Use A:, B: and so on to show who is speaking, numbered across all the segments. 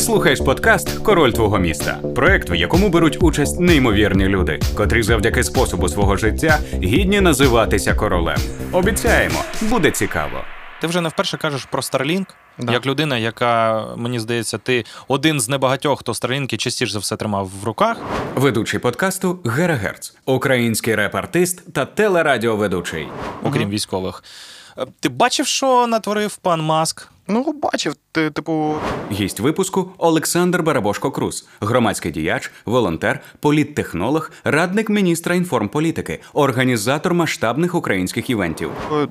A: Ти слухаєш подкаст Король твого міста, проект, в якому беруть участь неймовірні люди, котрі завдяки способу свого життя гідні називатися королем. Обіцяємо, буде цікаво.
B: Ти вже не вперше кажеш про Starlink,
C: Да.
B: як людина, яка, мені здається, ти один з небагатьох, хто Starlink частіше за все тримав в руках.
A: Ведучий подкасту Гера Герц, український реп-артист та телерадіоведучий.
B: окрім військових. Е, Ти бачив, що натворив пан Маск?
C: Ну, бачив, ти, типу,
A: Гість випуску Олександр Барабошко Крус, громадський діяч, волонтер, політтехнолог, радник міністра інформполітики, організатор масштабних українських івентів.
C: е,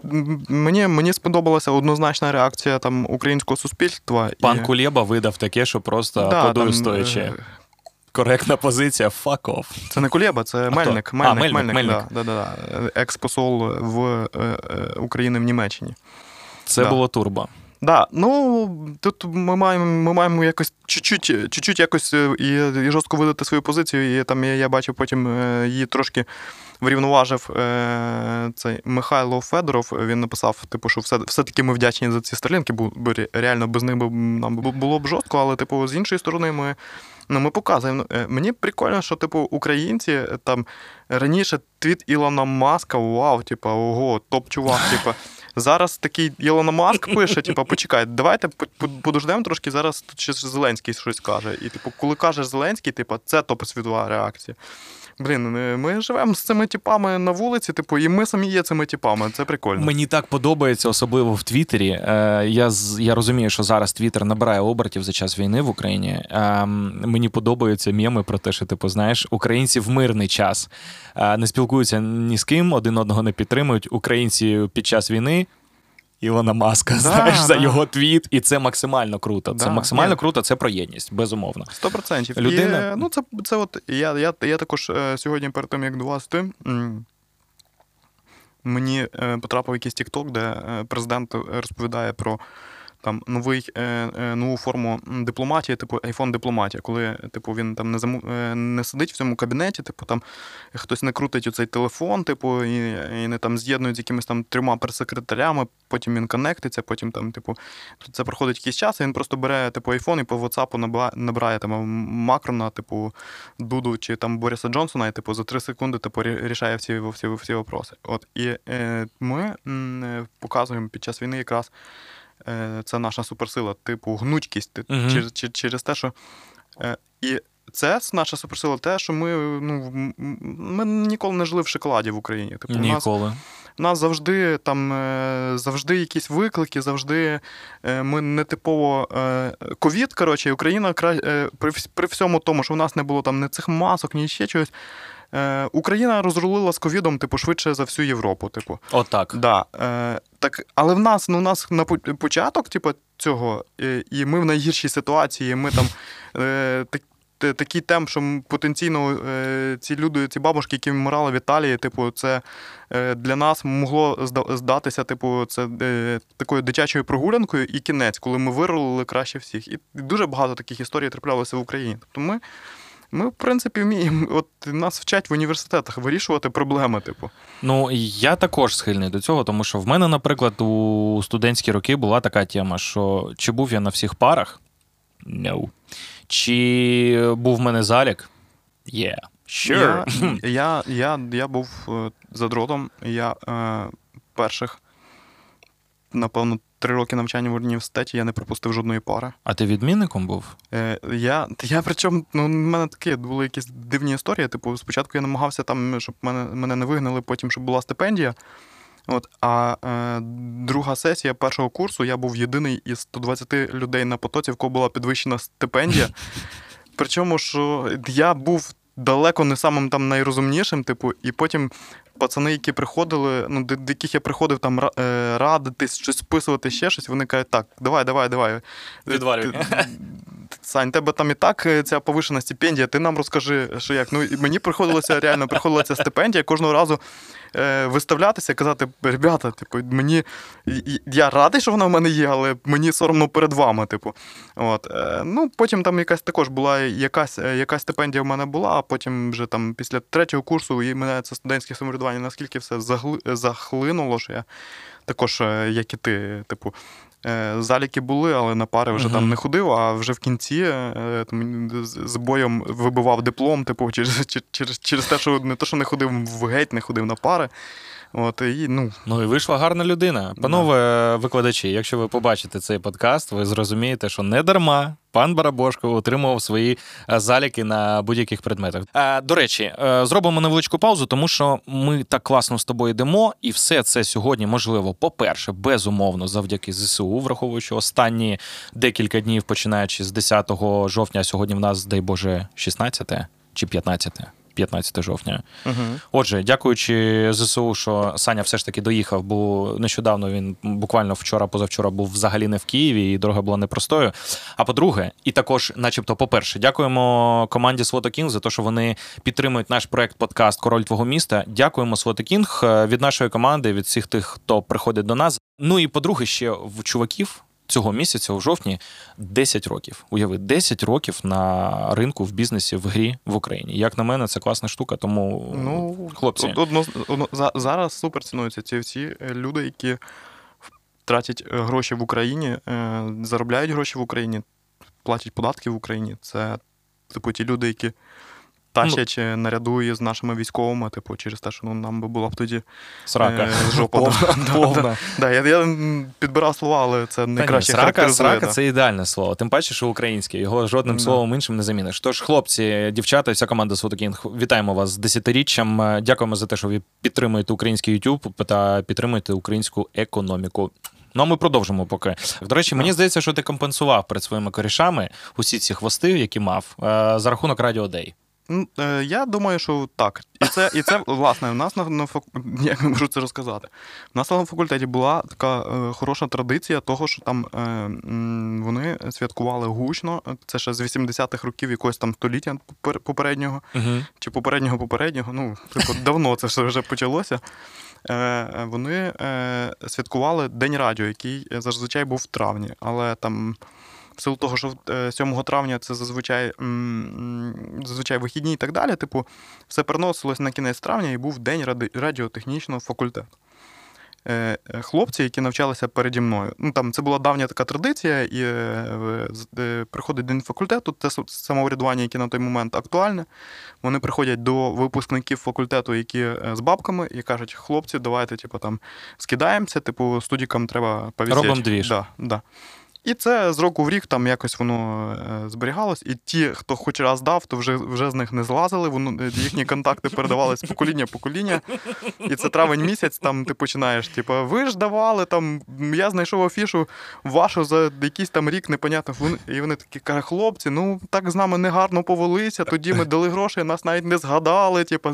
C: мені, мені сподобалася однозначна реакція там українського суспільства.
B: Пан
C: і...
B: Кулєба видав таке, що просто
C: Да,
B: подую
C: там,
B: стоячи. Коректна позиція, fuck off.
C: Це не Кулєба, це Мельник. Мельник,
B: А, Мельник,
C: Мельник,
B: Мельник.
C: Да, да, да, да. екс-посол в е, е, України в Німеччині.
B: Це
C: Да.
B: було турбо.
C: Да, ну тут ми маємо, ми маємо якось чуть-чуть, чуть-чуть якось е, і, і жорстко видати свою позицію. І там я, я бачив потім її трошки врівноважив е, цей Михайло Федоров. Він написав, типу, що все, все-таки ми вдячні за ці старлінки, бо, бо реально без них би нам було б жорстко, але типу, з іншої сторони, ми. Ну, ми показуємо. Е, Мені прикольно, що типу українці е, там раніше твіт Ілона Маска, вау, типу, ого, топ-чувак, типу. Зараз такий Ілона Маск пише, типу, почекай, давайте по- по- подождемо трошки, зараз тут ще Зеленський щось каже. І, типу, коли каже Зеленський, типу, це топ-світова реакція. Блін, ми- ми живемо з цими типами на вулиці, типу, і ми самі є цими типами. Це прикольно.
B: Мені так подобається, особливо в Твіттері. Е, я, я розумію, що зараз Твіттер набирає обертів за час війни в Україні. Е, мені подобаються меми про те, що типу, знаєш, українці в мирний час е, не спілкуються ні з ким, один одного не підтримують. Українці під час війни. Ілона Маска, знаєш, за його твіт, і це максимально круто. Це максимально
C: ні.
B: круто, це про єдність, безумовно.
C: Сто процентів.
B: Людина-
C: І, е, ну, це, це от я, я, я також е, сьогодні перед тим, як до вас ти. мені е, потрапив якийсь тікток, де президент розповідає про там новий, е, е, нову форму дипломатії, типу iPhone дипломатія, коли типу, він там не заму, е, не сидить в цьому кабінеті, типу там хтось не крутить оцей телефон, типу, і, і не там з'єднують з якимись там трьома прес-секретарями, потім він коннектиться, потім там, типу, це проходить якийсь час, і він просто бере типу айфон і по WhatsApp набирає, там Макрона, типу Дуду чи там Бориса Джонсона, і типу за три секунди типу рішає всі, всі, всі вопроси. От і е, ми м, показуємо під час війни якраз. Е, Це наша суперсила, типу гнучкість
B: Мгм.
C: через, через, через те, що е, і це наша суперсила, те, що ми ну ми ніколи не жили в шоколаді в Україні. Типу, у нас
B: Ніколи.
C: у нас завжди там е, завжди якісь виклики, завжди ми не типово е, ковід. Коротше, Україна при, при всьому тому, що в нас не було там ні цих масок, ні ще чогось. Україна розрулила з ковідом, типу, швидше за всю Європу. Типу,
B: Отак.
C: да, так, але в нас, ну, у нас на початок, типу, цього, і ми в найгіршій ситуації. Ми там е, так, такий темп, що потенційно е, ці люди, ці бабушки, які вмирали в Італії, типу, це е, для нас могло здатися, типу, це такою дитячою прогулянкою і кінець, коли ми вирулили краще всіх. І дуже багато таких історій траплялося в Україні. Тобто ми. Ми, в принципі, вміємо. От нас вчать в університетах вирішувати проблеми, типу.
B: Ну, я також схильний до цього, тому що в мене, наприклад, у студентські роки була така тема, що чи був я на всіх парах? No. Чи був в мене залік? Yeah. Sure.
C: Я, я, я, я був е, за дротом. Я е, перших, напевно, три роки навчання в університеті я не пропустив жодної пари.
B: А ти відмінником був?
C: Е, я, я причому, ну, в мене такі були якісь дивні історії. Типу, спочатку я намагався там, щоб мене, мене не вигнали, потім, щоб була стипендія. От, а е, друга сесія першого курсу я був єдиний із 120 людей на потоці, в кого була підвищена стипендія. Причому, що я був далеко не самим там найрозумнішим, типу, і потім пацани, які приходили, ну, до, до яких я приходив там е, радитись, щось списувати, ще щось, вони кажуть, так, давай, давай, давай.
B: Відвалюй.
C: Сань, тебе там і так е, ця повишена стипендія, ти нам розкажи, що як. Ну, і мені приходилося реально приходила ця стипендія кожного разу е, виставлятися, казати, ребята, типу, мені і- і- я радий, що вона в мене є, але мені соромно перед вами. Типу. От, е, ну, потім там якась також була якась, е, якась стипендія в мене була, а потім вже там після третього курсу і мене це студентське самоврядування наскільки все захлинуло, що я також, як і ти, типу, Заліки були, але на пари вже
B: Мгм.
C: там не ходив, а вже в кінці е, там, з боєм вибивав диплом, типу, через, через, через те, що не то, що не ходив в геть, не ходив на пари. От, і, ну,
B: Ну і вийшла гарна людина. Панове викладачі, якщо ви побачите цей подкаст, ви зрозумієте, що не дарма пан Барабошко отримував свої е, заліки на будь-яких предметах. Е, До речі, е, зробимо невеличку паузу, тому що ми так класно з тобою йдемо, і все це сьогодні можливо, по-перше, безумовно, завдяки ЗСУ, враховуючи останні декілька днів, починаючи з 10 жовтня, а сьогодні в нас, дай Боже, 16 чи 15? 15 жовтня.
C: угу.
B: Отже, дякуючи ЗСУ, що Саня все ж таки доїхав, бо нещодавно він буквально вчора, позавчора був взагалі не в Києві, і дорога була непростою. А по-друге, і також, начебто, по-перше, дякуємо команді Swat King за те, що вони підтримують наш проект подкаст Король твого міста. Дякуємо Swat King е, від нашої команди, від всіх тих, хто приходить до нас. Ну і по-друге, ще в чуваків. Цього місяця, у жовтні, 10 років. Уяви, 10 років на ринку в бізнесі в грі в Україні. Як на мене, це класна штука. Тому
C: Ну,
B: хлопці,
C: од- одно, одно, зараз супер цінуються ці всі е, люди, які тратять е, гроші в Україні, е, заробляють гроші в Україні, платять податки в Україні. Це, типу, ті люди, які тащать е, наряду із нашими військовими, типу, через те, що ну, нам би була б тоді
B: срака.
C: е, жопа.
B: Повна,
C: Да, да,
B: повна.
C: Да, я, я підбирав слова, але це найкраще
B: срака,
C: характеризує.
B: срака
C: да.
B: це ідеальне слово. Тим паче, що українське. Його жодним словом іншим не заміниш. Тож, хлопці, дівчата, вся команда Свотокінг, вітаємо вас з десятиріччям. Е, Дякуємо за те, що ви підтримуєте український YouTube та підтримуєте українську економіку. Ну, а ми продовжимо поки. До речі, мені здається, що ти компенсував перед своїми корішами усі ці хвости, які мав, е, за рахунок Радіо Дей.
C: Е, Я думаю, що так. І це, і це власне, в нас на, на фак... як я можу це розказати. У нас на факультеті була така е, хороша традиція того, що там е, вони святкували гучно. Це ще з 80-х років якогось там століття попер- попереднього,
B: Угу.
C: чи попереднього попереднього. Ну, типу, давно це все вже почалося. Е, е, Вони е, святкували День радіо, який зазвичай був в травні, але там. В силу того, що е, 7 травня це зазвичай, зазвичай вихідні і так далі. Типу, все переносилось на кінець травня і був день ради- радіотехнічного факультету. Е, е, Хлопці, які навчалися переді мною. Ну, там, це була давня така традиція, і е, е, приходить день факультету, це самоврядування, яке на той момент актуальне. Вони приходять до випускників факультету, які е, з бабками, і кажуть: хлопці, давайте, типу, там скидаємося, типу, студікам треба повісити.
B: Робимо двіж.
C: Да, да. І це з року в рік там якось воно е, зберігалось. І ті, хто хоч раз дав, то вже, вже з них не злазили. Воно е, їхні контакти передавались покоління покоління. І це травень місяць, там ти починаєш. Типу, ви ж давали там. Я знайшов афішу вашу за якийсь там рік, непонятно. І вони такі кажуть, хлопці, ну так з нами негарно повелися. Тоді ми дали гроші, нас навіть не згадали. Типу,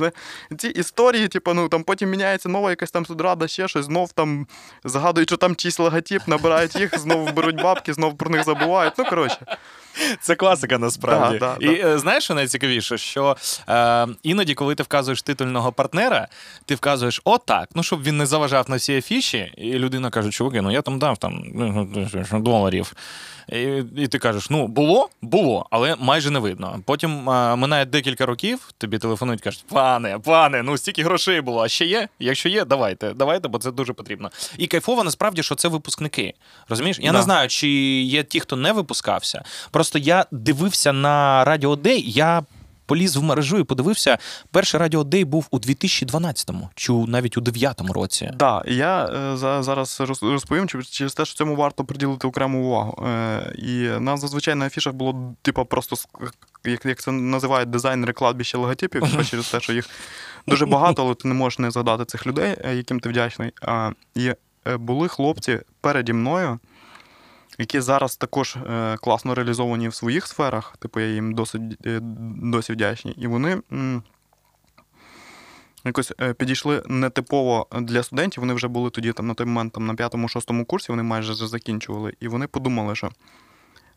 C: ці історії, типу, ну там потім міняється нова якась там судрада, ще щось, знов там згадують, що там чийсь логотип, набирають їх, знову беруть бабки, знов про них забувають. Ну коротше.
B: Це класика насправді.
C: Да, да,
B: і е, знаєш, що найцікавіше, що е, іноді, коли ти вказуєш титульного партнера, ти вказуєш отак, ну щоб він не заважав на всі афіші, і людина каже, чуваки, ну я там дав там ну, доларів. І, і ти кажеш, ну було, було, але майже не видно. Потім е, минає декілька років, тобі телефонують, кажуть, пане, пане, ну стільки грошей було. А ще є? Якщо є, давайте, давайте, бо це дуже потрібно. І кайфово насправді, що це випускники. Розумієш? Я
C: Да.
B: не знаю, чи є ті, хто не випускався. Просто я дивився на Радіо Дей, я. Поліз в мережу і подивився. Перший Радіо Дей був у 2012-му, чи навіть у 9-му році.
C: Да, я е, за- зараз роз- розповім чи- через те, що цьому варто приділити окрему увагу. Е, і нам зазвичай на афішах було типу, просто як, як це називають дизайнери кладбища логотипів, типу, через те, що їх дуже багато, але ти не можеш не згадати цих людей, е, яким ти вдячний. І е, були хлопці переді мною. Які зараз також е, класно реалізовані в своїх сферах, типу я їм досить е, досі вдячний. І вони якось е, підійшли нетипово для студентів. Вони вже були тоді там на той момент там, на п'ятому-шостому курсі, вони майже вже закінчували. І вони подумали, що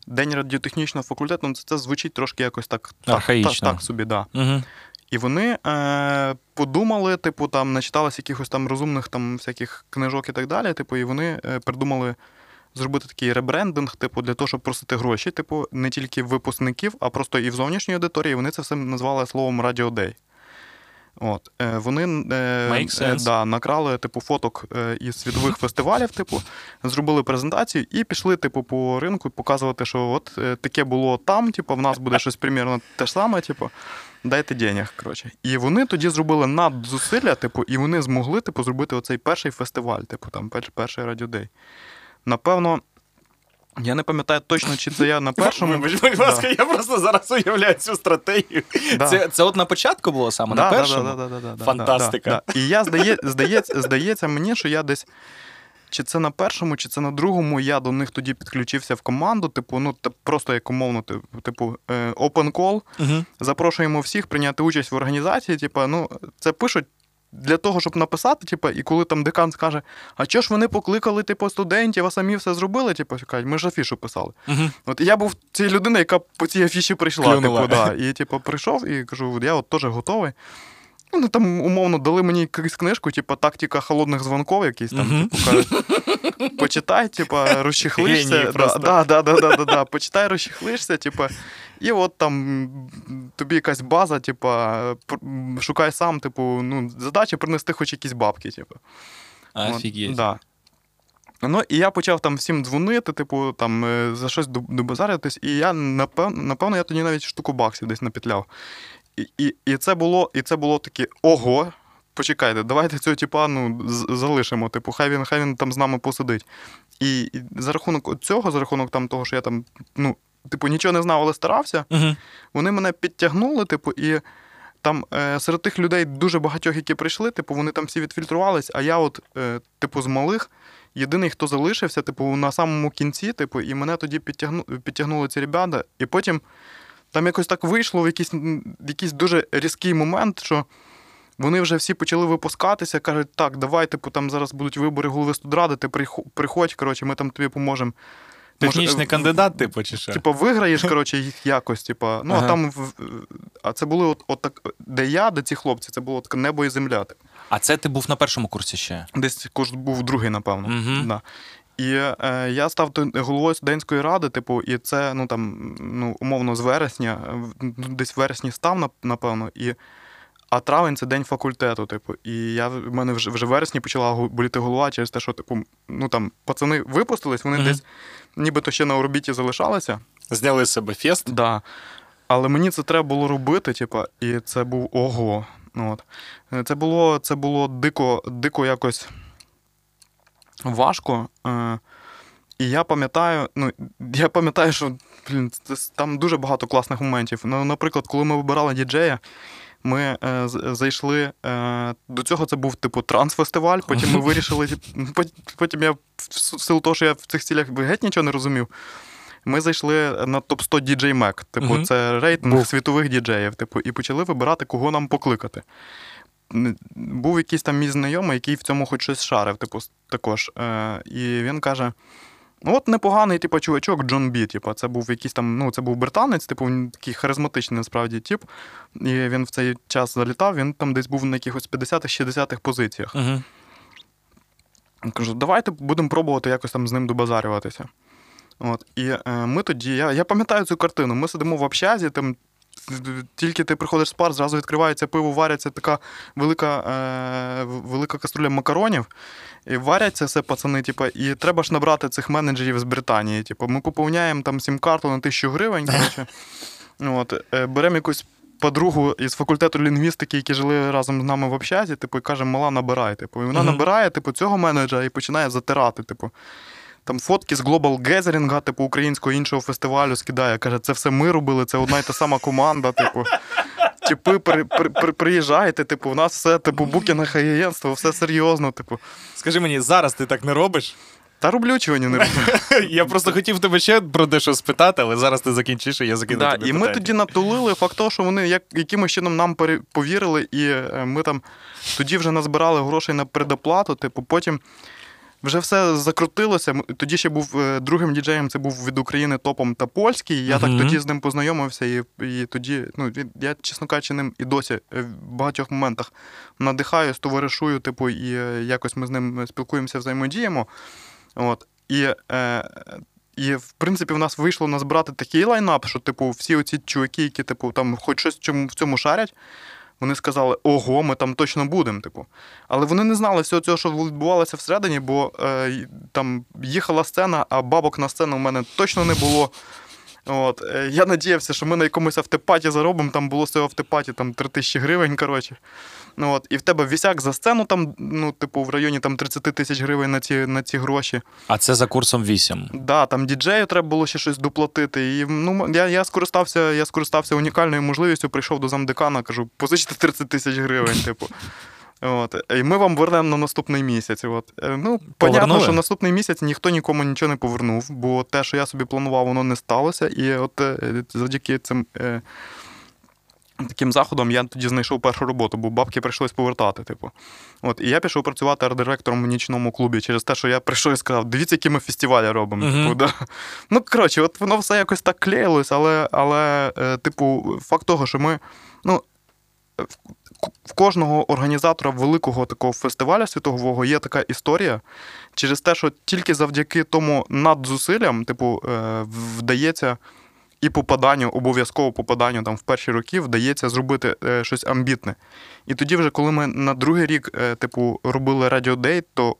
C: День радіотехнічного факультету ну, це, це звучить трошки якось так, так,
B: Архаїчно.
C: так, так собі, да.
B: Угу.
C: І вони е, подумали, типу, там начиталися якихось там розумних там всяких книжок і так далі. Типу, і вони е, придумали зробити такий ребрендинг, типу, для того, щоб просити гроші, типу, не тільки випускників, а просто і в зовнішній аудиторії. Вони це все назвали словом Day. От, е, вони е, е, да, накрали типу фоток е, із світових фестивалів, типу, зробили презентацію і пішли, типу, по ринку показувати, що от таке було там, типу, в нас буде щось примірно те ж саме, типу, дайте денег. Коротше. І вони тоді зробили надзусилля, типу, і вони змогли, типу, зробити оцей перший фестиваль, типу, там, перший радіодей. Напевно, я не пам'ятаю точно, чи це я на першому.
B: Вибач, будь ласка, я просто зараз уявляю цю стратегію.
C: Да.
B: Це, це от на початку було саме, на
C: Да, да,
B: першому?
C: да, да, да, да, да,
B: Фантастика.
C: Да, да. І я здає, здається, здається мені, що я десь. Чи це на першому, чи це на другому, я до них тоді підключився в команду, типу, ну просто як умовно, типу, типу е, open call,
B: Угу.
C: запрошуємо всіх прийняти участь в організації. Типу, ну, це пишуть для того, щоб написати, типу, і коли там декан скаже, а чого ж вони покликали типу, студентів, а самі все зробили? Типу, кажуть, ми ж афішу писали.
B: Угу.
C: От я був цією людиною, яка по цій афіші прийшла. Типу, да. І типу, прийшов і кажу, я от теж готовий. Ну, там, умовно, дали мені якусь книжку, типу, тактика холодних дзвонків, якийсь там, типу, кажуть, почитай, типу, розчехлишся. Да, да, да, да, да, да, почитай, розчехлишся, типу, і от там тобі якась база, типу, шукай сам, типу, ну, задача принести хоч якісь бабки, типу.
B: Офігеть.
C: да. Ну, і я почав там всім дзвонити, типу, там, е, за щось добазаритись, і я, напевно, напевно, я тоді навіть штуку баксів десь напетляв. І, і, це було, і це було таке: ого, почекайте, давайте цього типа ну, залишимо. Типу, хай він, хай він там з нами посидить. І, і за рахунок цього, за рахунок там того, що я там, ну, типу, нічого не знав, але старався,
B: Угу.
C: вони мене підтягнули, типу, і там е, серед тих людей дуже багатьох, які прийшли, типу, вони там всі відфільтрувались, а я, от, е, типу, з малих, єдиний, хто залишився, типу, на самому кінці, типу, і мене тоді підтягну, підтягнули ці ребята, і потім там якось так вийшло в якийсь, в якийсь дуже різкий момент, що. Вони вже всі почали випускатися, кажуть, так, давай, типу, там зараз будуть вибори голови студради, ти приходь, коротше, ми там тобі поможемо.
B: Технічний
C: е,
B: кандидат, типу, чи що?
C: Типа, виграєш, коротше, їх якось, типа. Ну,
B: Ага.
C: а там. А це були от, от так, де я, де ці хлопці, це було таке небо і земля. типу.
B: А це ти був на першому курсі ще?
C: Десь кожен був другий, напевно.
B: Мгм.
C: Да. І е, я став головою студентської ради, типу, і це, ну там, ну, умовно, з вересня, ну, десь в вересні став, напевно, і. А травень це день факультету, типу. І я в мене вже вже в вересні почала боліти голова через те, що, типу, ну там пацани випустились, вони
B: Мгм.
C: десь нібито ще на орбіті залишалися.
B: Зняли з себе фест?
C: Да. Але мені це треба було робити, типа, і це був ого. Ну, От. Е, Це було, це було дико, дико якось важко. Е, і я пам'ятаю, ну, я пам'ятаю, що блін, це, там дуже багато класних моментів. Ну, наприклад, коли ми вибирали діджея, ми е, зайшли. Е, до цього це був типу трансфестиваль. Потім ми вирішили. Потім я в силу того, що я в цих цілях геть нічого не розумів. Ми зайшли на топ 100 DJ Mac. Типу,
B: Мгм.
C: це рейтинг
B: Був.
C: світових діджеїв. Типу, і почали вибирати, кого нам покликати. Був якийсь там мій знайомий, який в цьому хоч щось шарив, типу, також. Е, і він каже: Ну, от непоганий, типу, чувачок Джон Бі. Типу, це був якийсь там, ну, це був британець, типу, він такий харизматичний насправді тип. І він в цей час залітав, він там десь був на якихось 50-60-х позиціях.
B: Угу.
C: Кажу, давайте будемо пробувати якось там з ним добазарюватися. От. І е, ми тоді, я, я пам'ятаю цю картину. Ми сидимо в общазі, там тільки ти приходиш з пар, зразу відкривається пиво, варяться така велика, е, велика каструля макаронів. І варяться все, пацани, типу, і треба ж набрати цих менеджерів з Британії. Типу, ми поповняємо там сім-карту на тисячу гривень. Коротше. От, е, беремо якусь подругу із факультету лінгвістики, які жили разом з нами в общазі, типу, і каже, мала, набирай. Типу, і вона
B: Мгм.
C: набирає типу, цього менеджера і починає затирати. Типу. Там фотки з Global Gathering, типу, українського іншого фестивалю скидає. Каже, це все ми робили, це одна й та сама команда. Типу. Типи, при, при, при, приїжджайте, типу, у нас все, типу, букінг агентство, все серйозно, типу.
B: Скажи мені, зараз ти так не робиш?
C: Та роблю, чого ні не роблю.
B: Я просто хотів тебе ще про дещо спитати, але зараз ти закінчиш, і я закину
C: Да,
B: тобі
C: і ми тоді натулили факт того, що вони як, якимось чином нам повірили, і е, ми там тоді вже назбирали грошей на предоплату. Типу, потім вже все закрутилося. Тоді ще був е, другим діджеєм, це був від України топом та польський. Я
B: Мгм.
C: так тоді з ним познайомився, і, і тоді, ну, я, чесно кажучи, ним і досі е, в багатьох моментах надихаюсь, товаришую, типу, і е, якось ми з ним спілкуємося, взаємодіємо. От. І, е, і в принципі, в нас вийшло назбирати такий лайнап, що, типу, всі оці чуваки, які, типу, там хоч щось в цьому шарять, Вони сказали, ого, ми там точно будемо. Типу. Але вони не знали всього цього, що відбувалося всередині, бо е, там їхала сцена, а бабок на сцену в мене точно не було. От. е, Я надіявся, що ми на якомусь автопаті заробимо, там було з цього там 3 тисячі гривень, коротше. Ну, от. І в тебе вісяк за сцену, там, ну, типу, в районі там, 30 тисяч гривень на ці, на ці гроші.
B: А це за курсом 8.
C: Да, там діджею треба було ще щось доплатити. І ну, я, я, скористався, я скористався унікальною можливістю, прийшов до замдекана, кажу, позичте 30 тисяч гривень, типу. От. І ми вам вернемо на наступний місяць. От. Е, Ну, понятно, що наступний місяць ніхто нікому нічого не повернув, бо те, що я собі планував, воно не сталося. І от е, завдяки цим. Е, Таким заходом я тоді знайшов першу роботу, бо бабки прийшлось повертати. Типу. От, і я пішов працювати арт-директором в нічному клубі через те, що я прийшов і сказав: дивіться, які ми фестивалі робимо.
B: Мгм.
C: Типу, да. Ну, коротше, от воно все якось так клеїлось, але, але е, типу, факт того, що ми. Ну, в- кожного організатора великого такого фестивалю світового є така історія через те, що тільки завдяки тому надзусиллям, типу, е, вдається і попаданню, обов'язково попаданню там в перші роки вдається зробити е, щось амбітне. І тоді, вже коли ми на другий рік, е, типу, робили радіодейт, то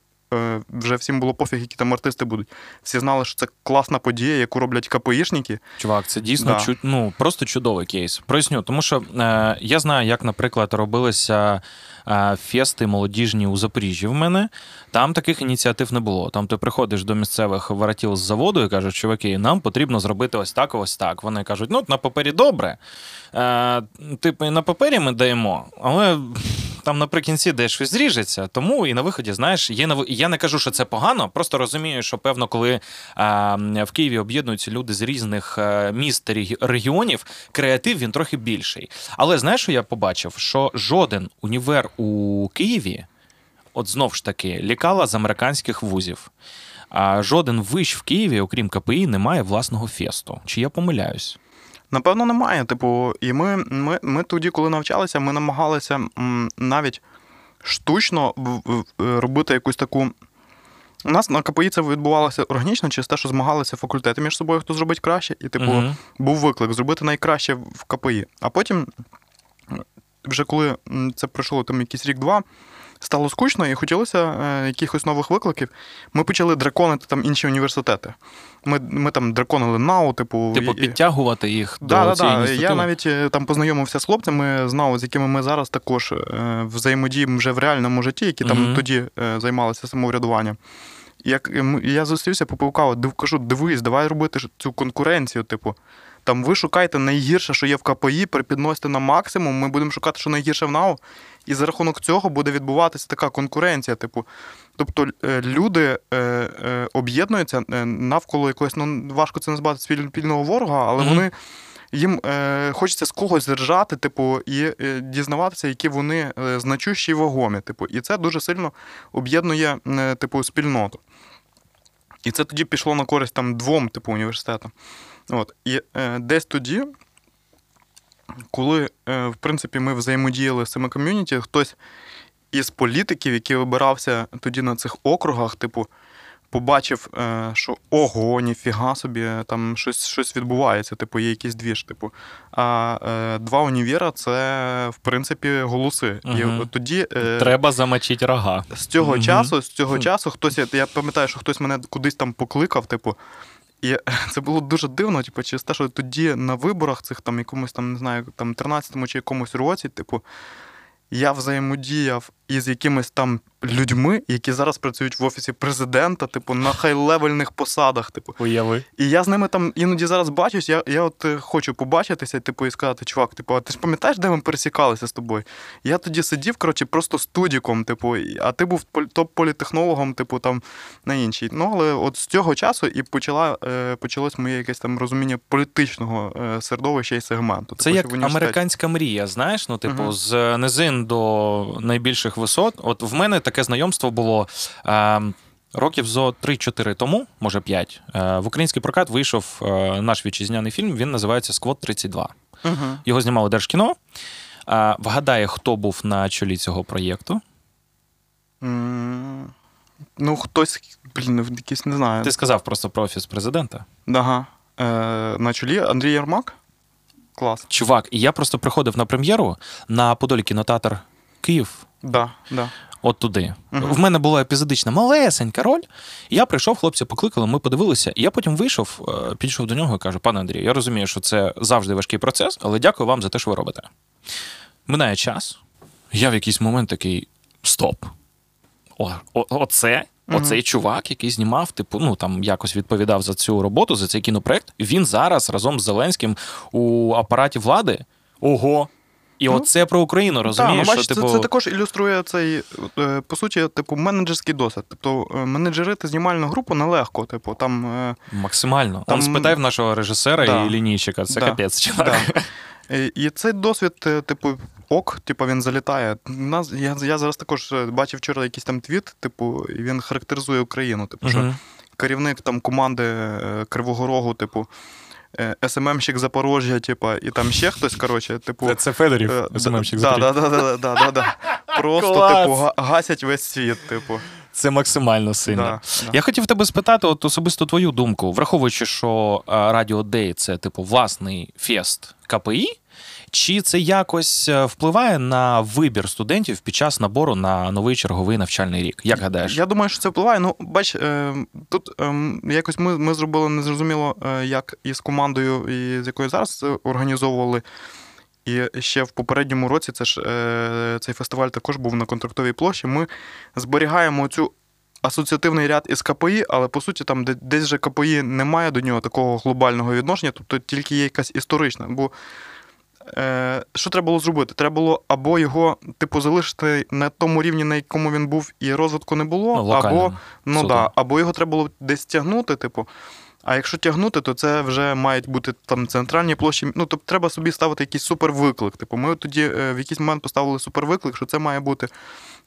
C: вже всім було пофіг, які там артисти будуть. Всі знали, що це класна подія, яку роблять КПІшники.
B: Чувак, це дійсно
C: Да.
B: чу... ну, просто чудовий кейс. Проясню, тому що е, я знаю, як, наприклад, робилися е, фести молодіжні у Запоріжжі в мене. Там таких ініціатив не було. Там ти приходиш до місцевих воротіл з заводу і кажуть, чуваки, нам потрібно зробити ось так, ось так. Вони кажуть, ну на папері добре. Е, типу, і на папері ми даємо, але. Там наприкінці десь щось зріжеться, тому і на виході, знаєш, є на я не кажу, що це погано, просто розумію, що певно, коли а, в Києві об'єднуються люди з різних е, міст регіонів, креатив він трохи більший. Але знаєш, що я побачив? Що жоден універ у Києві, от знов ж таки, лікала з американських вузів. А жоден виш в Києві, окрім КПІ, не має власного фесту. Чи я помиляюсь?
C: Напевно, немає. Типу, і ми, ми, ми тоді, коли навчалися, ми намагалися навіть штучно робити якусь таку. У нас на КПІ це відбувалося органічно через те, що змагалися факультети між собою, хто зробить краще, і, типу,
B: Мгм.
C: був виклик зробити найкраще в КПІ. А потім, вже коли це пройшло там якийсь рік-два, стало скучно і хотілося е, якихось нових викликів. Ми почали драконити там інші університети. Ми, ми там драконили НАУ, типу.
B: Типу, підтягувати їх до
C: Да, да,
B: цієї
C: да.
B: ініціативи?
C: Я навіть е, там познайомився з хлопцями з НАУ, з якими ми зараз також е, взаємодіємо вже в реальному житті, які там
B: Мгм.
C: тоді займалися самоврядуванням. Як я зустрівся, попив каву, див, кажу, дивись, давай робити цю конкуренцію. Типу, там ви шукаєте найгірше, що є в КПІ, припідносите на максимум. Ми будемо шукати, що найгірше в НАУ. І за рахунок цього буде відбуватися така конкуренція. Типу, тобто е, люди е, е, об'єднуються е, навколо якогось, ну важко це назвати спільного ворога, але
B: Мгм.
C: вони. Їм е, хочеться з когось ржати, типу, і е, дізнаватися, які вони е, значущі і вагомі. Типу, і це дуже сильно об'єднує е, типу, спільноту. І це тоді пішло на користь там двом типу університетам. От. І е, десь тоді, коли, е, в принципі, ми взаємодіяли з цими ком'юніті, хтось із політиків, який вибирався тоді на цих округах, типу, побачив, е, що ого, ніфіга собі, там щось, щось відбувається, типу, є якийсь двіж. Типу. А е, два універа це, в принципі, голоси. І тоді. е,
B: Треба замочити рога.
C: з цього
B: Мгм.
C: часу, з цього часу, хтось, я, я пам'ятаю, що хтось мене кудись там покликав, типу. І це було дуже дивно, типу, через те, що тоді на виборах цих там якомусь там, не знаю, там 13-му чи якомусь році, типу, я взаємодіяв із якимись там людьми, які зараз працюють в офісі президента, типу, на хай-левельних посадах, типу.
B: Уяви.
C: І я з ними там іноді зараз бачусь, я, я от е, хочу побачитися, типу, і сказати, чувак, типу, а ти ж пам'ятаєш, де ми пересікалися з тобою? Я тоді сидів, коротше, просто студіком, типу, а ти був топ-політехнологом, типу, там на іншій. Ну, але от з цього часу і почала, е, почалось моє якесь там розуміння політичного е, середовища і сегменту.
B: Це
C: Типу,
B: як американська мрія, знаєш, ну, типу,
C: Мгм.
B: з низин до найбільших висот. От в мене таке знайомство було. Е, Років зо 3-4 тому, може 5, е, в український прокат вийшов е, наш вітчизняний фільм. Він називається Сквот 32.
C: Мгм.
B: Його знімало Держкіно. Е, Вгадає, хто був на чолі цього проєкту.
C: Ну, хтось, блін, якийсь не знаю.
B: Ти сказав просто про офіс президента.
C: Ага. Е, на чолі Андрій Ярмак? Клас.
B: Чувак, і я просто приходив на прем'єру на Подолі кінотеатр Київ.
C: Да, да.
B: От туди.
C: Мгм.
B: В мене була епізодична малесенька роль. Я прийшов, хлопці покликали, ми подивилися. І я потім вийшов, е, підійшов до нього і кажу: пане Андрію, я розумію, що це завжди важкий процес, але дякую вам за те, що ви робите. Минає час. Я в якийсь момент такий: стоп. О, о, оце, оцей чувак, який знімав, типу, ну там якось відповідав за цю роботу, за цей кінопроект. Він зараз разом з Зеленським у апараті влади. Ого. І
C: Ну,
B: оце про Україну, розумієш?
C: ну, бачиш,
B: що,
C: це,
B: типу...
C: це також ілюструє цей, е, по суті, типу, менеджерський досвід. Тобто е, менеджерити знімальну групу нелегко. Типу, там, е,
B: Максимально.
C: Там-
B: Он спитай в нашого режисера
C: Да.
B: і лінійщика. Це
C: Да.
B: капець, чувак.
C: Да. І цей досвід, типу, ок, типу, він залітає. Нас, я, я зараз також бачив вчора якийсь там твіт, типу, і він характеризує Україну. Типу, що керівник там команди Кривого Рогу, типу, СММщик Запорожжя, типа, і там ще хтось, коротше, типу.
B: Це Федорів,
C: е,
B: СММщик Запорожжя.
C: Да, да, да, да, да. Просто,
B: Клас.
C: типу, гасять весь світ, типу.
B: Це максимально сильно.
C: Да, да.
B: Я хотів тебе спитати, от особисто твою думку, враховуючи, що е, Radio Day це типу власний фест КПІ, чи це якось е, впливає на вибір студентів під час набору на новий черговий навчальний рік? Як гадаєш?
C: Я думаю, що це впливає. Ну, бач, е, тут е, якось ми, ми зробили незрозуміло, е, як із командою, з якою зараз організовували. І ще в попередньому році це ж, цей фестиваль також був на контрактовій площі. Ми зберігаємо цю асоціативний ряд із КПІ, але по суті там десь же КПІ немає до нього такого глобального відношення, тобто тільки є якась історична. Бо е, що треба було зробити? Треба було або його, типу, залишити на тому рівні, на якому він був, і розвитку не було,
B: Ну,
C: або, ну,
B: суто.
C: да, або його треба було десь тягнути, типу. А якщо тягнути, то це вже мають бути там центральні площі. Ну, тобто треба собі ставити якийсь супервиклик. Типу, ми тоді е, в якийсь момент поставили супервиклик, що це має бути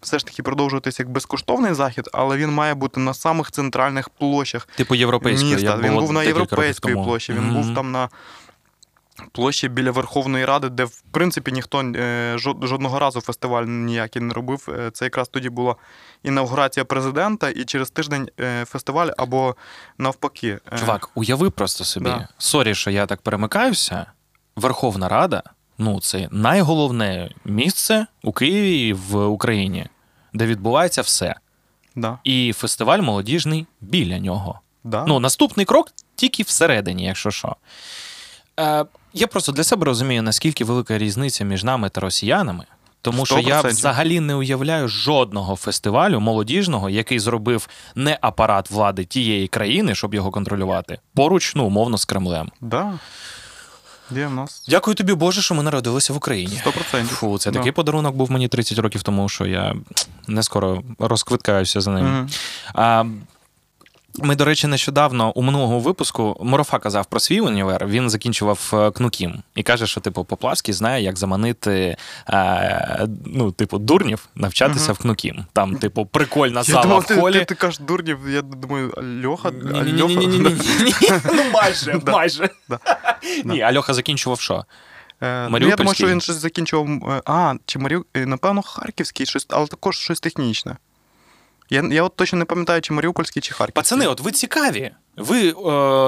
C: все ж таки продовжуватися як безкоштовний захід, але він має бути на самих центральних площах
B: Типу європейської.
C: міста. Він був на європейській площі, він
B: Мгм.
C: був там на площі біля Верховної Ради, де в принципі ніхто е, жодного разу фестиваль ніякий не робив. Е, Це якраз тоді була інаугурація президента, і через тиждень е, фестиваль або навпаки.
B: Чувак, уяви просто собі.
C: Да.
B: Sorry, що я так перемикаюся. Верховна Рада ну, це найголовне місце у Києві і в Україні, де відбувається все.
C: Да,
B: І фестиваль молодіжний біля нього.
C: да.
B: Ну, наступний крок тільки всередині, якщо що. Е, я просто для себе розумію, наскільки велика різниця між нами та росіянами. Тому що я взагалі не уявляю жодного фестивалю молодіжного, який зробив не апарат влади тієї країни, щоб його контролювати, поруч, ну, умовно, з Кремлем.
C: да. Є в нас
B: Дякую тобі, Боже, що ми народилися в Україні.
C: 100%.
B: Фу, це
C: Да.
B: такий подарунок був мені 30 років тому, що я не скоро розквиткаюся за ним.
C: Мгм.
B: А, ми, до речі, нещодавно у минулого випуску Морофа казав про свій універ. Він закінчував е, КНУКІМ і каже, що типу Поплавський знає, як заманити е, ну, типу, дурнів навчатися
C: Мгм.
B: в КНУКІМ. Там, типу, прикольна
C: Я
B: зала
C: думав,
B: в
C: ти,
B: холі.
C: ти, ти кажеш дурнів, я думаю, Льоха, а.
B: Ну, майже, майже. Ні, Альоха закінчував що?
C: Ну, я думаю, що він щось закінчував. А, чи Маріу... е, напевно, Харківський, щось, але також щось технічне. Я, я от точно не пам'ятаю, чи Маріупольський, чи Харківський.
B: Пацани, от ви цікаві. Ви, е,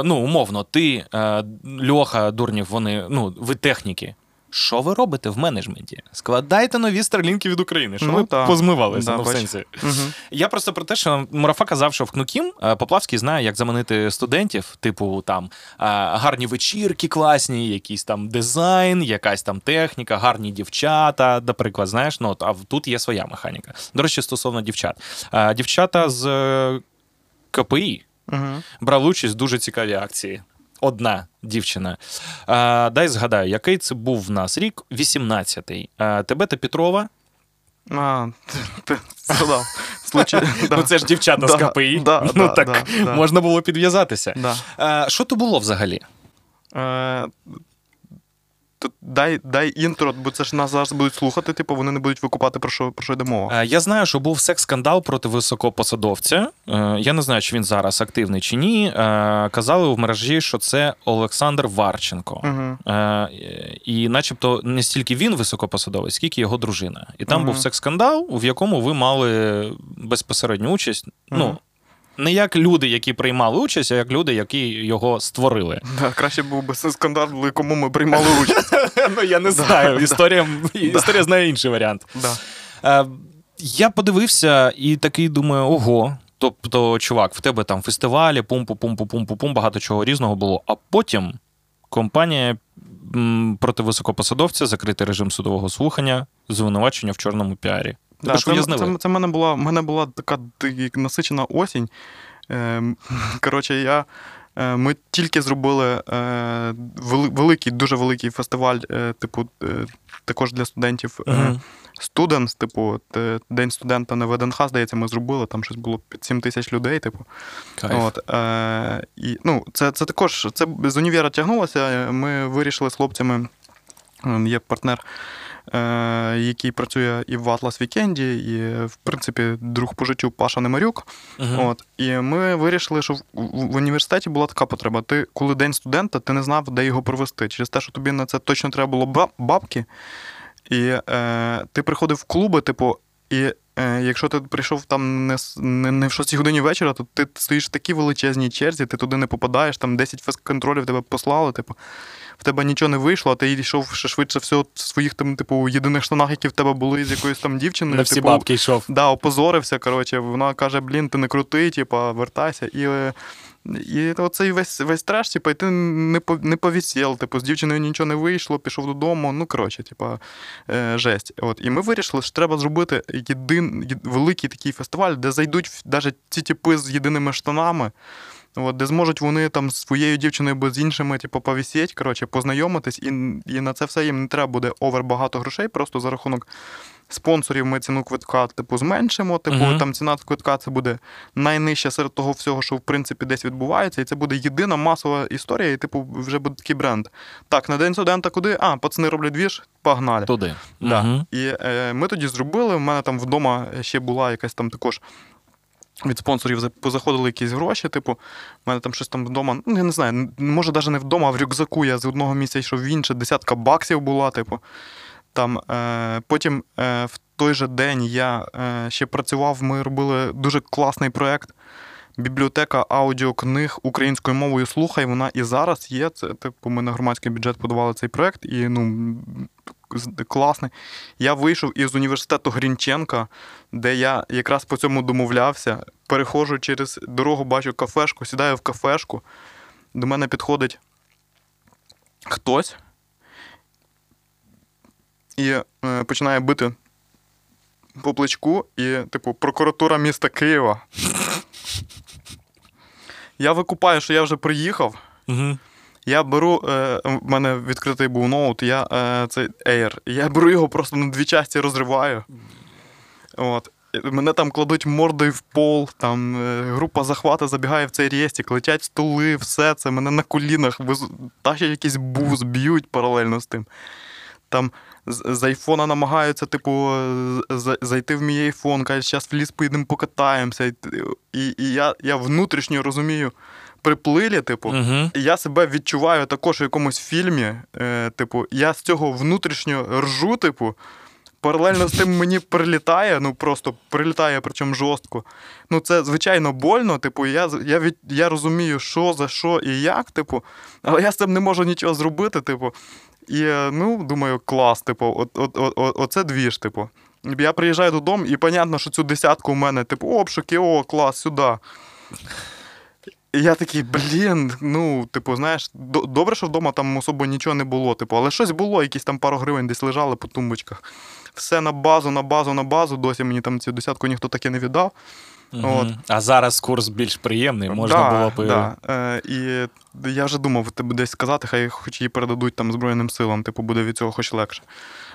B: ну, умовно, ти, е, Льоха, Дурнів, вони, ну, ви техніки. Що ви робите в менеджменті? Складайте нові старлінки від України. Що
C: Ну,
B: ви
C: так.
B: позмивалися
C: Да,
B: ну, в сенсі?
C: Угу.
B: Я просто про те, що Мурафа казав, що в КНУКІМ е, Поплавський знає, як заманити студентів, типу там е, гарні вечірки класні, якийсь там дизайн, якась там техніка, гарні дівчата, наприклад, знаєш, ну а тут є своя механіка. До речі, стосовно дівчат. Е, Дівчата з КПІ
C: Угу.
B: брали участь в дуже цікаві акції. Одна дівчина. А, дай згадаю, який це був в нас рік? 18-й. А, тебе та Петрова.
C: А, згадав.
B: Ну це ж дівчата з КПІ. ну так можна було підв'язатися. Що то було взагалі?
C: Дай, дай інтро, бо це ж нас зараз будуть слухати, типу, вони не будуть викупати, про що, про що йде мова.
B: Е, Я знаю, що був секс-скандал проти високопосадовця. Е, Я не знаю, чи він зараз активний чи ні. Е, Казали в мережі, що це Олександр Варченко.
C: Угу.
B: І, начебто, не стільки він високопосадовець, скільки його дружина. І там
C: Мгм.
B: був секс-скандал, в якому ви мали безпосередню участь. Ну,
C: Мгм.
B: Не як люди, які приймали участь, а як люди, які його створили.
C: Да, краще був би скандал, кому ми приймали участь.
B: Ну я не знаю. Історія історія знає інший варіант.
C: Да.
B: Е, Я подивився і такий думаю, ого. Тобто, чувак, в тебе там фестивалі, пум-пу-пум-пу-пум-пум, багато чого різного було. А потім компанія проти високопосадовця, закритий режим судового слухання, звинувачення в чорному піарі.
C: Да,
B: ж
C: це, це, це в мене була, мене була така насичена осінь. Е, коротше, я, е, ми тільки зробили е, великий, дуже великий фестиваль, е, типу, е, також для студентів. Е. Students, типу, День студента на ВДНХ, здається, ми зробили, там щось було під 7 тисяч людей, типу.
B: Кайф.
C: От, е, і, ну, це, це також це з універа тягнулося. Ми вирішили з хлопцями. Є партнер, який працює і в Atlas Weekend і, і, в принципі, друг по життю Паша Немарюк.
B: Мгм.
C: От, і ми вирішили, що в, в, в університеті була така потреба. Ти, коли день студента, ти не знав, де його провести. Через те, що тобі на це точно треба було бабки. І е, ти приходив в клуби, типу, і е, якщо ти прийшов там не, не, не в 6 годині вечора, то ти стоїш в такій величезній черзі, ти туди не попадаєш, там 10 фест-контролів тебе послали, типу. В тебе нічого не вийшло, а ти йшов ще швидше всього в своїх там, типу, єдиних штанах, які в тебе були з якоюсь там дівчиною.
B: На всі
C: типу,
B: бабки йшов.
C: Да, опозорився. Коротше, вона каже: блін, ти не крутий, типа, вертайся. І, е, і оцей весь весь треш, типа, і ти не по- не повісів, типу, з дівчиною нічого не вийшло, пішов додому. Ну, коротше, типа, е, жесть. От. І ми вирішили, що треба зробити єдин, великий такий фестиваль, де зайдуть навіть ці типи з єдиними штанами. От, де зможуть вони там з своєю дівчиною або з іншими, типу, повісіть, коротше, познайомитись, і, і на це все їм не треба буде овер багато грошей, просто за рахунок спонсорів ми ціну квитка, типу, зменшимо. Типу,
B: Мгм.
C: там ціна квитка це буде найнижча серед того всього, що в принципі десь відбувається, і це буде єдина масова історія, і типу вже буде такий бренд. Так, на день студента куди? А, пацани роблять двіж, погнали.
B: Туди.
C: Да.
B: Мгм.
C: І е, ми тоді зробили. У мене там вдома ще була якась там також. Від спонсорів за- позаходили якісь гроші, типу, в мене там щось там вдома, ну я не знаю, може навіть не вдома, а в рюкзаку я з одного місця йшов в інше, десятка баксів була, типу. Там, е, потім е, в той же день я е, ще працював, ми робили дуже класний проєкт. Бібліотека аудіокниг українською мовою слухай, вона і зараз є. Це типу, ми на громадський бюджет подавали цей проєкт, і ну класний. Я вийшов із університету Грінченка, де я якраз по цьому домовлявся. Переходжу через дорогу, бачу кафешку, сідаю в кафешку. До мене підходить хтось і е, починає бити по плечку, і, типу, прокуратура міста Києва. Я викупаю, що я вже приїхав.
B: Мгм.
C: Я беру, е, в мене відкритий був ноут, я е, цей Air. Я беру його просто на дві часті розриваю. От. Мене там кладуть мордою в пол, там е, група захвату забігає в цей рєстік, летять столи, все це, мене на колінах тащать якийсь буз, б'ють паралельно з тим. Там з, айфона намагаються, типу, зайти в мій айфон, кажуть, зараз в ліс поїдемо покатаємося. І, і я, я внутрішньо розумію, приплилі, типу, і я себе відчуваю також у якомусь фільмі. Е, типу, я з цього внутрішньо ржу, типу. Паралельно з тим мені прилітає, ну просто прилітає, причому жорстко. Ну, це звичайно больно. Типу, я, я, від, я розумію, що за що і як, типу, але я з цим не можу нічого зробити, типу. І е, ну, думаю, клас, типу, от, от, от, от, оце двіж, типу. Я приїжджаю додому, і понятно, що цю десятку у мене, типу, обшуки, о, клас, сюди. І я такий, блін, ну, типу, знаєш, добре, що вдома там особо нічого не було, типу, але щось було, якісь там пару гривень десь лежали по тумбочках. Все на базу, на базу, на базу. Досі мені там цю десятку ніхто таки не віддав.
B: Мгм.
C: От.
B: А зараз курс більш приємний, можна
C: да,
B: було б.
C: Да. Е, і я вже думав тебе десь сказати, хай хоч її передадуть там Збройним силам, типу, буде від цього хоч легше.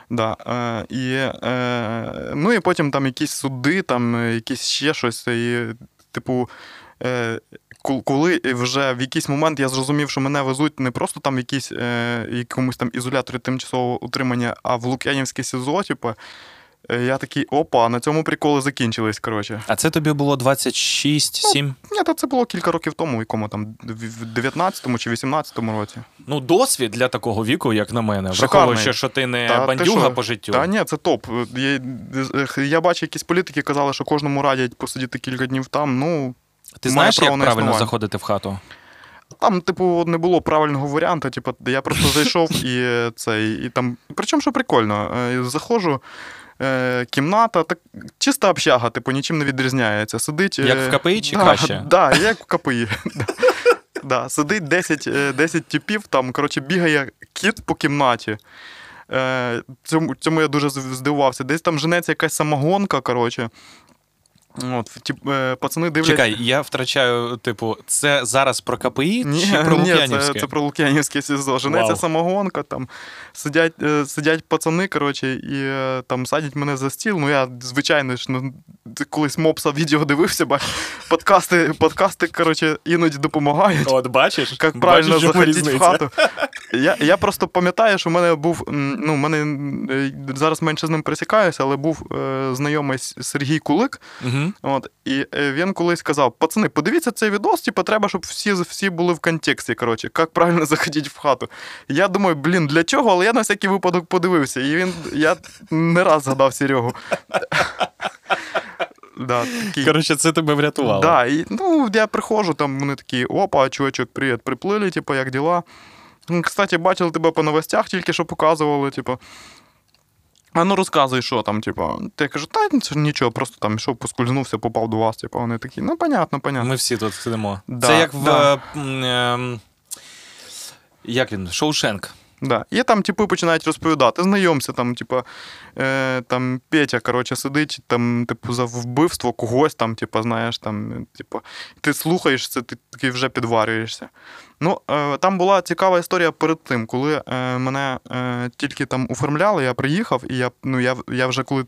C: Да. Е, і, е, ну і потім там якісь суди, там е, якісь ще щось. І, типу, е, коли вже в якийсь момент я зрозумів, що мене везуть не просто там в якісь, е, якомусь там ізоляторі тимчасового утримання, а в Лук'янівське СІЗО, типу, е, я такий, опа, на цьому приколи закінчились, коротше.
B: А це тобі було 26, 7?
C: Ні, та це було кілька років тому, в якому там в 19-му чи 18-му році.
B: Ну, досвід для такого віку, як на мене,
C: Шикарний.
B: враховуючи, що ти не
C: Та
B: бандюга
C: що?
B: по життю.
C: Та ні, це топ. Я, я бачу, якісь політики казали, що кожному радять посидіти кілька днів там. Ну,
B: Ти знаєш, як правильно
C: існування.
B: заходити в хату?
C: Там, типу, не було правильного варіанту. Типу, я просто зайшов і цей, і там. Причому, що прикольно, е, заходжу. е, Кімната, так чиста общага, типу, нічим не відрізняється. Сидить.
B: Як
C: е,
B: в КПІ чи
C: да,
B: краще?
C: Да, як в КПІ. Да. Сидить 10, е, 10 типів, там, коротше, бігає кіт по кімнаті. Цьому, цьому я дуже здивувався. Десь там женеться якась самогонка, коротше. От, тип, е, пацани дивляться.
B: Чекай, я втрачаю, типу, це зараз про КПІ
C: Ні,
B: чи про
C: ні
B: Лук'янівське?
C: це, це про Лук'янівське СІЗО. Женеться
B: Вау.
C: самогонка, там сидять, е, сидять пацани, коротше, і е, там садять мене за стіл. Ну, я, звичайно ж, ну, колись мопса відео дивився, бач, подкасти, подкасти, коротше, іноді допомагають.
B: От бачиш?
C: Як правильно
B: Бачиш,
C: заходити в хату. Я, я просто пам'ятаю, що в мене був. Ну, в мене е, зараз менше з ним пересікаюся, але був е, знайомий Сергій Кулик.
B: Мгм.
C: От, і е, він колись сказав: пацани, подивіться цей відос, типу, треба, щоб всі, всі були в контексті. Коротше, як правильно заходити в хату. Я думаю, блін, для чого? Але я на всякий випадок подивився. І він, я не раз згадав Серегу. Да, такий.
B: Коротше, це тебе врятувало.
C: Да, і, ну, я приходжу, там вони такі, опа, чувачок, привіт, приплили, типу, як діла? Кстати, бачили тебе по новостях, тільки що показували, типу. А ну розказуй, що там, типу. Я кажу, та це ж нічого, просто там йшов, поскользнувся, попав до вас. Типу, вони такі, ну, понятно, понятно.
B: Ми всі тут сидимо.
C: Да,
B: це як в.
C: да.
B: е, ем, як він? Шоушенк.
C: Да. І там, типу, починають розповідати. Знайомся, там, типу, е, там Петя, коротше, сидить, там, типу, за вбивство когось, там, типу, знаєш, там, типу, ти слухаєш це, ти такий вже підварюєшся. Ну, е, там була цікава історія перед тим, коли е, мене е, тільки там оформляли, я приїхав, і я, ну, я, я вже коли.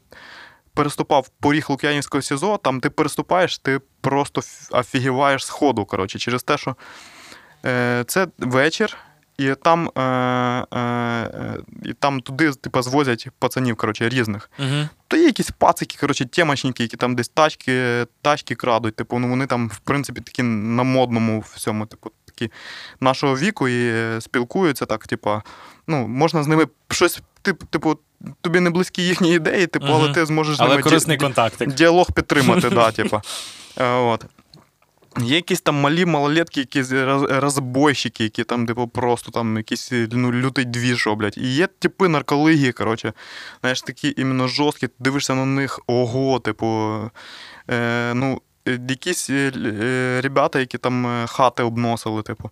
C: Переступав поріг Лук'янівського СІЗО, там ти переступаєш, ти просто офігіваєш з ходу, коротше, через те, що це вечір, і там, е, е, е, і там туди типу, звозять пацанів коротше, різних.
B: Угу.
C: То є якісь пацики, коротше, темочники, які там десь тачки, тачки крадуть. Типу, ну вони там, в принципі, такі на модному всьому, типу, такі нашого віку і спілкуються так, типу, ну, можна з ними щось, типу, типу тобі не близькі їхні ідеї, типу, але ти зможеш
B: Але
C: ними ді- ді- діалог підтримати, да, типу. Е, От. Є якісь там малі малолетки, якісь розбойщики, які там, типу, просто там якісь ну, лютий двіж роблять. І є типи наркології, коротше, знаєш, такі іменно жорсткі, ти дивишся на них, ого, типу. Е, ну, якісь е, е, ребята, які там е, хати обносили, типу.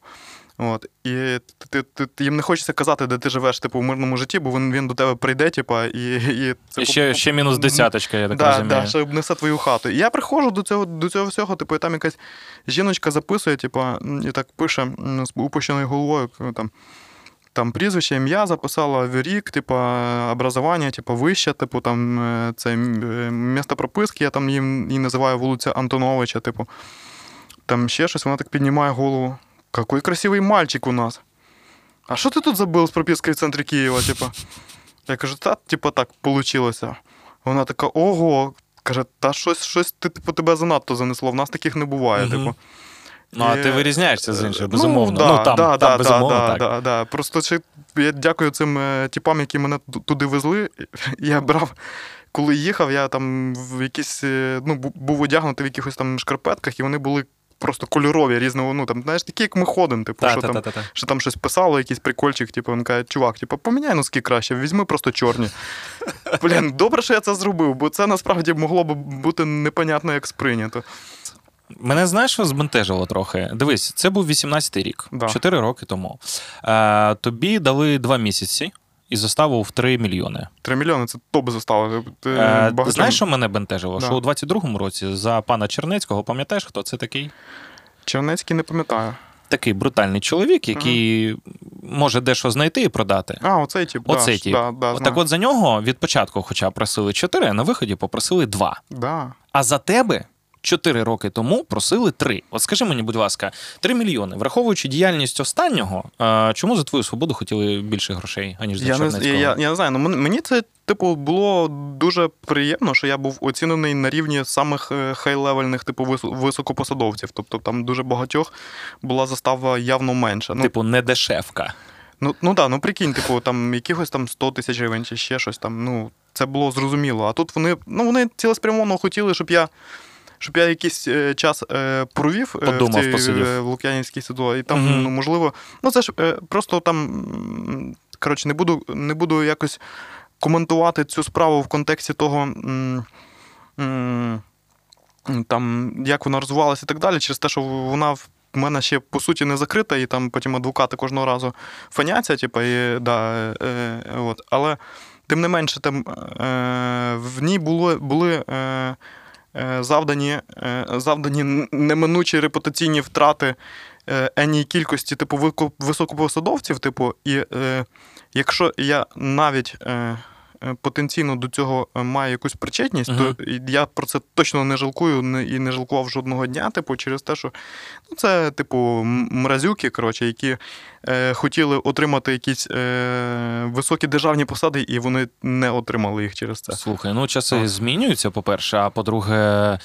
C: От. І ти, ти, ти, їм не хочеться казати, де ти живеш, типу, в мирному житті, бо він, він до тебе прийде, типу, і, і це
B: І ще, ще мінус десяточка, я так
C: да,
B: розумію.
C: да, що обнесе твою хату. І я приходжу до цього, до цього всього, типу, і там якась жіночка записує, типу, і так пише з упущеною головою, там, там прізвище, ім'я записала, рік, типу, образування, типу, вище, типу, там, е, це е, місто прописки, я там їм її називаю вулиця Антоновича, типу. Там ще щось, вона так піднімає голову. Какой красивий мальчик у нас. А що ти тут забув з пропискою в центрі Києва, типу? Я кажу, та, типу, так получилося. Вона така, ого. Каже, та щось, щось ти, типу, тебе занадто занесло. В нас таких не буває.
B: Мгм.
C: Типу.
B: Ну, а
C: І-
B: ти вирізняєшся з інших, безумовно.
C: Ну, да,
B: Ну, там,
C: да,
B: там
C: да,
B: безумовно,
C: да,
B: так.
C: Да, да. Просто ще я дякую цим е, типам, які мене туди везли. Я брав, коли їхав, я там в якісь, е, ну, був одягнутий в якихось там шкарпетках, і вони були просто кольорові різного. Ну, там, знаєш, такі, як ми ходимо, типу,
B: Та,
C: що
B: та,
C: там.
B: та, та, та.
C: Що там щось писало, якийсь прикольчик, типу, він каже, чувак, типу, поміняй носки краще, візьми просто чорні. Блін, добре, що я це зробив, бо це насправді могло б бути непонятно, як сприйнято.
B: Мене знаєш, що збентежило трохи. Дивись, це був 18-й рік,
C: Да.
B: 4 роки тому. Е, тобі дали 2 місяці і заставу в 3 мільйони.
C: Три мільйони це топ застава. Ти
B: Е,
C: багатьом-
B: знаєш, що мене бентежило?
C: Да.
B: Що у 22-му році за пана Чернецького, пам'ятаєш, хто це такий?
C: Чернецький не пам'ятаю.
B: Такий брутальний чоловік, який може дещо знайти і продати.
C: А, оцей тип.
B: Оцей
C: да,
B: тип.
C: Да, да,
B: От так от за нього від початку, хоча просили 4, а на виході попросили 2.
C: Да.
B: А за тебе 4 роки тому просили 3. От скажи мені, будь ласка, 3 мільйони. Враховуючи діяльність останнього, е, чому за твою свободу хотіли більше грошей, аніж за
C: Я не,
B: Чернецького?
C: я, я, я не знаю, ну мені це, типу, було дуже приємно, що я був оцінений на рівні самих е, хай-левельних, типу, високопосадовців. Тобто там дуже багатьох була застава явно менша. Ну,
B: Типу, не дешевка.
C: Ну, ну да, ну прикинь, типу, там якихось там 100 тисяч гривень чи ще щось там. Ну, це було зрозуміло. А тут вони, ну, вони цілеспрямовано хотіли, щоб я щоб я якийсь е, час е, провів е,
B: Подумав,
C: в цій в Лук'янівській ситуації. І там,
B: Мгм.
C: ну, можливо, ну це ж е, просто там. Коротше, не буду, не буду якось коментувати цю справу в контексті того. м, м, там, як вона розвивалася і так далі, через те, що вона в мене ще по суті не закрита, і там потім адвокати кожного разу фаняться, типу, і, да, е, е, от. але тим не менше, там, е, в ній було, були завдані, е, завдані неминучі репутаційні втрати е, енній кількості типу, високопосадовців, типу, і е, якщо я навіть. Е, Потенційно до цього е, має якусь причетність,
B: Мгм.
C: то я про це точно не жалкую і не жалкував жодного дня, типу, через те, що ну, це, типу, мразюки, коротше, які е, хотіли отримати якісь е, високі державні посади, і вони не отримали їх через це.
B: Слухай, ну часи змінюються, по-перше, а по-друге,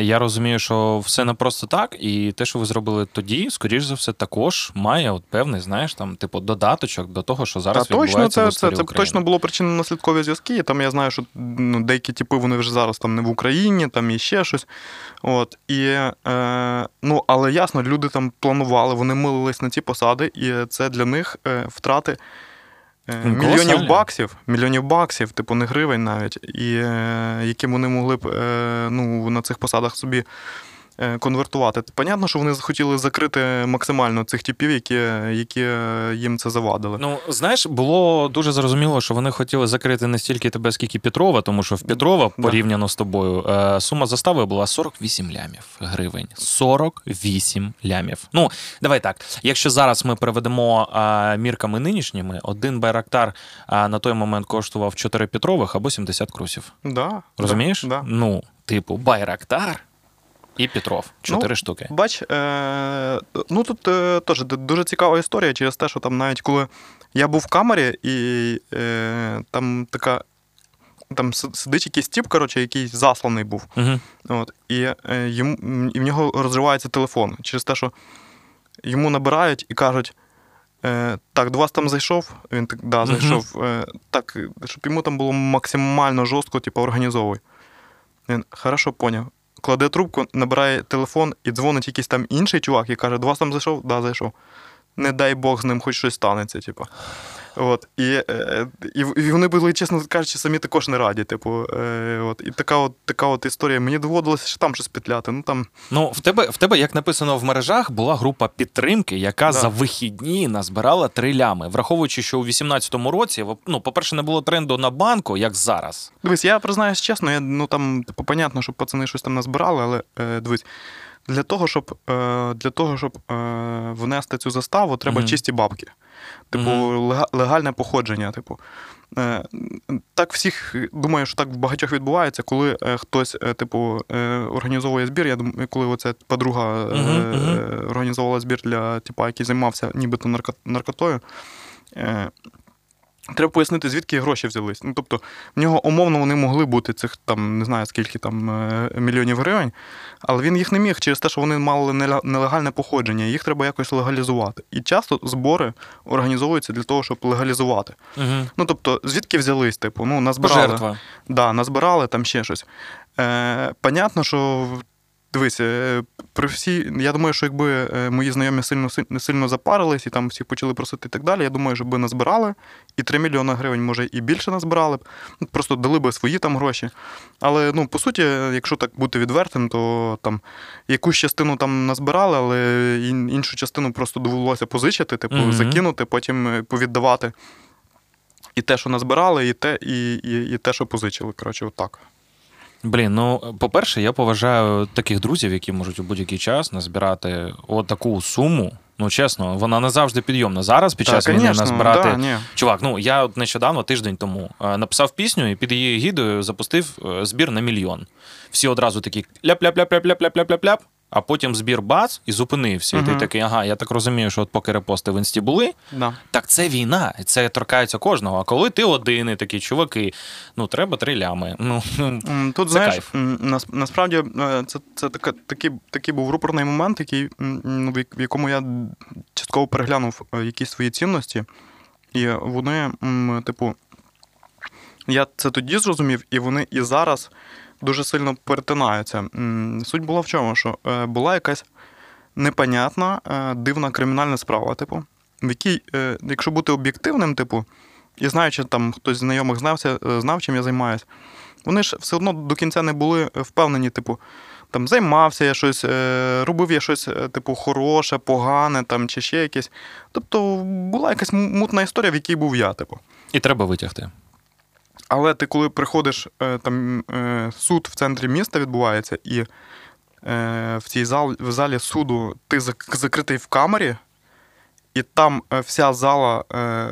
B: я розумію, що все не просто так, і те, що ви зробили тоді, скоріш за все, також має от певний, знаєш, там, типу, додаточок до того, що зараз
C: Та точно,
B: відбувається в
C: це, це, це точно було причинно-наслідкові зв'язки. І Там я знаю, що ну, деякі типи вони вже зараз там не в Україні, там і ще щось. От, і, е, ну, але ясно, люди там планували, вони милились на ці посади, і це для них е, втрати. Е, Мільйонів баксів, мільйонів баксів, типу не гривень навіть, і е, які вони могли б е, ну, на цих посадах собі конвертувати. Понятно, що вони захотіли закрити максимально цих типів, які, які е, їм це завадили.
B: Ну, знаєш, було дуже зрозуміло, що вони хотіли закрити не стільки тебе, скільки Петрова, тому що в Петрова,
C: Да.
B: порівняно з тобою, е, сума застави була 48 лямів гривень. 48 лямів. Ну, давай так. Якщо зараз ми переведемо е, мірками нинішніми, один байрактар е, на той момент коштував 4 Петрових або 70 крусів.
C: Да,
B: Розумієш?
C: Да, да.
B: Ну, типу, байрактар і Петров. Чотири
C: Ну,
B: штуки.
C: Бач, е, ну тут е, теж дуже цікава історія через те, що там навіть коли я був в камері, і е, там така. Там сидить якийсь тіп, коротше, який засланий був.
B: Угу.
C: От, і, е, йому, і в нього розривається телефон через те, що йому набирають і кажуть: е, так, до вас там зайшов. Він так, да, зайшов. Е, так, щоб йому там було максимально жорстко, типу, організовуй. Він хорошо поняв. Кладе трубку, набирає телефон і дзвонить якийсь там інший чувак і каже: до вас там зайшов? Да, зайшов. Не дай Бог з ним хоч щось станеться, типу. От, і, е, і, і вони були, чесно кажучи, самі також не раді. Типу, е, от, і така от, така от історія. Мені доводилося ще там щось петляти. Ну там
B: Ну, в тебе, в тебе, як написано в мережах, була група підтримки, яка
C: Да.
B: за вихідні назбирала три лями. Враховуючи, що у 18-му році, ну, по-перше, не було тренду на банку, як зараз.
C: Дивись, я признаюсь чесно, я, ну там, типу, понятно, що пацани щось там назбирали, але е, дивись, для того, щоб, е, для того, щоб е, внести цю заставу, треба
B: Мгм.
C: чисті бабки. Типу, лега- легальне походження. Типу. Е, так всіх, думаю, що так в багатьох відбувається, коли е, хтось, е, типу, організовує збір. Я думаю, коли оця подруга е, організовувала збір для типу, який займався нібито нарко- наркотою. Треба пояснити, звідки гроші взялись. Ну, тобто, в нього умовно вони могли бути цих там, не знаю скільки там е, мільйонів гривень, але він їх не міг через те, що вони мали нелегальне походження, їх треба якось легалізувати. І часто збори організовуються для того, щоб легалізувати.
B: Угу.
C: Ну тобто, звідки взялись, типу, ну назбирали.
B: Пожертва.
C: Да, назбирали там ще щось. Е, понятно, що дивись, е, при всі, я думаю, що якби е, мої знайомі сильно сильно запарились і там всіх почали просити і так далі, я думаю, що би назбирали і 3 мільйони гривень, може, і більше назбирали б. Ну, Просто дали би свої там гроші. Але ну, по суті, якщо так бути відвертим, то там якусь частину там назбирали, але іншу частину просто довелося позичити, типу,
B: Мгм.
C: закинути, потім е, повіддавати. І те, що назбирали, і те, і, і, і те, що позичили. Коротше, отак.
B: Блін, ну по-перше, я поважаю таких друзів, які можуть у будь-який час назбирати отаку суму. Ну, чесно, вона не завжди підйомна. Зараз під час війни назбирати.
C: Да, ні.
B: Чувак, ну я от нещодавно, тиждень тому, е, написав пісню і під її егідою запустив е, збір на мільйон. Всі одразу такі ляп-ляп-ляп-ляп-ляп-ляп-ляп-ляп, а потім збір бац і зупинився. І ти такий, ага, я так розумію, що от поки репости в інсті були,
C: Да.
B: так це війна, і це торкається кожного. А коли ти один і такі чуваки, ну треба три лями. Ну,
C: Тут,
B: Це
C: знаєш,
B: кайф.
C: нас, насправді е, це, це така, такий, такий був рупорний момент, який, ну, в якому я частково переглянув е, якісь свої цінності. І вони, типу, я це тоді зрозумів, і вони і зараз дуже сильно перетинаються. Суть була в чому, що е, була якась непонятна, е, дивна кримінальна справа, типу, в якій, е, якщо бути об'єктивним, типу, і знаючи, там хтось з знайомих знався, знав, чим я займаюся, вони ж все одно до кінця не були впевнені, типу, там займався я щось, робив я щось, типу, хороше, погане там, чи ще якесь. Тобто була якась мутна історія, в якій був я, типу.
B: І треба витягти.
C: Але ти, коли приходиш, е, там е, суд в центрі міста відбувається, і е, в цій зал, в залі суду ти закритий в камері, і там вся зала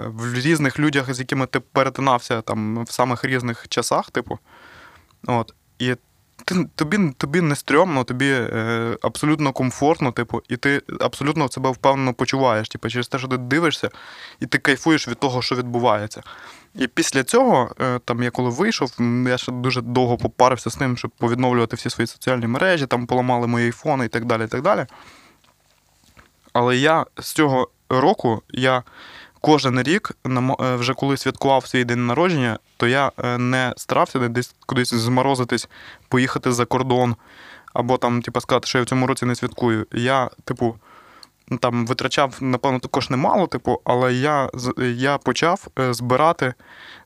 C: в різних людях, з якими ти перетинався там в самих різних часах, типу. От, і ти, тобі, тобі не стрьомно, тобі е, абсолютно комфортно, типу, і ти абсолютно себе впевнено почуваєш. Типу, через те, що ти дивишся, і ти кайфуєш від того, що відбувається. І після цього, е, там, я коли вийшов, я ще дуже довго попарився з ним, щоб повідновлювати всі свої соціальні мережі, там поламали мої айфони і так далі. і так далі. Але я з цього року, я кожен рік, е, вже коли святкував свій день народження, то я е, не старався десь кудись зморозитись, поїхати за кордон, або там, типу, сказати, що я в цьому році не святкую. Я, типу, там витрачав, напевно, також немало, типу, але я, я почав е, збирати,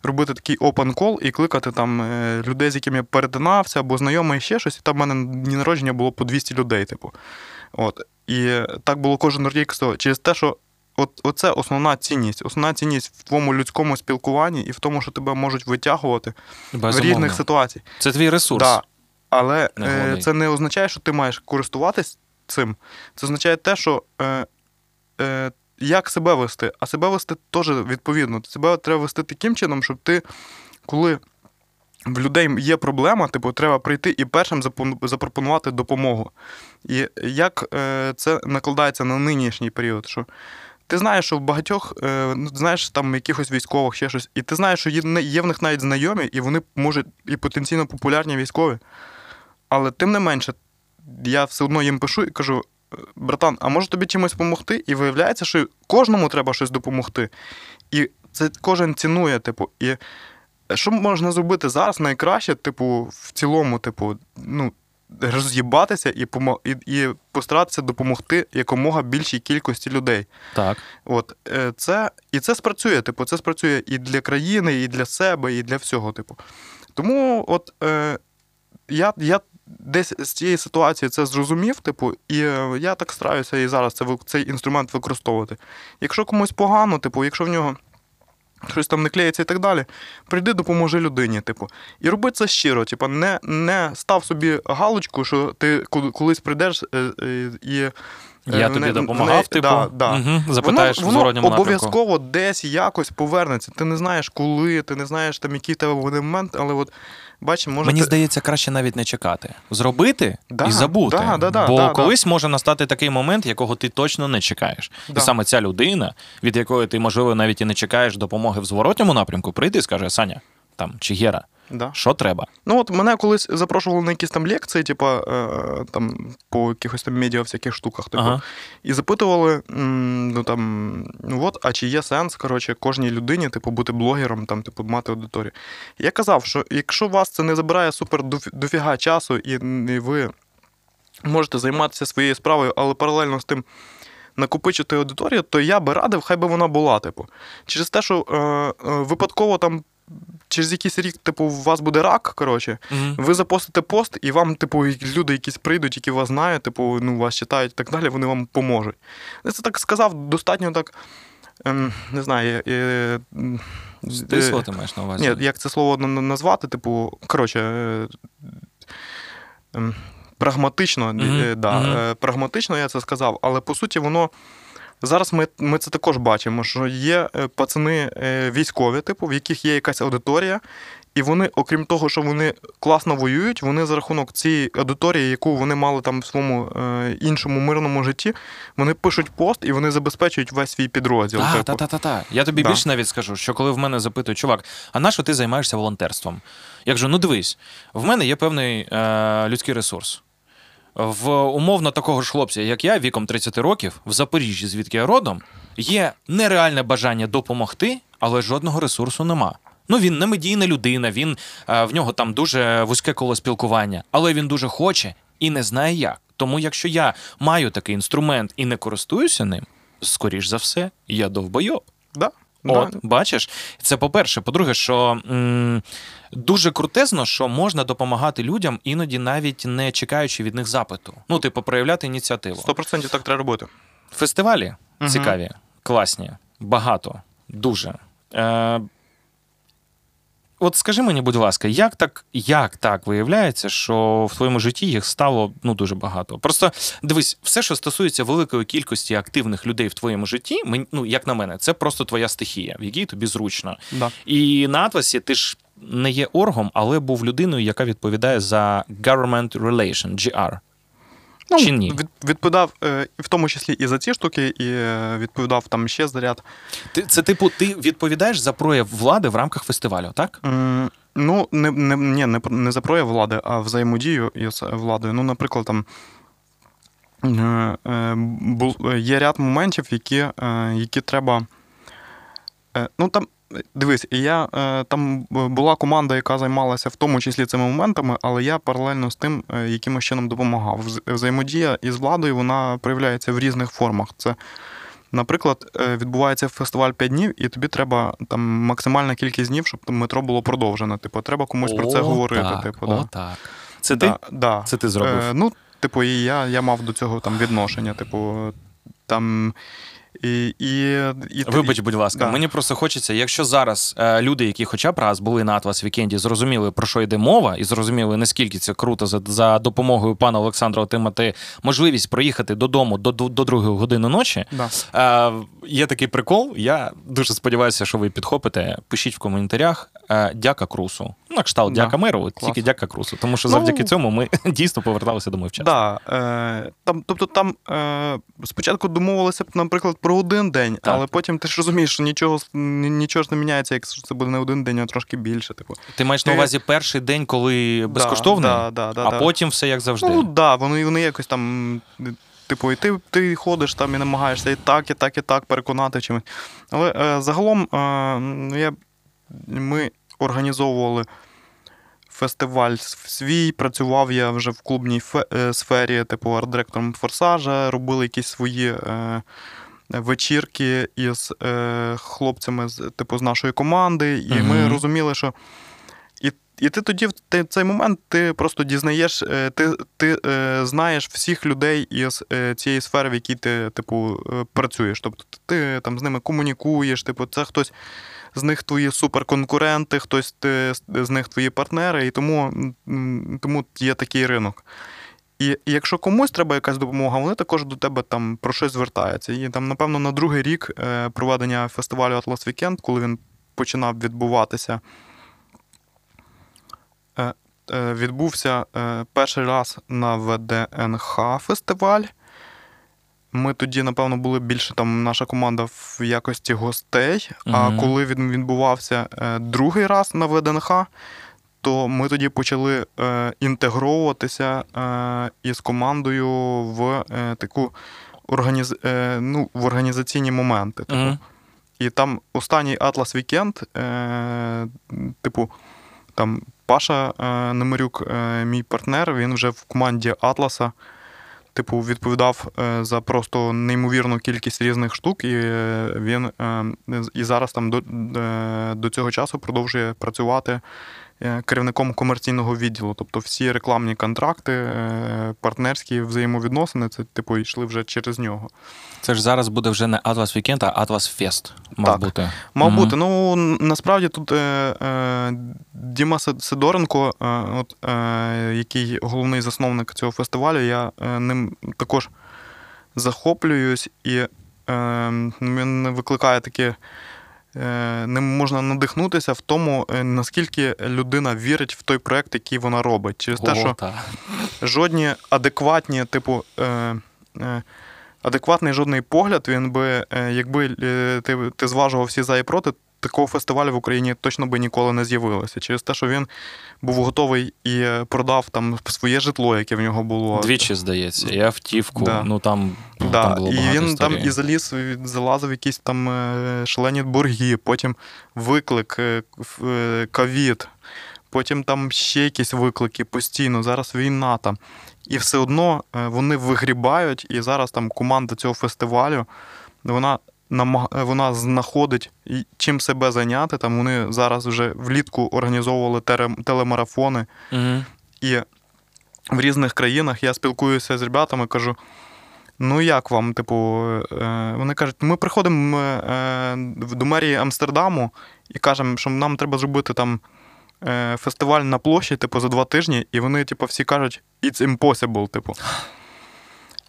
C: робити такий open call і кликати там е, людей, з якими я перетинався, або знайомий ще щось, і там в мене дні народження було по 200 людей, типу. От. І так було кожен рік через те, що от, оце основна цінність. Основна цінність в твоєму людському спілкуванні і в тому, що тебе можуть витягувати в різних ситуаціях.
B: Це твій ресурс.
C: Да. Але
B: Не
C: е, це не означає, що ти маєш користуватись цим. Це означає те, що е, е, як себе вести, а себе вести теж відповідно. Себе треба вести таким чином, щоб ти, коли в людей є проблема, типу, треба прийти і першим запропонувати допомогу. І як е, це накладається на нинішній період? що ти знаєш, що в багатьох, е, ну, знаєш, там якихось військових ще щось, і ти знаєш, що є, в них навіть знайомі, і вони можуть і потенційно популярні військові. Але тим не менше, я все одно їм пишу і кажу: «Е, братан, а може тобі чимось допомогти? І виявляється, що кожному треба щось допомогти. І це кожен цінує, типу. І що можна зробити зараз найкраще, типу, в цілому, типу, ну, роз'їбатися і, помо- і, і постаратися допомогти якомога більшій кількості людей.
B: Так.
C: От е, це і це спрацює. Типу, це спрацює і для країни, і для себе, і для всього. Типу. Тому, от е, я, я десь з цієї ситуації це зрозумів, типу, і е, я так стараюся і зараз це, цей інструмент використовувати. Якщо комусь погано, типу, якщо в нього. Щось там не клеїться і так далі. Прийди, допоможи людині, типу. І роби це щиро. Типу, не, не став собі галочку, що ти колись прийдеш е, е, і.
B: Я тобі допомагав,
C: не-
B: типу.
C: да, да.
B: Угу. Запитаєш
C: воно,
B: в зворотньому
C: воно
B: напрямку.
C: обов'язково десь якось повернеться. Ти не знаєш, коли, ти не знаєш, там, який в тебе буде момент, але от бачимо, може.
B: Мені здається, краще навіть не чекати. Зробити
C: Да,
B: і забути.
C: да, да, да,
B: Бо
C: да,
B: колись може настати такий момент, якого ти точно не чекаєш.
C: Да.
B: І саме ця людина, від якої ти, можливо, навіть і не чекаєш допомоги в зворотньому напрямку, прийде і скаже: Саня, там чи Гера,
C: Да.
B: що треба?
C: Ну от мене колись запрошували на якісь там лекції, типу, е, там по якихось там медіа всяких штуках, типу,
B: Ага.
C: і запитували, ну там, ну от, а чи є сенс, коротше, кожній людині, типу, бути блогером, там, типу, мати аудиторію. Я казав, що якщо вас це не забирає супер дофіга часу, і, і ви можете займатися своєю справою, але паралельно з тим. Накопичити аудиторію, то я би радив, хай би вона була, типу. Через те, що е, е, випадково там через якийсь рік, типу, у вас буде рак, коротше,
B: Мгм.
C: ви запостите пост, і вам, типу, люди якісь прийдуть, які вас знають, типу, ну, вас читають і так далі, вони вам поможуть. Я це так сказав, достатньо так. Ем, не знаю, е, е, м, е,
B: ти маєш на увазі?
C: ні, як це слово на- на- назвати, типу, коротше. е, ем, Прагматично, е, да, е, прагматично я це сказав, але по суті, воно зараз ми, ми це також бачимо, що є е, пацани е, військові, типу, в яких є якась аудиторія, і вони, окрім того, що вони класно воюють, вони за рахунок цієї аудиторії, яку вони мали там в своєму е, іншому мирному житті, вони пишуть пост і вони забезпечують весь свій підрозділ.
B: Та,
C: типу.
B: та, та, та, та. Я тобі
C: Да.
B: більше навіть скажу, що коли в мене запитують, чувак, а на що ти займаєшся волонтерством? Я кажу, ну дивись, в мене є певний е, людський ресурс. В умовно такого ж хлопця, як я, віком 30 років, в Запоріжжі, звідки я родом, є нереальне бажання допомогти, але жодного ресурсу нема. Ну він не медійна людина, він е, в нього там дуже вузьке коло спілкування, але він дуже хоче і не знає як. Тому, якщо я маю такий інструмент і не користуюся ним, скоріш за все, я довбойоб.
C: Да.
B: От, бачиш, це по-перше. По-друге, що м, дуже крутезно, що можна допомагати людям, іноді навіть не чекаючи від них запиту. Ну, типу, проявляти ініціативу.
C: 100% так треба робити.
B: Фестивалі
C: угу.
B: цікаві, класні, багато, дуже. Е, от скажи мені, будь ласка, як так, як так виявляється, що в твоєму житті їх стало ну, дуже багато? Просто дивись, все, що стосується великої кількості активних людей в твоєму житті, мені, ну, як на мене, це просто твоя стихія, в якій тобі зручно.
C: Да.
B: І на Атласі ти ж не є оргом, але був людиною, яка відповідає за government relation, GR.
C: Ну,
B: Чи ні?
C: Від, відповідав е, в тому числі і за ці штуки, і е, відповідав там ще за ряд.
B: Ти, це типу, ти відповідаєш за прояв влади в рамках фестивалю, так?
C: М, Ну, не, не, ні, не, не за прояв влади, а взаємодію із владою. Ну, наприклад, там е, е, є ряд моментів, які, е, які треба. е, Ну, там, дивись, я, е, там була команда, яка займалася в тому числі цими моментами, але я паралельно з тим е, якимось чином допомагав. Взаємодія із владою вона проявляється в різних формах. Це Наприклад, е, відбувається фестиваль 5 днів, і тобі треба там максимальна кількість днів, щоб метро було продовжено. Типу, треба комусь про це говорити.
B: Так,
C: Типу,
B: о,
C: да.
B: так. Це
C: да,
B: ти?
C: Да.
B: Це ти зробив?
C: Е, ну, типу, і я, я мав до цього там відношення. Типу, там. І, і, і,
B: Вибач, будь ласка,
C: да.
B: мені просто хочеться, якщо зараз е, люди, які хоча б раз були на Атлас Вікенді, зрозуміли, про що йде мова, і зрозуміли, наскільки це круто за, за допомогою пана Олександра отримати можливість проїхати додому до, до, до другої години ночі.
C: Да.
B: Е, є такий прикол. Я дуже сподіваюся, що ви підхопите. Пишіть в коментарях. Е, дяка Крусу. Ну, на кшталт
C: Да.
B: дяка меру,
C: Клас.
B: тільки дяка Крусу. Тому що
C: Ну,
B: завдяки цьому ми дійсно поверталися домой вчасно.
C: Да, е, там, тобто там е, спочатку домовилися б, наприклад, про один день,
B: Так.
C: але потім ти ж розумієш, що нічого, нічого ж не міняється, якщо це буде не один день, а трошки більше. Типу.
B: Ти маєш на увазі перший день, коли безкоштовний,
C: Да, да, да,
B: а
C: да.
B: потім все як завжди.
C: Ну так, да, вони, вони якось там. Типу, і ти, ти ходиш там і намагаєшся і так, і так, і так переконати чимось. Але е, загалом е, ну, я, ми організовували фестиваль свій, працював я вже в клубній фе, е, сфері, типу арт-директором форсажа, робили якісь свої. Е, Вечірки із е, хлопцями з типу з нашої команди, і ми розуміли, що і, і ти тоді в цей момент ти просто дізнаєш, е, ти, ти е, знаєш всіх людей із е, цієї сфери, в якій ти, типу, е, працюєш. Тобто ти там з ними комунікуєш, типу, це хтось з них твої суперконкуренти, хтось ти, з них твої партнери, і тому, тому є такий ринок. І, і якщо комусь треба якась допомога, вони також до тебе там про щось звертаються. І там, напевно, на другий рік е, проведення фестивалю Atlas Weekend, коли він починав відбуватися, е, е, відбувся перший раз на ВДНХ фестиваль. Ми тоді, напевно, були більше там наша команда в якості гостей. А коли він відбувався другий раз на ВДНХ, то ми тоді почали е, інтегровуватися е, із командою в е, таку організ... е, ну, в організаційні моменти. Типу.
B: Мгм.
C: І там останній Atlas Weekend, е, типу, там Паша е, Немирюк, е, мій партнер, він вже в команді Атласа. Типу, відповідав е, за просто неймовірну кількість різних штук, і е, він е, і зараз там до, е, до цього часу продовжує працювати керівником комерційного відділу. Тобто всі рекламні контракти, е, партнерські взаємовідносини, це типу йшли вже через нього.
B: Це ж зараз буде вже не Atlas Weekend, а Atlas Fest. Мав
C: Так.
B: бути.
C: Мав
B: Мгм.
C: бути. Ну насправді тут е, е, Діма Сидоренко, е, от, е, який головний засновник цього фестивалю, я е, ним також захоплююсь і е, він викликає таке. Е, Ним можна надихнутися в тому, е, наскільки людина вірить в той проект, який вона робить. Через те, що
B: та.
C: жодні адекватні, типу, е, адекватний жодний погляд, він би, якби ти, ти зважував всі за і проти, такого фестивалю в Україні точно би ніколи не з'явилося. Через те, що він був готовий і продав там своє житло, яке в нього було.
B: Двічі, здається, і автівку.
C: Да.
B: Ну там, ну,
C: Да,
B: там було
C: і він
B: історій.
C: там і заліз, залазив якісь там е, шалені борги, потім виклик, е, е, ковід, потім там ще якісь виклики постійно, зараз війна там. І все одно е, вони вигрібають, і зараз там команда цього фестивалю, вона. Намаг- Вона знаходить чим себе зайняти. Там вони зараз вже влітку організовували телемарафони.
B: Мгм.
C: І в різних країнах я спілкуюся з ребятами, кажу: ну як вам? Типу, е, вони кажуть, ми приходимо е, до мерії Амстердаму і кажемо, що нам треба зробити там е, фестиваль на площі, типу, за два тижні, і вони, типу, всі кажуть, it's impossible, типу.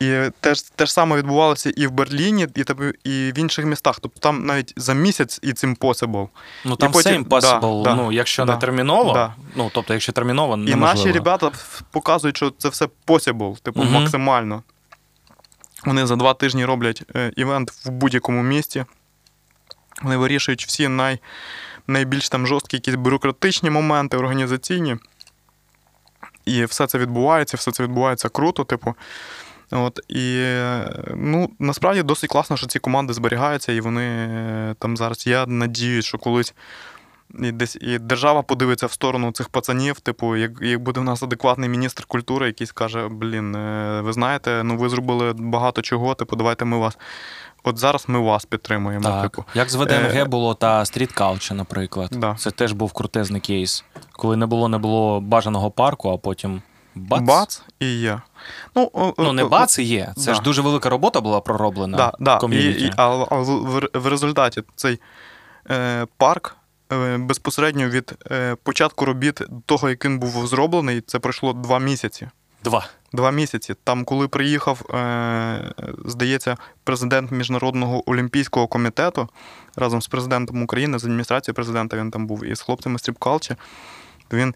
C: І те ж, те ж саме відбувалося і в Берліні, і, і в інших містах. Тобто там навіть за місяць it's impossible.
B: Ну там
C: потім-
B: все impossible,
C: да, да,
B: ну, якщо
C: да,
B: не терміново,
C: да.
B: ну тобто, якщо терміново,
C: І наші ребята показують, що це все possible, типу,
B: Мгм.
C: максимально. Вони за два тижні роблять е, івент в будь-якому місті. Вони вирішують всі най, найбільш там жорсткі якісь бюрократичні моменти, організаційні. І все це відбувається, все це відбувається круто, типу. От, і ну, насправді досить класно, що ці команди зберігаються, і вони е, там зараз. Я надіюсь, що колись і десь і держава подивиться в сторону цих пацанів. Типу, як, як буде в нас адекватний міністр культури, який скаже: Блін, е, ви знаєте, ну ви зробили багато чого, типу, давайте ми вас. От зараз ми вас підтримуємо.
B: Так,
C: Типу.
B: як з ВДНГ
C: Е,
B: було та Culture, наприклад.
C: Да.
B: Це теж був крутезний кейс. Коли не було не було бажаного парку, а потім бац.
C: Бац і є. Ну,
B: Ну, не бац і є. Це
C: да.
B: ж дуже велика робота була пророблена
C: Да, да. І, і, а, а в, в результаті цей е, парк е, безпосередньо від е, початку робіт до того, як він був зроблений, це пройшло два місяці.
B: Два.
C: Два місяці. Там, коли приїхав, е, здається, президент Міжнародного олімпійського комітету разом з президентом України, з адміністрацією президента він там був, і з хлопцями з Тріпкалчі, то він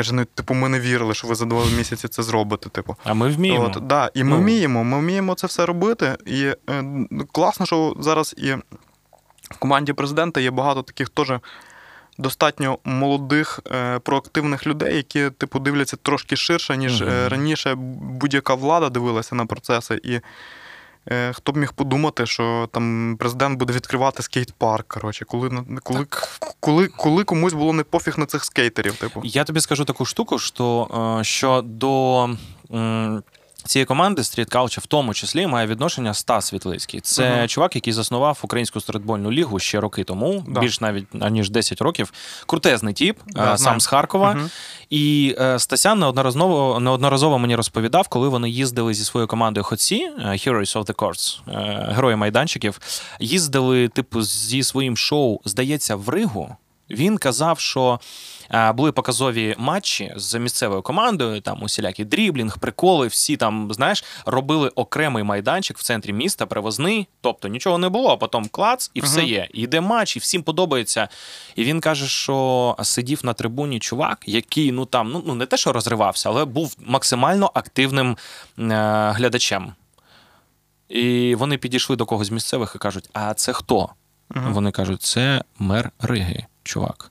C: каже: ну, типу, ми не вірили, що ви за два місяці це зробите. Типу.
B: А ми вміємо.
C: От, да, і ми
B: Ну.
C: вміємо, ми вміємо це все робити. І е, класно, що зараз і в команді президента є багато таких теж достатньо молодих, е, проактивних людей, які, типу, дивляться трошки ширше, ніж е, раніше будь-яка влада дивилася на процеси. І хто б міг подумати, що там президент буде відкривати скейт-парк. Коротше, коли, коли, коли, коли комусь було не пофіг на цих скейтерів, типу.
B: Я тобі скажу таку штуку, що, е, що до цієї команди Street Culture в тому числі має відношення Стас Світлицький. Це
C: Мгм.
B: чувак, який заснував українську стрітбольну лігу ще роки тому,
C: Да.
B: більш навіть аніж 10 років. Крутезний тіп, е,
C: Да,
B: сам
C: знаю.
B: з Харкова.
C: Мгм.
B: І е, Стасян неодноразово, неодноразово мені розповідав, коли вони їздили зі своєю командою Хоці, е, Heroes of the Courts, е, герої майданчиків, їздили, типу, зі своїм шоу, здається, в Ригу. Він казав, що е, були показові матчі з місцевою командою, там усілякі дріблінг, приколи, всі там, знаєш, робили окремий майданчик в центрі міста, привозний, тобто нічого не було, а потім клац, і все є. І йде матч, і всім подобається. І він каже, що сидів на трибуні чувак, який ну там ну, ну не те, що розривався, але був максимально активним е, глядачем. І вони підійшли до когось з місцевих і кажуть: А це хто?
C: Мгм.
B: Вони кажуть, це мер Риги, чувак.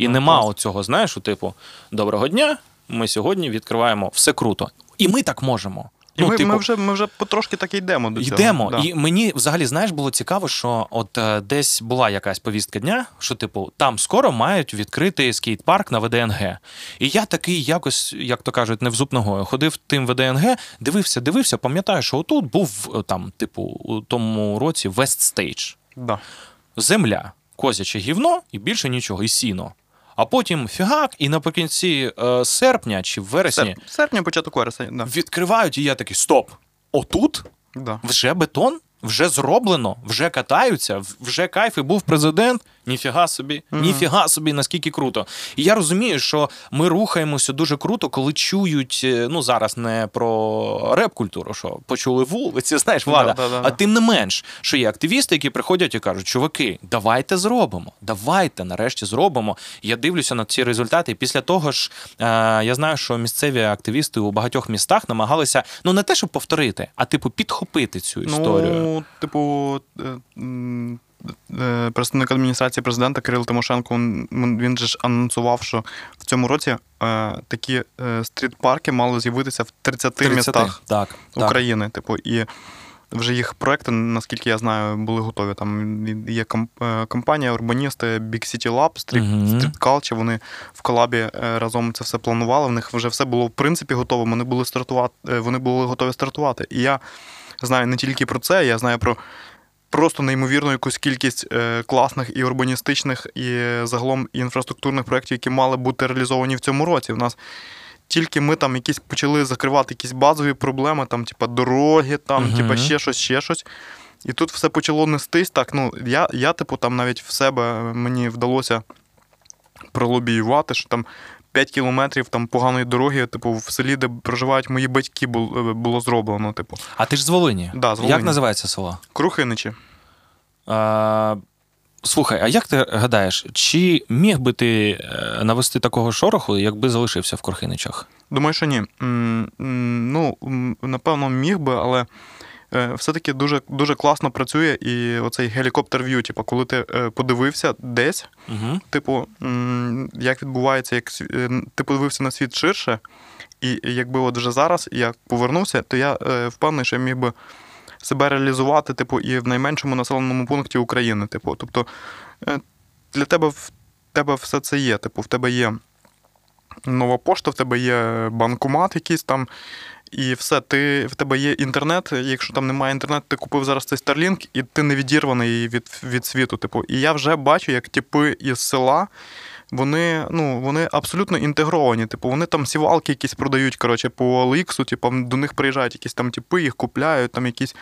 B: І
C: Ну,
B: нема
C: клас.
B: оцього, знаєш, у типу, доброго дня, ми сьогодні відкриваємо все круто. І ми так можемо.
C: І
B: ну,
C: ми,
B: типу,
C: ми, вже, ми вже потрошки так йдемо до цього.
B: Йдемо.
C: Да.
B: І мені взагалі, знаєш, було цікаво, що от е, десь була якась повістка дня, що, типу, там скоро мають відкрити скейт-парк на ВДНГ. І я такий якось, як то кажуть, не в зуб ногою, ходив тим ВДНГ, дивився, дивився, пам'ятаю, що отут був е, там, типу, у тому році West Stage.
C: Да.
B: Земля, козяче гівно і більше нічого, і сіно. А потім фігак, і наприкінці е, серпня чи вересні
C: Серп, серпня, початок вересня. Да.
B: відкривають, і я такий: стоп! Отут
C: Да.
B: вже бетон, вже зроблено, вже катаються, вже кайф і був президент. Ніфіга собі,
C: Мгм.
B: ніфіга собі, наскільки круто. І я розумію, що ми рухаємося дуже круто, коли чують, е, ну зараз не про реп-культуру, що почули вулиці, знаєш, влада.
C: Да, да, да,
B: а тим не менш, що є активісти, які приходять і кажуть: чуваки, давайте зробимо, давайте нарешті зробимо. Я дивлюся на ці результати. І після того ж е, я знаю, що місцеві активісти у багатьох містах намагалися ну не те, щоб повторити, а типу підхопити цю історію.
C: Ну, типу, е, представник адміністрації президента Кирил Тимошенко, він, же ж анонсував, що в цьому році е, такі е, стріт-парки мали з'явитися в 30,
B: 30.
C: містах
B: Так, так.
C: України. Типу, і вже їх проекти, наскільки я знаю, були готові. Там є е, компанія, урбаністи Big City Lab, Street, Culture, Вони в колабі е, разом це все планували. В них вже все було в принципі готово. Вони були стартувати, е, вони були готові стартувати. І я знаю не тільки про це, я знаю про. Просто неймовірну якусь кількість е, класних і урбаністичних, і е, загалом і інфраструктурних проєктів, які мали бути реалізовані в цьому році. У нас тільки ми там якісь почали закривати якісь базові проблеми, там, типа дороги, там,
B: Мгм.
C: типа ще щось, ще щось. І тут все почало нестись. Так, ну, я, я, типу, там навіть в себе мені вдалося пролобіювати, що там 5 кілометрів там поганої дороги, типу, в селі, де проживають мої батьки, було зроблено. Типу,
B: А ти ж з Волині.
C: Да, з
B: Як називається село?
C: Крухиничі.
B: А, слухай, а як ти гадаєш, чи міг би ти е, навести такого шороху, якби залишився в Корхиничах?
C: Думаю, що ні. Ну, напевно, міг би, але е, все-таки дуже, дуже класно працює і оцей гелікоптер в'ю, типу, коли ти е, подивився десь,
B: Угу.
C: типу, як відбувається, як е, ти подивився на світ ширше, і якби от вже зараз я повернувся, то я е, впевнений, що я міг би себе реалізувати, типу, і в найменшому населеному пункті України. Типу, тобто е, для тебе в тебе все це є. Типу, в тебе є нова пошта, в тебе є банкомат якийсь там. І все, ти, в тебе є інтернет. Якщо там немає інтернету, ти купив зараз цей Starlink, і ти не відірваний від, від світу. Типу. І я вже бачу, як типи із села, вони, ну, вони абсолютно інтегровані. Типу, вони там сівалки якісь продають, коротше, по OLX, типу, до них приїжджають якісь там типи, їх купляють, там якісь.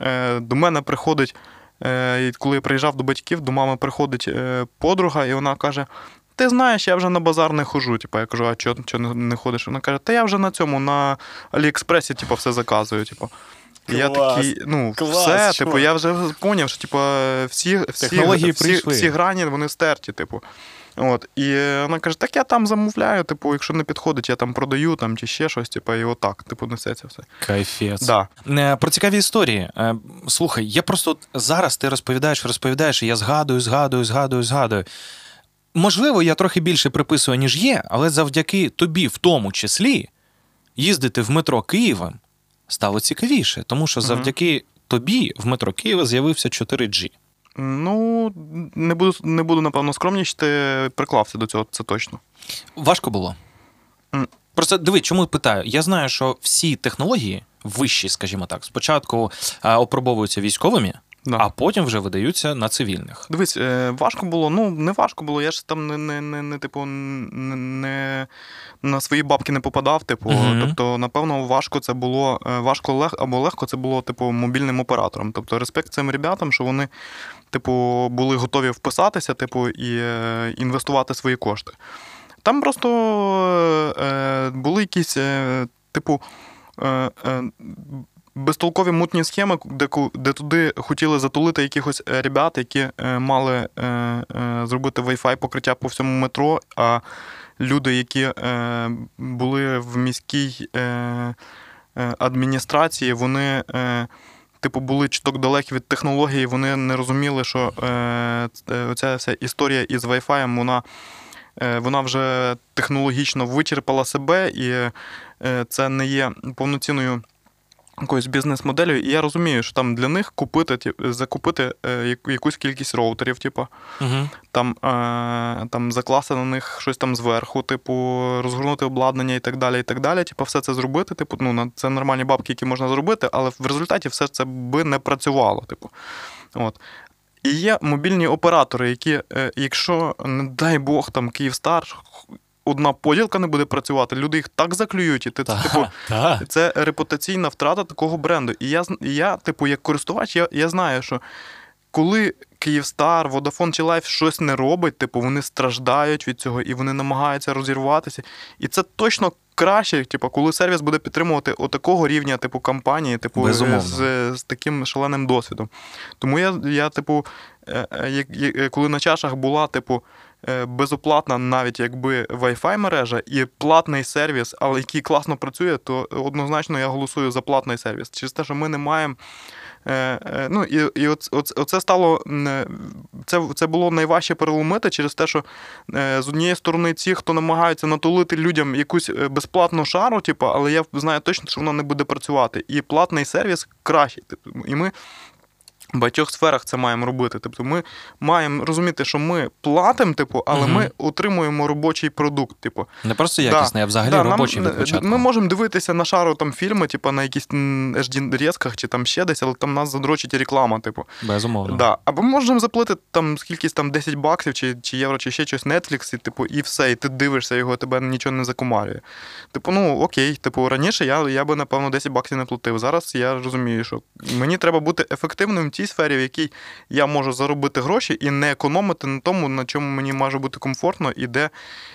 C: Е, до мене приходить, е, коли я приїжджав до батьків, до мами приходить е, подруга, і вона каже: Ти знаєш, я вже на базар не хожу. Типу, я кажу, а чого не, не ходиш? Вона каже, та я вже на цьому, на Аліекспресі, типу, все заказую. Типу. І я такий, ну,
B: Клас,
C: все,
B: чувак.
C: типу, я вже зрозумів, що типу, всі, всі,
B: Технології
C: всі,
B: прийшли.
C: всі грані вони стерті, типу. От, і вона каже, так я там замовляю, типу, якщо не підходить, я там продаю там, чи ще щось, типу, і отак, типу, несеться все.
B: Кайфець.
C: Да.
B: Е, Про цікаві історії. Е, Слухай, я просто от зараз ти розповідаєш, розповідаєш, і я згадую, згадую, згадую, згадую. Можливо, я трохи більше приписую, ніж є, але завдяки тобі, в тому числі, їздити в метро Києвом стало цікавіше, тому що завдяки тобі в метро Києва з'явився 4G.
C: Ну, не буду, не буду, напевно, скромнічити, приклався до цього, це точно.
B: Важко було. Просто диви, чому питаю? Я знаю, що всі технології вищі, скажімо так, спочатку опробовуються військовими,
C: Да.
B: а потім вже видаються на цивільних.
C: Дивись, е, важко було, ну не важко було. Я ж там не, не, не, не типу, не, не на свої бабки не попадав. Типу,
B: Мгм.
C: тобто, напевно, важко це було е, важко лег або легко це було, типу, мобільним оператором. Тобто, респект цим ребятам, що вони, типу, були готові вписатися, типу, і е, інвестувати свої кошти. Там просто е, були якісь, е, типу. Е, безтолкові мутні схеми, де, де туди хотіли затулити якихось е, ребят, які е, мали е, зробити Wi-Fi покриття по всьому метро. А люди, які були в міській адміністрації, вони. Типу, були чуток далекі від технології, вони не розуміли, що е, ц- оця вся історія із Wi-Fi, вона, е, вона вже технологічно вичерпала себе, і е, це не є повноцінною якоюсь бізнес-моделлю. І я розумію, що там для них купити, ті- закупити е, якусь кількість роутерів, типу,
B: Угу.
C: там, е, там закласти на них щось там зверху, типу, розгорнути обладнання і так далі. і так далі. Типу, все це зробити. Типу, ну, це нормальні бабки, які можна зробити, але в результаті все це би не працювало. Типу. От. І є мобільні оператори, які, е, якщо, не дай Бог, там Київстар, одна поділка не буде працювати, люди їх так заклюють, і ти, типу,
B: Так.
C: це репутаційна втрата такого бренду. І я, я типу, як користувач, я, я знаю, що коли Київстар, Vodafone чи Life щось не робить, типу, вони страждають від цього і вони намагаються розірватися. І це точно краще, типу, коли сервіс буде підтримувати отакого рівня, типу, компанії, типу,
B: Безумовно.
C: з, з таким шаленим досвідом. Тому я, я типу, е, е, коли на чашах була, типу, безоплатна, навіть якби Wi-Fi мережа і платний сервіс, але який класно працює, то однозначно я голосую за платний сервіс. Через те, що ми не маємо. Е, е, Ну і і оце, стало е, це це було найважче переломити через те, що з однієї сторони ті, хто намагаються натулити людям якусь безплатну шару, типу, але я знаю точно, що вона не буде працювати. І платний сервіс кращий. Типу, і ми в багатьох сферах це маємо робити. Тобто ми маємо розуміти, що ми платимо, типу, але угу. ми отримуємо робочий продукт. Типу.
B: Не просто якісний, да. а взагалі да, робочий
C: нам,
B: від початку.
C: Ми можемо дивитися на шару там фільми, типу, на якісь hd різках чи там ще десь, але там нас задрочить реклама, типу.
B: Безумовно.
C: Да. Або ми можемо заплатити там скількись там 10 баксів чи чи євро, чи ще щось Netflix, і типу, і все, і ти дивишся його, тебе нічого не закумарює. Типу, ну окей, типу, раніше я я би, напевно, 10 баксів не платив. Зараз я розумію, що мені треба бути ефективним тій сфері, в якій я можу заробити гроші і не економити на тому, на чому мені може бути комфортно, і де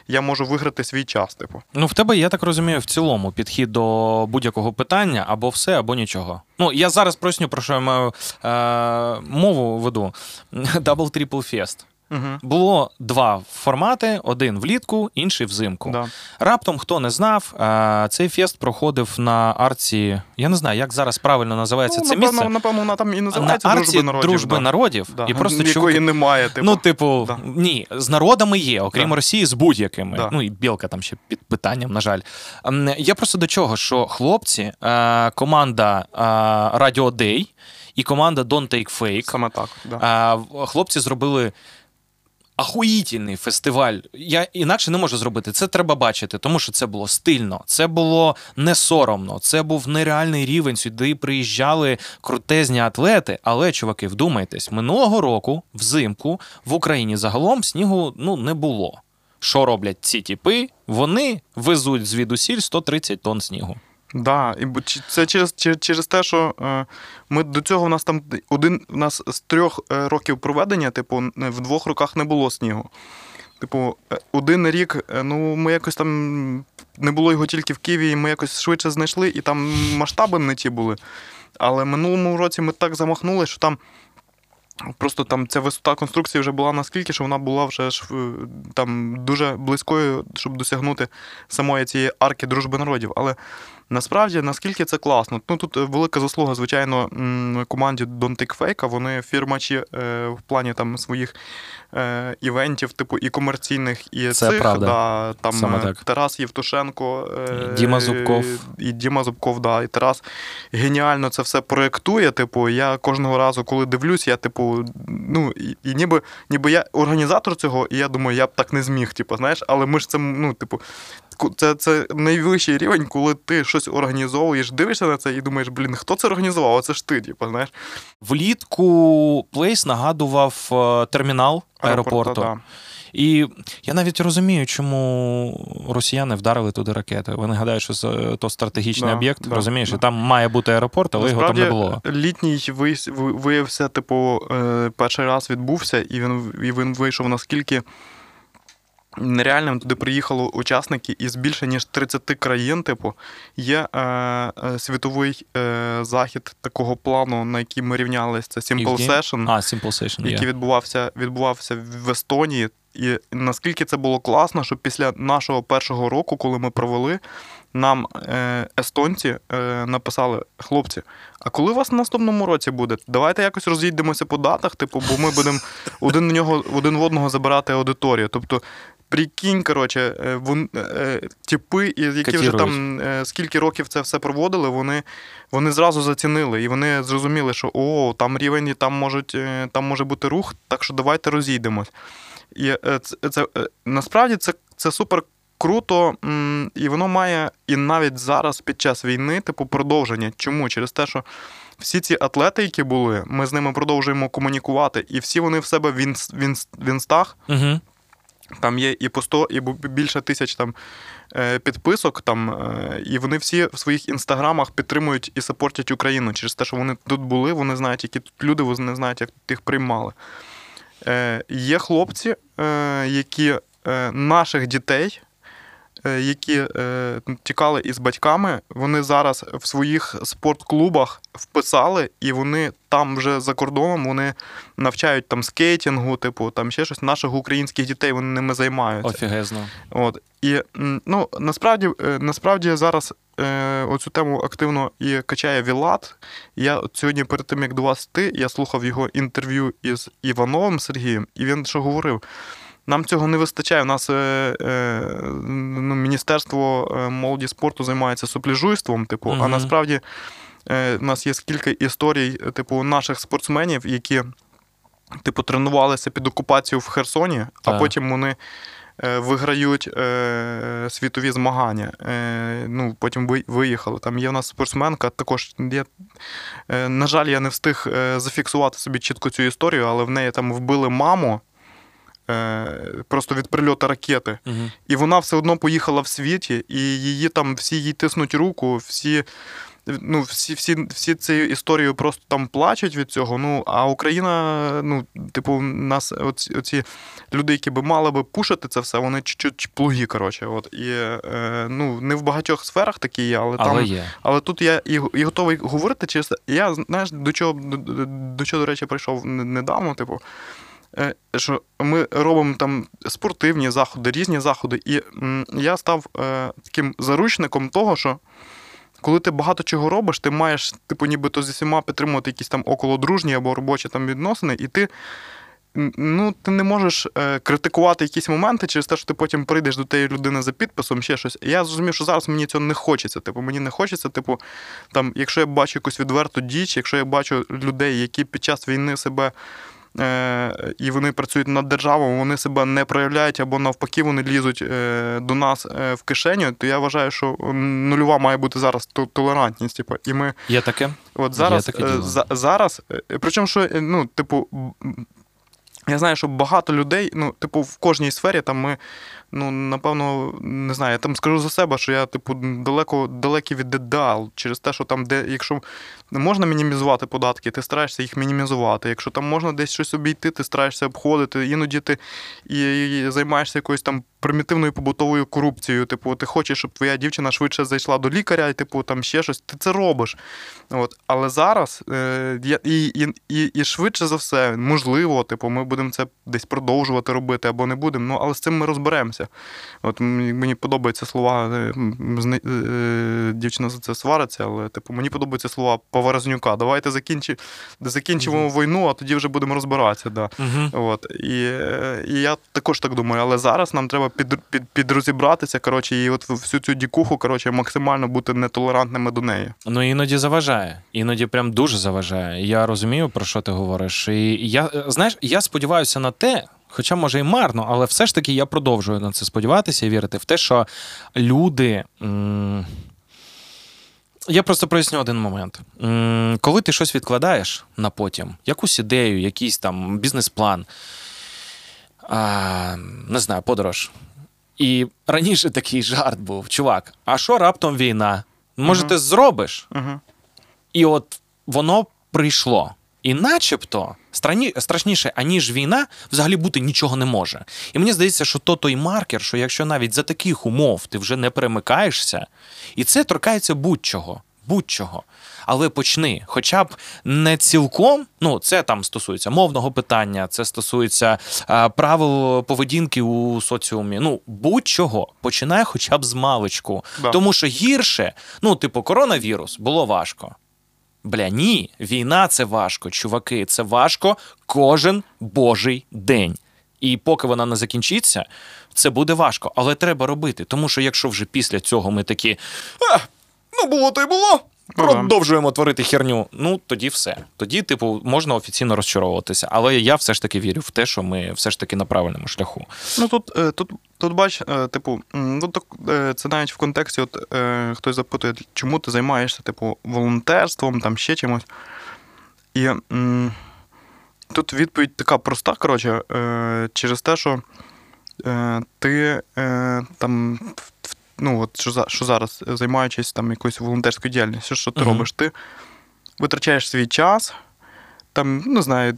C: я можу виграти свій час. Типу,
B: ну в тебе, я так розумію, в цілому підхід до будь-якого питання або все, або нічого. Ну я зараз просню, про що я маю е, мову веду. Double Triple Fest. Угу. Було два формати: один влітку, інший взимку. Да. Раптом, хто не знав, цей фест проходив на арці. Я не знаю, як зараз правильно називається
C: ну,
B: це
C: напевно,
B: місце.
C: Напевно, вона там і називається
B: на
C: арці
B: дружби народів. Дружби
C: да.
B: народів
C: да.
B: І просто
C: Якої
B: чув...
C: немає. Типу.
B: Ну, типу, да. ні, з народами є, окрім Росії, з будь-якими.
C: Да.
B: Ну і білка там ще під питанням, на жаль. Я просто до чого, що хлопці, команда Radio Day і команда Don't Take Fake.
C: Саме так. Да.
B: Хлопці зробили ахуїтельний фестиваль. Я інакше не можу зробити. Це треба бачити, тому що це було стильно, це було не соромно, це був нереальний рівень. Сюди приїжджали крутезні атлети. Але, чуваки, вдумайтесь, минулого року, взимку, в Україні загалом снігу ну не було. Що роблять ці тіпи? Вони везуть звідусіль 130 тонн снігу.
C: Да, і це через через, те, що е, ми до цього у нас там один у нас з трьох е, років проведення, типу, в двох роках не було снігу. Типу, е, один рік, ну ми якось там не було його тільки в Києві, і ми якось швидше знайшли, і там масштаби не ті були. Але минулому році ми так замахнули, що там. Просто там ця висота конструкції вже була наскільки, що вона була вже там дуже близькою, щоб досягнути самої цієї арки дружби народів. Але Насправді, наскільки це класно. Ну Тут велика заслуга, звичайно, команді Don't Take Fake, Вони фірмачі е, в плані там своїх е, івентів, типу і комерційних, і
B: це
C: цих.
B: Правда.
C: Да, там
B: Саме
C: е,
B: так.
C: Tarас Євтушенко,
B: Діма Зубков.
C: І Діма Зубков, да, і Тарас геніально це все проєктує. Типу, я кожного разу, коли дивлюсь, я, типу, ну, і, і ніби ніби я організатор цього, і я думаю, я б так не зміг, типу, знаєш, але ми ж це, ну, типу, це це найвищий рівень, коли ти щось організовуєш, дивишся на це і думаєш, блін, хто це організував? Оце ж ти, типу, знаєш.
B: Влітку Place нагадував е, термінал аеропорту. Да. І я навіть розумію, чому росіяни вдарили туди ракети. Вони гадають, що це то стратегічний да, об'єкт, да, розумієш, да. там має бути аеропорт, але Насправді, його там не було.
C: Літній виявився, типу, е, перший раз відбувся, і він і він вийшов наскільки нереальним туди приїхало учасники із більше ніж 30 країн. Типу, є е, е, світовий е, захід такого плану, на який ми рівнялися. Це Simple Session,
B: а, Simple Session,
C: який yeah. відбувався, відбувався в Естонії. І наскільки це було класно, що після нашого першого року, коли ми провели, нам е, естонці е, написали: хлопці, а коли у вас в наступному році буде? Давайте якось розійдемося по датах, типу, бо ми будемо один в нього один в одного забирати аудиторію. Тобто Прикинь, коротше, е, вон, е, типи, які вже там е, скільки років це все проводили, вони вони зразу зацінили і вони зрозуміли, що о, там рівень, і там можуть, там може бути рух, так що давайте розійдемось. І це, це насправді це, це супер круто, і воно має і навіть зараз під час війни, типу, продовження. Чому? Через те, що. Всі ці атлети, які були, ми з ними продовжуємо комунікувати, і всі вони в себе в інстах. Угу. Там є і по 100, і більше тисяч там е, підписок, там, е, і вони всі в своїх інстаграмах підтримують і сапортять Україну через те, що вони тут були, вони знають, які тут люди, вони знають, як тут їх приймали. Е, Є хлопці, які наших дітей які е, тікали із батьками, вони зараз в своїх спортклубах вписали, і вони там вже за кордоном вони навчають там скейтингу, типу, там ще щось. Наших українських дітей вони ними займаються.
B: Офігезно.
C: От. І ну, насправді, е, насправді зараз е, оцю тему активно і качає Вілат. Я от сьогодні, перед тим як до вас йти, я слухав його інтерв'ю із Івановим Сергієм, і він що говорив. Нам цього не вистачає. У нас е, е, ну, Міністерство е, молоді спорту займається супляжуйством, типу, а насправді е, у нас є кілька історій, типу, наших спортсменів, які типу, тренувалися під окупацією в Херсоні, а потім вони е, виграють е, світові змагання. Е, ну, потім виїхали. Там є в нас спортсменка, також є, е, на жаль, я не встиг е, зафіксувати собі чітко цю історію, але в неї там вбили маму. Е, Просто від прильоту ракети.
B: Угу.
C: І вона все одно поїхала в світі, і її там всі їй тиснуть руку, всі. Ну, всі, всі, всі цією історією просто там плачуть від цього. Ну, а Україна, ну, типу, нас, оці, оці люди, які би мали би пушити це все, вони чуть-чуть плуги, коротше. От. І е, ну, не в багатьох сферах такі є, але,
B: Але
C: там.
B: є.
C: Але тут я і, і готовий говорити через. Я, знаєш, до чого, до, до, до чого, до речі, прийшов недавно, типу. Е, Що ми робимо там спортивні заходи, різні заходи, і я став е, таким заручником того, що коли ти багато чого робиш, ти маєш, типу, нібито зі всіма підтримувати якісь там околодружні або робочі там відносини, і ти. Ну, ти не можеш е, критикувати якісь моменти через те, що ти потім прийдеш до тієї людини за підписом, ще щось. Я зрозумів, що зараз мені цього не хочеться. Типу, мені не хочеться, типу, там, якщо я бачу якусь відверту діч, якщо я бачу людей, які під час війни себе. Е, і вони працюють над державою, вони себе не проявляють або навпаки вони лізуть е, до нас е, в кишеню, то я вважаю, що нульова має бути зараз толерантність. Типу, і ми
B: Є таке?
C: От зараз,
B: таке
C: за, зараз, причому, що, ну, типу, я знаю, що багато людей, ну, типу, в кожній сфері там ми, ну, напевно, не знаю, я там скажу за себе, що я, типу, далеко далекий від ідеал через те, що там, де, якщо можна мінімізувати податки, ти стараєшся їх мінімізувати. Якщо там можна десь щось обійти, ти стараєшся обходити. Іноді ти і, займаєшся якоюсь там примітивною побутовою корупцією. Типу, ти хочеш, щоб твоя дівчина швидше зайшла до лікаря, і типу там ще щось. Ти це робиш. От. Але зараз е, і, і, і, і швидше за все, можливо, типу, ми будемо це десь продовжувати робити або не будемо. Ну, але з цим ми розберемося. От мені подобаються слова. е, е, дівчина за це свариться, але типу, мені подобаються слова Поворознюка. Давайте закінчи, закінчимо війну, а тоді вже будемо розбиратися. Да.
B: Угу.
C: От, і, і я також так думаю, але зараз нам треба під, під, підрозібратися, коротше, і от всю цю дікуху, коротше, максимально бути нетолерантними до неї.
B: Ну іноді заважає, іноді прям дуже заважає. Я розумію, про що ти говориш. І я е, знаєш, я сподіваюся на те. Хоча, може, і марно, але все ж таки я продовжую на це сподіватися і вірити в те, що люди. м, Я просто проясню один момент. Коли ти щось відкладаєш на потім, якусь ідею, якийсь там бізнес-план, а, не знаю, подорож. І раніше такий жарт був: чувак, а що раптом війна? Може,
C: Мгм.
B: ти зробиш?
C: Угу.
B: І от воно прийшло. І начебто страні, страшніше, аніж війна, взагалі бути нічого не може. І мені здається, що то той маркер, що якщо навіть за таких умов ти вже не перемикаєшся, і це торкається будь-чого, будь-чого. Але почни, хоча б не цілком, ну це там стосується мовного питання, це стосується а, правил поведінки у соціумі. Ну будь-чого, починай хоча б з маличку.
C: Да.
B: Тому що гірше, ну, типу, коронавірус було важко. Бля, ні, війна це важко, чуваки, це важко кожен божий день. І поки вона не закінчиться, це буде важко. Але треба робити. Тому що якщо вже після цього ми такі. «Е, ну було то й було.
C: Ну да.
B: Продовжуємо творити херню. Ну тоді все. Тоді, типу, можна офіційно розчаровуватися. Але я все ж таки вірю в те, що ми все ж таки на правильному шляху.
C: Ну тут, е, тут, тут бач, е, типу, ну, так, е, це навіть в контексті, от хтось запитує, чому ти займаєшся, типу, волонтерством, там ще чимось. І тут відповідь така проста, коротше, через те, що ти там. Ну, от що, за- що зараз, е, займаючись там якоюсь волонтерською діяльністю, що ти
B: Мгм.
C: робиш? Ти витрачаєш свій час, там, не знаю,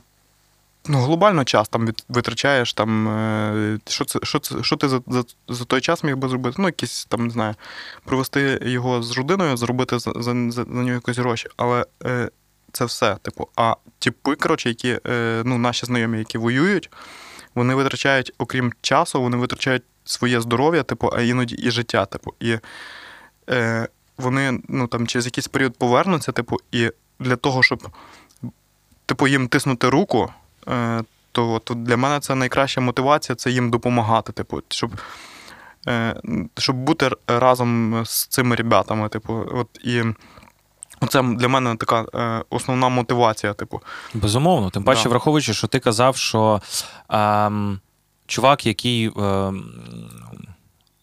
C: ну, глобально час там витрачаєш, там, е, що, це, що, це, що ти за, за, за той час міг би зробити? Ну, якісь там, не знаю, провести його з родиною, заробити за, за, за, за нього якось гроші. Але е, це все. Типу, а типи, коротше, які е, ну, наші знайомі, які воюють, вони витрачають, окрім часу, вони витрачають своє здоров'я, типу, а іноді і життя. Типу, і е, вони ну, там, через якийсь період повернуться, типу, і для того, щоб типу, їм тиснути руку, е, то от для мене це найкраща мотивація це їм допомагати. Типу, щоб, е, щоб бути разом з цими ребятами. Типу, от, і це для мене така е, основна мотивація. Типу.
B: Безумовно. Тим паче,
C: Да.
B: враховуючи, що ти казав, що ем, чувак, який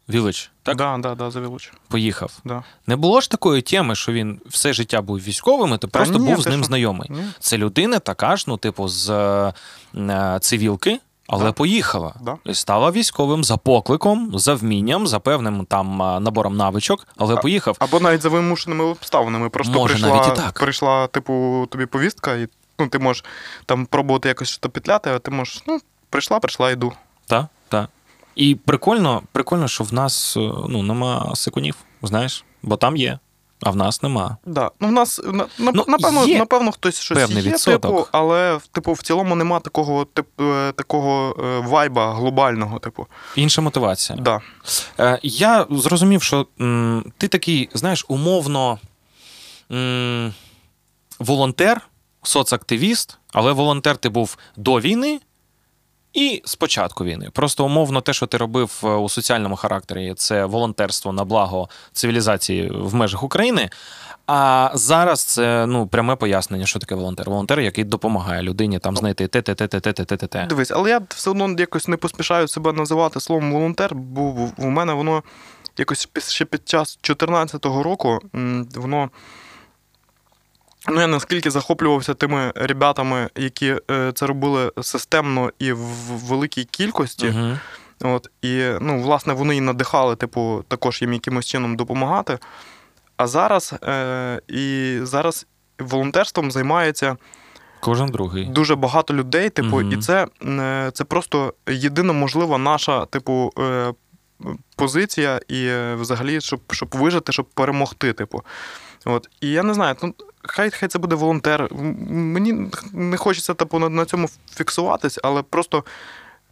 B: Village, так
C: Да, да, да, завілуч.
B: поїхав.
C: Да.
B: Не було ж такої теми, що він все життя був військовим, і ти просто
C: ні,
B: був з ним
C: що?
B: знайомий.
C: Ні?
B: Це людина така ж, ну, типу, з е, цивілки, але
C: Да.
B: поїхала.
C: Да.
B: І стала військовим за покликом, за вмінням, за певним там е, набором навичок, але
C: А-
B: поїхав.
C: Або навіть за вимушеними обставинами. Просто
B: Може,
C: прийшла,
B: навіть і так.
C: прийшла, типу, тобі повістка, і ну, ти можеш там пробувати якось що петляти, а ти можеш, ну, прийшла, прийшла, йду.
B: Так, так. І прикольно, прикольно, що в нас е, ну, нема секунів, знаєш, бо там є, а в нас нема.
C: Да. Ну, в нас на,
B: Ну,
C: напевно,
B: є
C: напевно, хтось щось є,
B: відсоток.
C: типу, але типу, в цілому нема такого, типу, такого е, вайба глобального, типу.
B: Інша мотивація.
C: Да.
B: Е, я зрозумів, що м, ти такий, знаєш, умовно м, волонтер, соцактивіст, але волонтер ти був до війни і спочатку війни. Просто умовно, те, що ти робив е, у соціальному характері, це волонтерство на благо цивілізації в межах України. А зараз це ну пряме пояснення, що таке волонтер. Волонтер, який допомагає людині там ну. знайти те, те, те, те, те, те, те, те.
C: Дивись, але я все одно якось не поспішаю себе називати словом волонтер, бо у мене воно якось ще під час 2014 року воно. Ну, я наскільки захоплювався тими ребятами, які е, це робили системно і в великій кількості.
B: Мгм.
C: От, і, ну, власне, вони і надихали, типу, також їм якимось чином допомагати. А зараз, е, і зараз волонтерством займається
B: Кожен другий.
C: дуже багато людей, типу,
B: Мгм.
C: і це, е, це просто єдина можлива наша, типу, е, позиція, і е, взагалі, щоб, щоб вижити, щоб перемогти. Типу. От. І я не знаю, ну, хай, хай це буде волонтер. Мені не хочеться типу, на, на цьому фіксуватись, але просто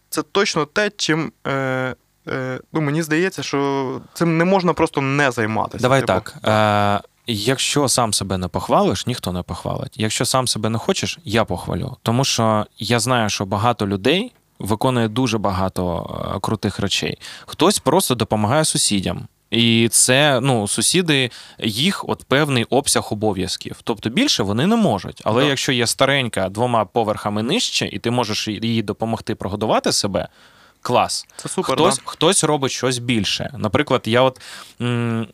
C: це точно те, чим. Е, е, ну, мені здається, що цим не можна просто не займатися.
B: Давай
C: типу.
B: так. Е, якщо сам себе не похвалиш, ніхто не похвалить. Якщо сам себе не хочеш, я похвалю. Тому що я знаю, що багато людей виконує дуже багато е, крутих речей. Хтось просто допомагає сусідям. І це ну, сусіди, їх от певний обсяг обов'язків. Тобто більше вони не можуть. Але
C: Да.
B: якщо є старенька двома поверхами нижче, і ти можеш їй допомогти прогодувати себе, клас.
C: Це супер.
B: Хтось,
C: да.
B: хтось робить щось більше. Наприклад, я от м,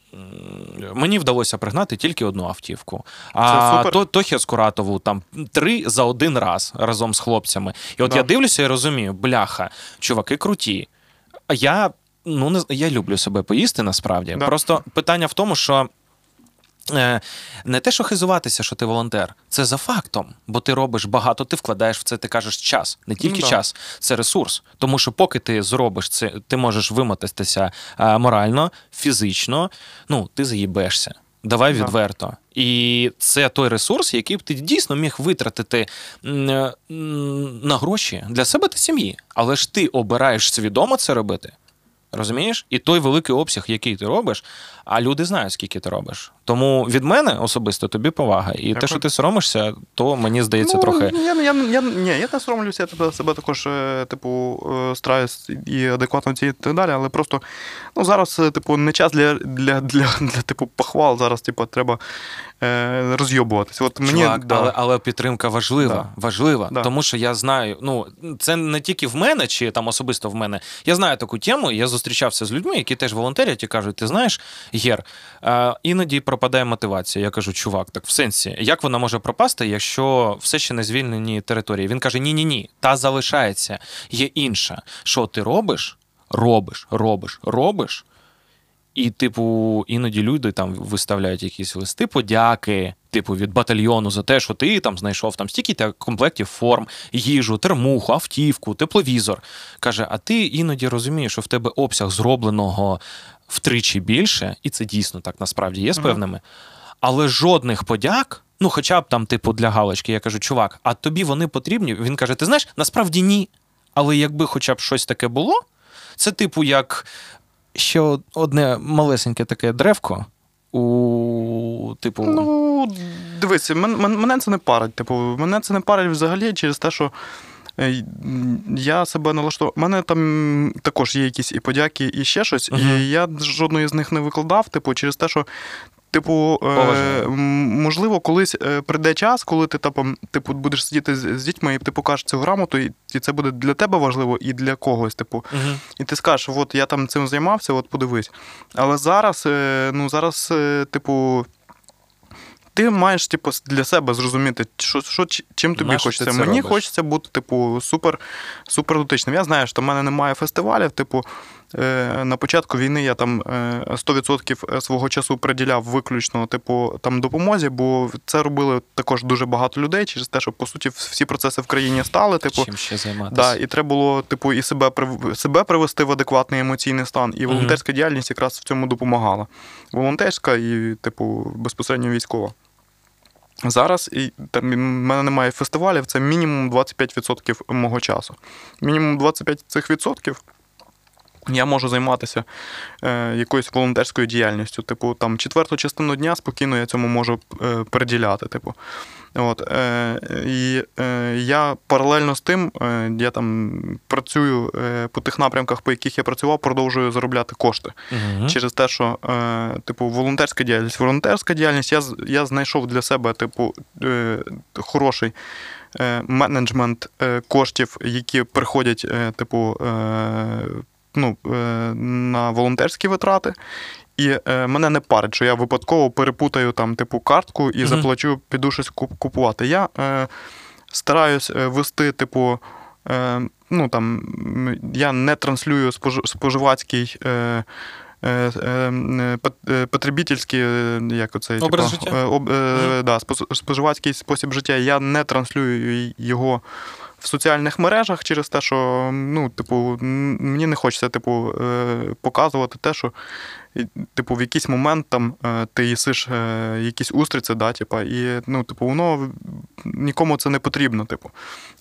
B: мені вдалося пригнати тільки одну автівку. А то, Тохі Скуратову там три за один раз разом з хлопцями. І от
C: Да.
B: я дивлюся і розумію, бляха, чуваки круті. А я ну не я люблю себе поїсти насправді.
C: Да.
B: Просто питання в тому, що. е, Не те, що хизуватися, що ти волонтер, це за фактом, бо ти робиш багато, ти вкладаєш в це, ти кажеш час, не тільки
C: да.
B: час, це ресурс. Тому що поки ти зробиш це, ти можеш вимотатися е, морально, фізично, ну ти заїбешся. Давай
C: Да.
B: відверто. І це той ресурс, який б ти дійсно міг витратити е, на гроші для себе та сім'ї. Але ж ти обираєш свідомо це робити. Розумієш? І той великий обсяг, який ти робиш, а люди знають, скільки ти робиш. Тому від мене особисто тобі повага. І те, що ти соромишся, то мені здається
C: ну,
B: трохи.
C: Я, я, я, ні, я не соромлюся, я тебе, себе також, е, типу, е, стараюсь і адекватно ці і так далі, але просто ну, зараз, е, типу, не час для, для, для, для типу, похвал. Зараз, типу, треба розйобуватися. От мені,
B: Чувак,
C: да.
B: але, але підтримка важлива.
C: Да.
B: Важлива.
C: Да.
B: Тому що я знаю, ну це не тільки в мене, чи там особисто в мене. Я знаю таку тему. Я зустрічався з людьми, які теж волонтерять і кажуть: ти знаєш, Гер, е, іноді пропадає мотивація. Я кажу, чувак, так в сенсі, як вона може пропасти, якщо все ще не звільнені території? Він каже: Ні, ні, ні, та залишається. Є інша. Що ти робиш? Робиш, робиш, робиш. І, типу, іноді люди там виставляють якісь листи подяки, типу, від батальйону за те, що ти там знайшов там стільки комплектів форм, їжу, термуху, автівку, тепловізор. Каже, а ти іноді розумієш, що в тебе обсяг зробленого втричі більше, і це дійсно так насправді є з певними. Але жодних подяк, ну хоча б там, типу, для галочки, я кажу, чувак, а тобі вони потрібні? Він каже: ти знаєш, насправді ні. Але якби хоча б щось таке було, це, типу, як ще одне малесеньке таке древко. У, типу...
C: Ну, дивись, мене це не парить. Типу, мене це не парить взагалі через те, що е, я себе налаштував. У мене там також є якісь і подяки, і ще щось. Uh-huh. І я жодної з них не викладав, типу, через те, що Типу, е, можливо, колись е, прийде час, коли ти типу, типу, будеш сидіти з, з дітьми, і ти покажеш цю грамоту, і, і це буде для тебе важливо і для когось. Типу. uh І ти скажеш, от я там цим займався, от подивись. Але зараз, е, ну зараз, е, типу. Ти маєш типу, для себе зрозуміти, що, що чим тобі Наш хочеться. Мені робиш? хочеться бути, типу, супер супер дотичним. Я знаю, що в мене немає фестивалів. Типу, на початку війни я там 100% е, свого часу приділяв виключно типу, там допомозі, бо це робили також дуже багато людей через те, що по суті всі процеси в країні стали. Типу,
B: Чим ще займатися?
C: Да, І треба було типу, і себе себе привести в адекватний емоційний стан. І волонтерська mm-hmm. діяльність якраз в цьому допомагала. Волонтерська і, типу, безпосередньо військова. Зараз і там в мене немає фестивалів, це мінімум 25% мого часу. Мінімум 25% цих відсотків я можу займатися е, якоюсь волонтерською діяльністю. Типу, там четверту частину дня спокійно я цьому можу е, приділяти. Типу. От, е, І е, я паралельно з тим, е, я там працюю е, по тих напрямках, по яких я працював, продовжую заробляти кошти. uh Через те, що е, типу, волонтерська діяльність. Волонтерська діяльність, я я знайшов для себе типу, е, хороший менеджмент коштів, які приходять, типу, ну, на волонтерські витрати. І е, мене не парить, що я випадково перепутаю там типу картку і mm-hmm. заплачу, піду щось купувати. Я е, стараюсь е, вести, типу, е, ну там я не транслюю спож, споживацький. Е, е, е Потребітельський, як оцей
B: Образ типу, життя?
C: Об, mm-hmm. да, споживацький спосіб життя. Я не транслюю його в соціальних мережах через те, що ну, типу, мені не хочеться типу, показувати те, що типу, в якийсь момент там е, ти їсиш е, якісь устриці, да, типу, і ну, типу, воно нікому це не потрібно, типу.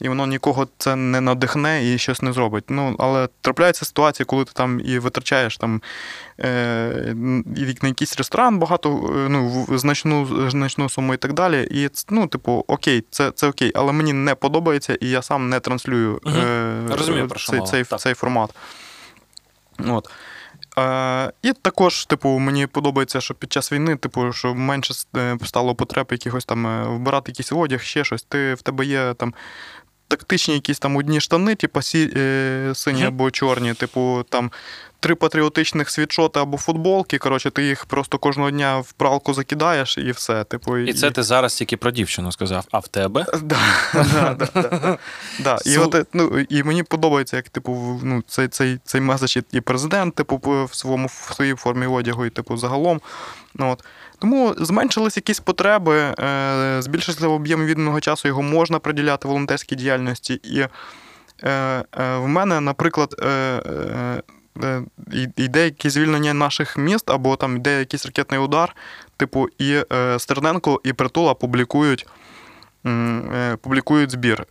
C: І воно нікого це не надихне і щось не зробить. Ну, Але трапляються ситуації, коли ти там і витрачаєш там е, на якийсь ресторан багато, ну, значну значну суму і так далі. І ну, типу, окей, це це окей, але мені не подобається, і я сам не транслюю угу. е,
B: Розумію,
C: цей, цей, цей формат. От. Е, І також, типу, мені подобається, що під час війни, типу, що менше е, стало потреб якихось там е, вбирати якийсь одяг, ще щось. Ти в тебе є там. Тактичні якісь там одні штани, типу сі, е, сині або чорні, типу там три патріотичних світшоти або футболки. Коротше, ти їх просто кожного дня в пралку закидаєш і все. Типу,
B: І це ти зараз тільки про дівчину сказав, а в тебе?
C: І от, ну, і мені подобається, як типу, ну, цей цей, цей меседж і президент, типу, в своєму в своїй формі одягу, і типу, загалом. Ну, от. Тому зменшились якісь потреби, е, збільшився об'єм відданого часу, його можна приділяти волонтерській діяльності. І е, е, в мене, наприклад, е, Е, йде якесь звільнення наших міст, або там йде якийсь ракетний удар, типу, і е, Стерненко і Притула публікують. Е, публікують збір.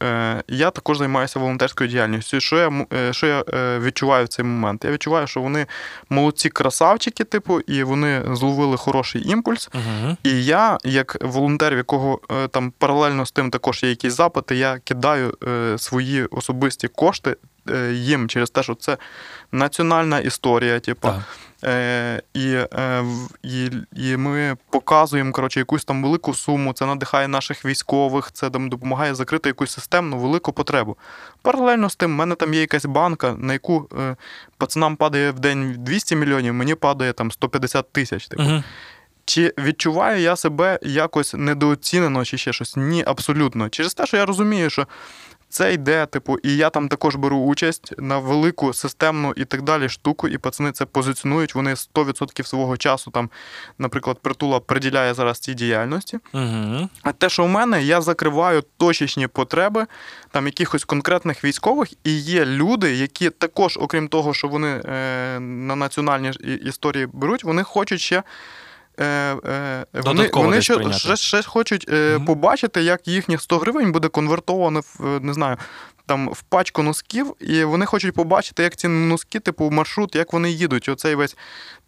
C: Я також займаюся волонтерською діяльністю. Що я що я відчуваю в цей момент? Я відчуваю, що вони молодці красавчики, типу, і вони зловили хороший імпульс. uh І я, як волонтер, в якого там паралельно з тим також є якісь запити, я кидаю свої особисті кошти їм через те, що це національна історія, типу. Е, І е, і, і ми показуємо коротше, якусь там велику суму, це надихає наших військових, це там допомагає закрити якусь системну велику потребу. Паралельно з тим, в мене там є якась банка, на яку е, пацанам падає в день 200 мільйонів, мені падає там 150 тисяч. Типу. Угу. Чи відчуваю я себе якось недооцінено, чи ще щось? Ні, абсолютно. Через те, що я розумію, що це йде, типу, і я там також беру участь на велику системну і так далі штуку, і пацани це позиціонують. Вони 100% свого часу, там, наприклад, притула приділяє зараз цій діяльності.
B: Угу.
C: А те, що в мене, я закриваю точечні потреби там якихось конкретних військових, і є люди, які також, окрім того, що вони е, на національні історії беруть, вони хочуть ще. Е, е, вони вони ще, ще, ще хочуть
B: Мгм.
C: побачити, як їхніх 100 гривень буде конвертовано в не знаю, там в пачку носків, і вони хочуть побачити, як ці носки, типу, маршрут, як вони їдуть. Оцей весь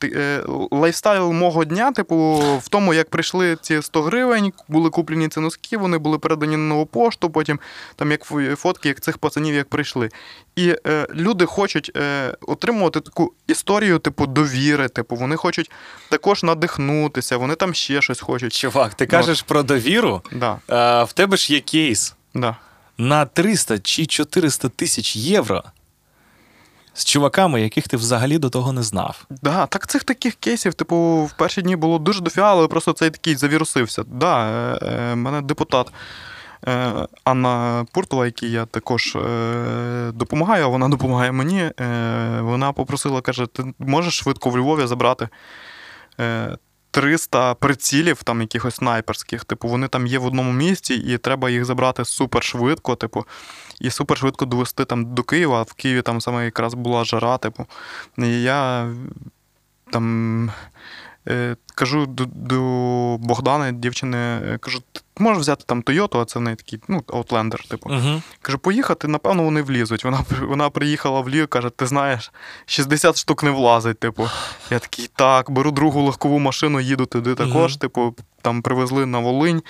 C: е, lifestyle мого дня, типу, в тому, як прийшли ці 100 гривень, були куплені ці носки, вони були передані на нову пошту, потім там як фотки, як цих пацанів як прийшли. І е, люди хочуть е, отримувати таку історію, типу, довіри, типу, вони хочуть також надихнутися, вони там ще щось хочуть.
B: Чувак, ти
C: Ну,
B: кажеш про довіру.
C: Да,
B: А, в тебе ж є кейс
C: да.
B: На 300 чи 400 тисяч євро з чуваками, яких ти взагалі до того не знав.
C: Да, так цих таких кейсів, типу, в перші дні було дуже дофіга, але просто цей такий завірусився. Да, е, е, мене депутат е, Анна Пуртова, якій я також е, допомагаю, вона допомагає мені. Е, вона попросила, каже: ти можеш швидко в Львові забрати. Е, 300 прицілів, там якихось снайперських, типу, вони там є в одному місці, і треба їх забрати супер швидко, типу, і супер швидко довести там до Києва. А в Києві там саме якраз була жара, типу. І я там кажу до, до Богдана, дівчини, е, кажу, ти можеш взяти там Тойоту, а це в неї такий, ну, Outlander, типу.
B: Угу.
C: Кажу, поїхати, напевно, вони влізуть. Вона, вона приїхала в Лію, каже, ти знаєш, 60 штук не влазить. Типу. Я такий, так, беру другу легкову машину, їду туди також.
B: Мгм.
C: Типу, там привезли на Волинь.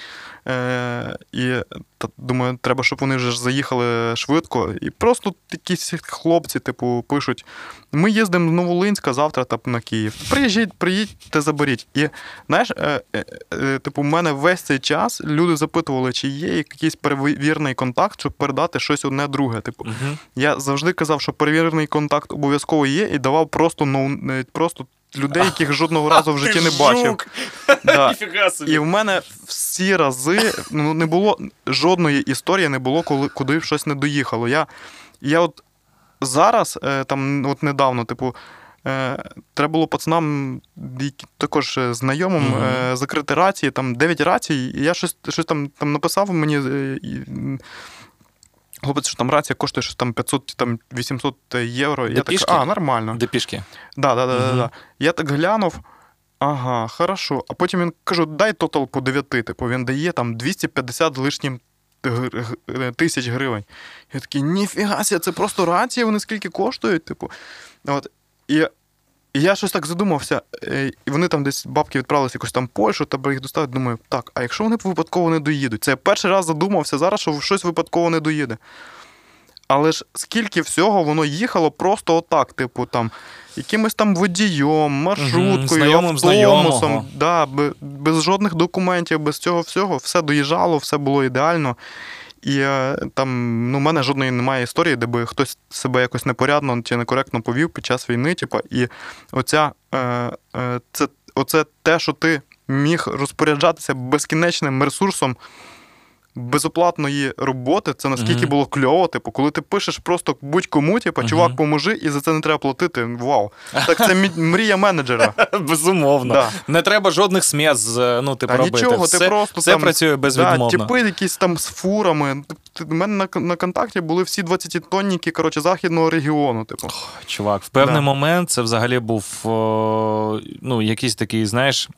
C: Е, і та, думаю, треба, щоб вони вже заїхали швидко. І просто якісь хлопці, типу, пишуть: ми їздимо до Новолинська завтра та на Київ. Приїжджіть, приїдьте, заберіть. І знаєш, е, е, е, типу, в мене весь цей час люди запитували, чи є якийсь перевірний контакт, щоб передати щось одне друге. Типу,
B: Угу.
C: я завжди казав, що перевірений контакт обов'язково є, і давав просто е, просто людей, яких жодного разу в житті не бачив. Да.
B: Собі.
C: І в мене всі рази ну, не було жодної історії, не було, коли куди щось не доїхало. Я, я от зараз, е, там, от недавно, типу. Е, треба було пацанам, також е, знайомим, е, закрити рації, там 9 рацій, і я щось, щось там, там написав мені. Е, Хлопець, що там рація коштує щось там 500 там 800 євро.
B: Де
C: я так, а, нормально.
B: Де пішки?
C: Да, да, да, да, да. Я так глянув. Ага, хорошо. А потім він кажу, дай тотал по 9, типу, він дає там 250 з лишнім тисяч гривень. Я такий, ніфіга це просто рації, вони скільки коштують, типу. От. І, і я щось так задумався. е, І вони там десь бабки відправилися якусь там в Польщу, треба їх доставити. Думаю, так, а якщо вони випадково не доїдуть? Це я перший раз задумався зараз, що щось випадково не доїде. Але ж скільки всього воно їхало просто отак, типу, там, якимось там водієм, маршруткою,
B: знайомим
C: автобусом, да, без жодних документів, без цього всього, все доїжджало, все було ідеально. І е, там ну, в мене жодної немає історії, де би хтось себе якось непорядно чи некоректно повів під час війни. Типу, і оця, е, е, це, оце те, що ти міг розпоряджатися безкінечним ресурсом безоплатної роботи, це наскільки
B: Мгм.
C: було кльово. Типу, коли ти пишеш просто будь-кому, типу, чувак, поможи, і за це не треба платити. Вау. Так це мрія менеджера.
B: Безумовно.
C: Да.
B: Не треба жодних сміт з, ну, типу, робити.
C: нічого,
B: все,
C: ти просто
B: все
C: там,
B: працює
C: Да,
B: безвідмовно.
C: типи якісь там з фурами. У мене на, на контакті були всі 20-тонніки, коротше, західного регіону. Типу.
B: Чувак, в певний
C: Да.
B: момент це взагалі був о, ну, якийсь такий, знаєш,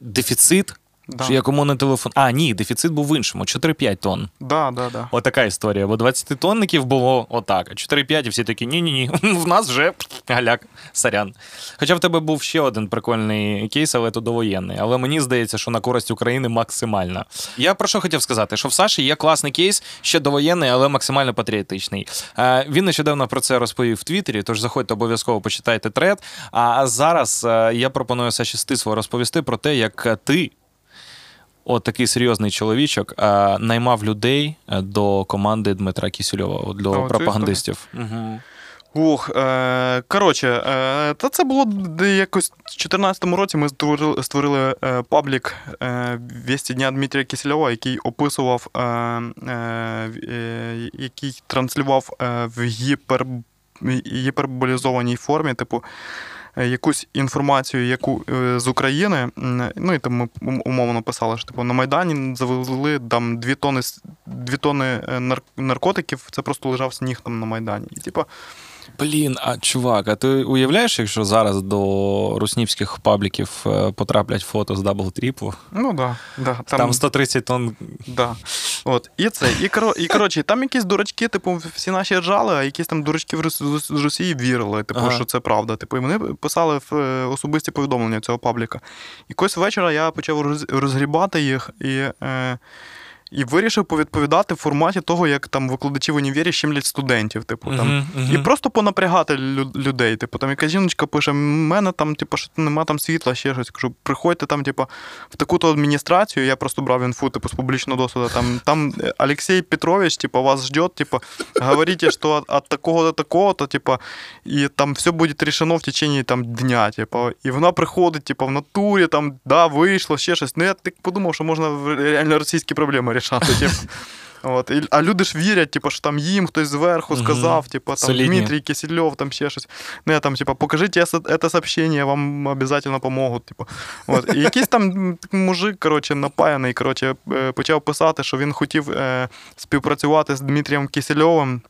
B: дефіцит.
C: Да.
B: Якому не телефон. А, ні, дефіцит був в іншому 4-5 тонн.
C: Да, да, да.
B: Отака історія. Бо 20-тонників було отак, а 4-5 і всі такі ні-ні-ні, в нас вже галяк, сорян. Хоча в тебе був ще один прикольний кейс, але то довоєнний. Але мені здається, що на користь України максимальна. Я про що хотів сказати, що в Саші є класний кейс, ще довоєнний, але максимально патріотичний. Е, Він нещодавно про це розповів в Твіттері, тож заходьте обов'язково почитайте тред. А зараз е, я пропоную Саші Стисло розповісти про те, як ти. От такий серйозний чоловічок е, наймав людей е, до команди Дмитра Кісельова, от, до
C: А,
B: пропагандистів. Угу.
C: Ух, е, коротше, е, та це було де якось в 2014 році. Ми створили, створили е, паблік е, «Вісті дня Дмитрія Кисельова, який описував, е, е, е, який транслював е, в гіпер, гіперболізованій формі, типу, якусь інформацію, яку е, з України. Ну і там ми умовно писали, що типу, на Майдані завезли там дві тони, дві тони е, наркотиків. Це просто лежав сніг там на Майдані. І типу,
B: Блін, а чувак, а ти уявляєш, якщо зараз до руснявських пабліків е, потраплять фото з double trip у?
C: Ну да, да. Там,
B: Там 130 тонн.
C: да. От. І це. І, коро, і коротше, там якісь дурачки, типу, всі наші ржали, а якісь там дурачки в Росії вірили, типу,
B: Ага.
C: що це правда. Типу, і вони писали в е, особисті повідомлення цього пабліка. Якось вечора я почав розгрібати їх і. Е, і вирішив повідповідати в форматі того, як там викладачі в універі щемлять студентів. Типу, там,
B: Мгм, мгм.
C: І просто понапрягати лю- людей. Типу, там якась жіночка пише: мене там, типу, що нема там світла, ще щось. Кажу, приходьте там, типу, в таку-то адміністрацію. Я просто брав інфу, типу, з публічного досвіду. Там, там е, Олексій Петрович, типу, вас ждет, типу, говорите, що от, от такого до такого-то, типу, і там все буде рішено в течение там, дня. Типу. І вона приходить, типу, в натурі, там, да, вийшло, ще щось. Ну, я так подумав, що можна реально російські проблеми рішати. Типу. От, і, а люди ж вірять, типу, що там їм хтось зверху сказав, типу, там Дмитрій Кисельов, там ще щось. Ну, я там, типу, покажіть це сообщение, вам обов'язково поможуть. Типу. От. І якийсь там мужик, коротше, напаяний, коротше, е, почав писати, що він хотів е, співпрацювати з Дмитрієм Кисельовим.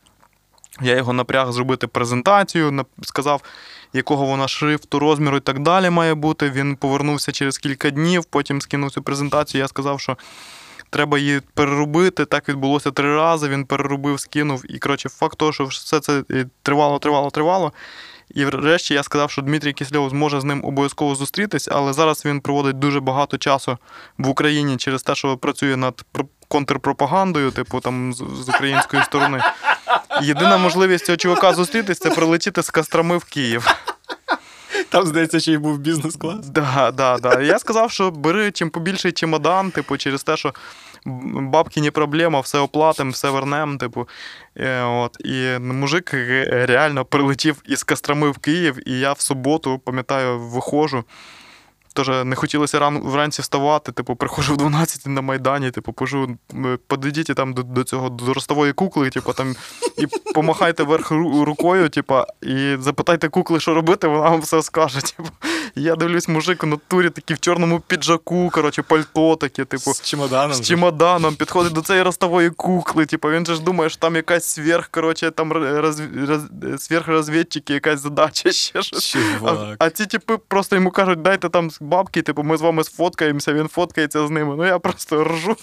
C: Я його напряг зробити презентацію, сказав, якого вона шрифту, розміру і так далі має бути. Він повернувся через кілька днів, потім скинув цю презентацію. Я сказав, що треба її переробити. Так відбулося три рази. Він переробив, скинув. І коротше, факт того, що все це е, тривало, тривало, тривало. І врешті я сказав, що Дмитрій Кисльов зможе з ним обов'язково зустрітись, але зараз він проводить дуже багато часу в Україні через те, що працює над про- контрпропагандою, типу там з, української сторони. Єдина можливість цього чувака зустрітись це прилетіти з Костроми в Київ.
B: Там, здається, ще й був бізнес-клас.
C: Да, да, да. Я сказав, що бери чим побільший чемодан, типу, через те, що бабки не проблема, все оплатимо, все вернемо. Типу. Е, От. І мужик реально прилетів із Костроми в Київ, і я в суботу, пам'ятаю, виходжу. Тож не хотілося ран, вранці вставати, типу, приходжу в 12 на Майдані, типу, пожу, подійдіть там до, до цього до ростової кукли, типу, там, і помахайте вверх рукою, типу, і запитайте кукли, що робити, вона вам все скаже. Типу. Я дивлюсь, мужик у натурі такий в чорному піджаку, коротше, пальто таке, типу.
B: З чемоданом.
C: З чемоданом підходить до цієї ростової кукли. Типу, він же ж думає, що там якась сверх, коротше, там роз, роз, сверхрозвідчики, якась задача, ще щось. А, а ці типи просто йому кажуть, дайте там бабки, типу, ми з вами сфоткаємося, він фоткається з ними. Ну я просто ржу.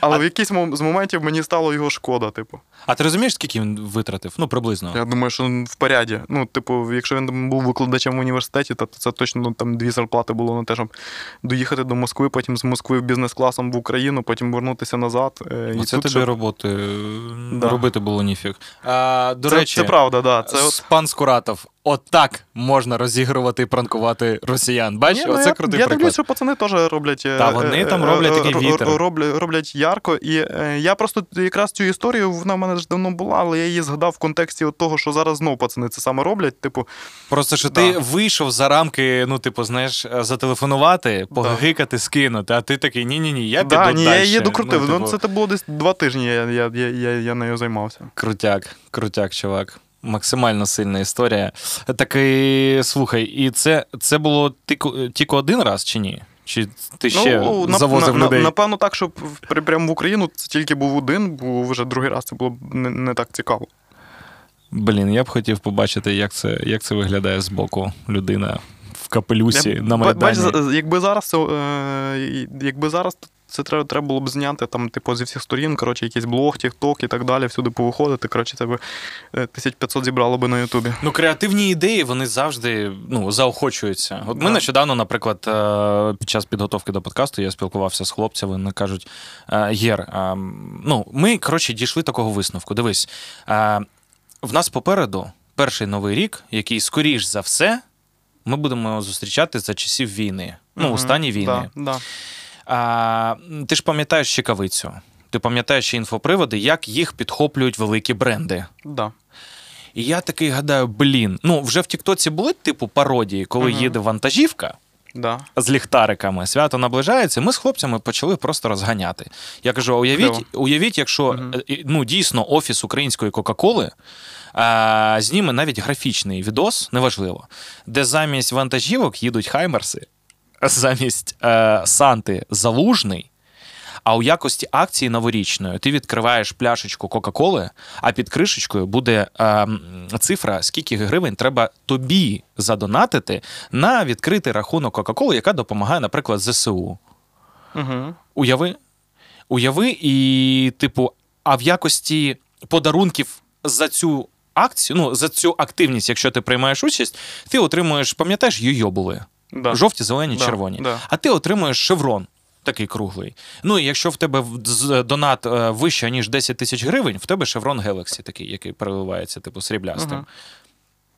C: Але в якийсь з моментів мені стало його шкода, типу.
B: А ти розумієш, скільки він витратив? Ну, приблизно.
C: Я думаю, що він в поряді. Ну, типу, якщо він був викладачем в університеті, то це точно ну, там дві зарплати було на те, щоб доїхати до Москви, потім з Москви бізнес-класом в Україну, потім вернутися назад. е, і
B: Оце
C: тут
B: тобі
C: ще-
B: роботи е,
C: Да.
B: робити було ніфіг. А, до
C: це,
B: речі,
C: це правда, да. Це от...
B: пан Скуратов. Отак можна розігрувати і пранкувати росіян. Бач,
C: Ні, ну,
B: оце
C: я,
B: крутий
C: я
B: приклад.
C: дивлюсь, що пацани теж роблять. е,
B: Та вони
C: е,
B: там роблять
C: е,
B: такий вітер.
C: Роблять, роблять ярко. І я просто якраз цю історію, вона в мене ж давно була, але я її згадав в контексті от того, що зараз знов пацани це саме роблять. Типу,
B: Просто що
C: Да.
B: ти вийшов за рамки, ну, типу, знаєш, зателефонувати, погикати, скинути, а ти такий, ні-ні-ні, я піду
C: да, ні, я її докрутив.
B: Ну,
C: Ну,
B: типу,
C: це, це було десь два тижні, я, я, я, я, я нею займався.
B: Крутяк, крутяк, чувак. Максимально сильна історія. Так і слухай, і це, це було тільки, тільки один раз чи ні? Чи ти ще
C: Ну,
B: завозив
C: на-
B: людей?
C: Напевно, так, щоб прямо в Україну це тільки був один, бо вже другий раз це було б не, не так цікаво.
B: Блін, я б хотів побачити, як це, як це виглядає з боку людина в капелюсі
C: Я-
B: на Майдані.
C: Бач, якби зараз е, якби зараз це треба, треба було б зняти там, типу, зі всіх сторін, коротше, якийсь блог, тікток і так далі, всюди повиходити. Коротше, це е, 1500 зібрало би на Ютубі.
B: Ну, креативні ідеї вони завжди ну, заохочуються. От ми
C: Да.
B: нещодавно, наприклад, е, під час підготовки до подкасту я спілкувався з хлопцями. Вони кажуть: е, Єр, е, ну, ми коротше дійшли такого висновку. Дивись, е, в нас попереду перший новий рік, який, скоріш за все, ми будемо зустрічати за часів війни. Ну, у
C: Мгм,
B: стані війни.
C: Да, да.
B: А, ти ж пам'ятаєш щекавицю. Ти пам'ятаєш інфоприводи, як їх підхоплюють великі бренди.
C: Да.
B: І я такий гадаю, блін. Ну, вже в Тіктоці були типу пародії, коли
C: Мгм.
B: їде вантажівка.
C: Да.
B: З ліхтариками свято наближається. Ми з хлопцями почали просто розганяти. Я кажу: а уявіть,
C: Кльово.
B: уявіть, якщо е, ну дійсно офіс української Кока-Коли а, зніме навіть графічний відос, неважливо, де замість вантажівок їдуть хаймерси, замість е, Санти Залужний. А у якості акції новорічної ти відкриваєш пляшечку Кока-Коли, а під кришечкою буде е, цифра, скільки гривень треба тобі задонатити на відкритий рахунок Кока-Коли, яка допомагає, наприклад, ЗСУ.
C: Угу.
B: Уяви, уяви, і, типу, а в якості подарунків за цю акцію, ну, за цю активність, якщо ти приймаєш участь, ти отримуєш, пам'ятаєш, йо були.
C: Да.
B: Жовті, зелені,
C: Да,
B: червоні.
C: да.
B: А ти отримуєш шеврон. Такий круглий. Ну і якщо в тебе донат е, вище, ніж 10 тисяч гривень, в тебе шеврон Galaxy такий, який переливається, типу, сріблястим.
C: Мгм.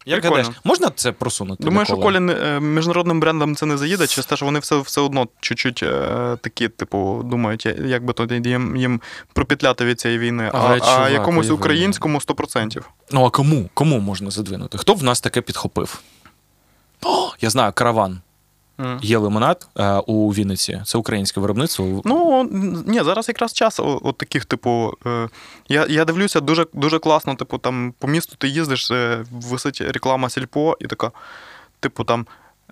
B: Як гадаєш, можна це просунути?
C: Думаю, що? Колі е, міжнародним брендам це не заїде, через те, що вони все, все одно чуть-чуть е, такі, типу, думають, як би то їм, їм пропетляти від цієї війни. А, а
B: чувак,
C: якомусь українському 100%.
B: Ну а кому? Кому можна задвинути? Хто в нас таке підхопив? О, я знаю, караван.
C: Мгм.
B: Є лимонад е, у Вінниці. Це українське виробництво.
C: Ну, ні, зараз якраз час от таких, типу. Е, я, я дивлюся, дуже, дуже класно, типу, там по місту ти їздиш, е, висить реклама Сільпо, і така, типу, там.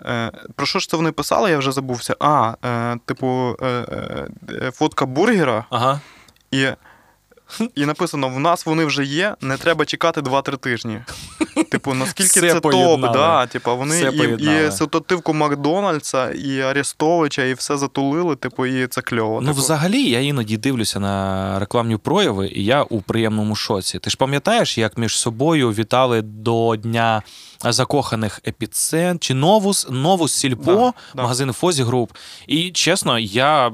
C: Е, про що ж це вони писали, я вже забувся. А, е, типу, е, е, е, фотка бургера,
B: Ага.
C: і, і написано: в нас вони вже є, не треба чекати 2-3 тижні. Типу, наскільки
B: Все
C: це топ, да, типу, вони
B: Все
C: і, і ситуативку Макдональдса, і Арестовича, і все затулили, типу, і це кльово.
B: Ну,
C: типу.
B: взагалі, я іноді дивлюся на рекламні прояви, і я у приємному шоці. Ти ж пам'ятаєш, як між собою вітали до Дня закоханих епіцент чи Новус, Новус Сільпо,
C: Да, да.
B: магазин Фозі Груп. І чесно, я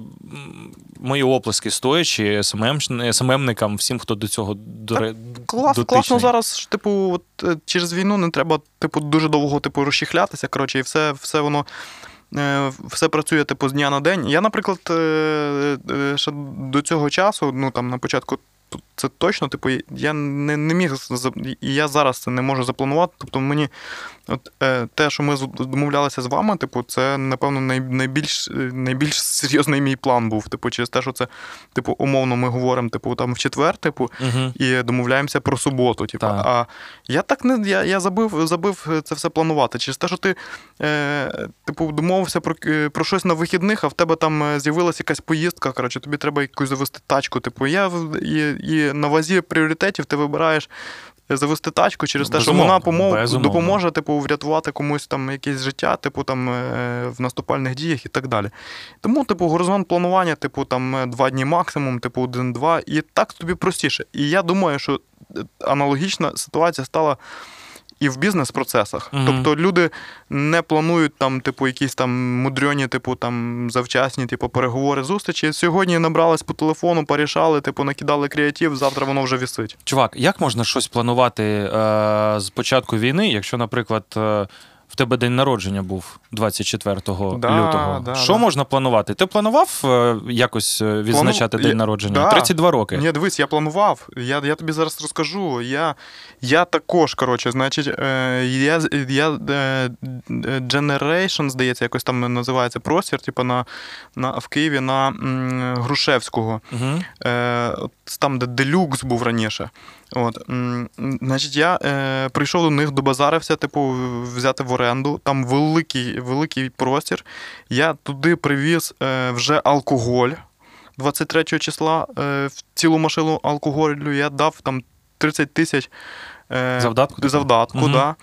B: мої оплески стоячи SMM, SMM никам, всім, хто до цього до,
C: Клас, класно зараз, типу, от, е, через війну не треба, типу, дуже довго типу, розчіхлятися. Коротше, і все, все воно. е, Все працює типу з дня на день. Я, наприклад, е, ще до цього часу, ну там на початку, це точно, типу, я не, не міг і я зараз це не можу запланувати. Тобто мені от, е, те, що ми домовлялися з вами, типу, це, напевно, най, найбільш, е, найбільш серйозний мій план був. Типу, через те, що це, типу, умовно, ми говоримо, типу, там в четвер, типу,
B: Угу.
C: і домовляємося про суботу. Типу.
B: Так.
C: А я так не я, я забив, забив це все планувати. Через те, що ти е, типу, домовився про, е, про щось на вихідних, а в тебе там е, з'явилася якась поїздка. Коротше, тобі треба якусь завести тачку. Типу, я і, і на вазі пріоритетів ти вибираєш. Завести тачку через те, що вона помог,
B: безумовно.
C: допоможе типу, врятувати комусь там якесь життя, типу там е, в наступальних діях і так далі. Тому, типу, горизонт планування, типу, там е, два дні максимум, типу, один-два, і так тобі простіше. І я думаю, що е, аналогічна ситуація стала і в бізнес-процесах.
B: Мгм.
C: Тобто люди не планують там, типу, якісь там мудрьоні, типу, там завчасні, типу, переговори, зустрічі. Сьогодні набрались по телефону, порішали, типу, накидали креатив, завтра воно вже вісить.
B: Чувак, як можна щось планувати е, з початку війни, якщо, наприклад, е, в тебе день народження був 24
C: Да,
B: лютого?
C: да,
B: Що
C: да.
B: можна планувати? Ти планував е, якось е, відзначати
C: Плану-
B: день народження?
C: Да.
B: 32 роки.
C: Ні, дивись, я планував. Я, я тобі зараз розкажу. Я, я також, коротше, значить, е, я, я Generation, здається, якось там називається простір, типу на, на, в Києві на м, Грушевського.
B: Угу.
C: Там, де делюкс був раніше. От, значить, я прийшов до них, добазарився, типу, взяти в оренду. Там великий, великий простір. Я туди привіз е, вже алкоголь 23 числа. Е, в цілу машину алкоголю я дав там 30 тисяч е,
B: Завдатку? типу?
C: завдатку,
B: Мгм.
C: да.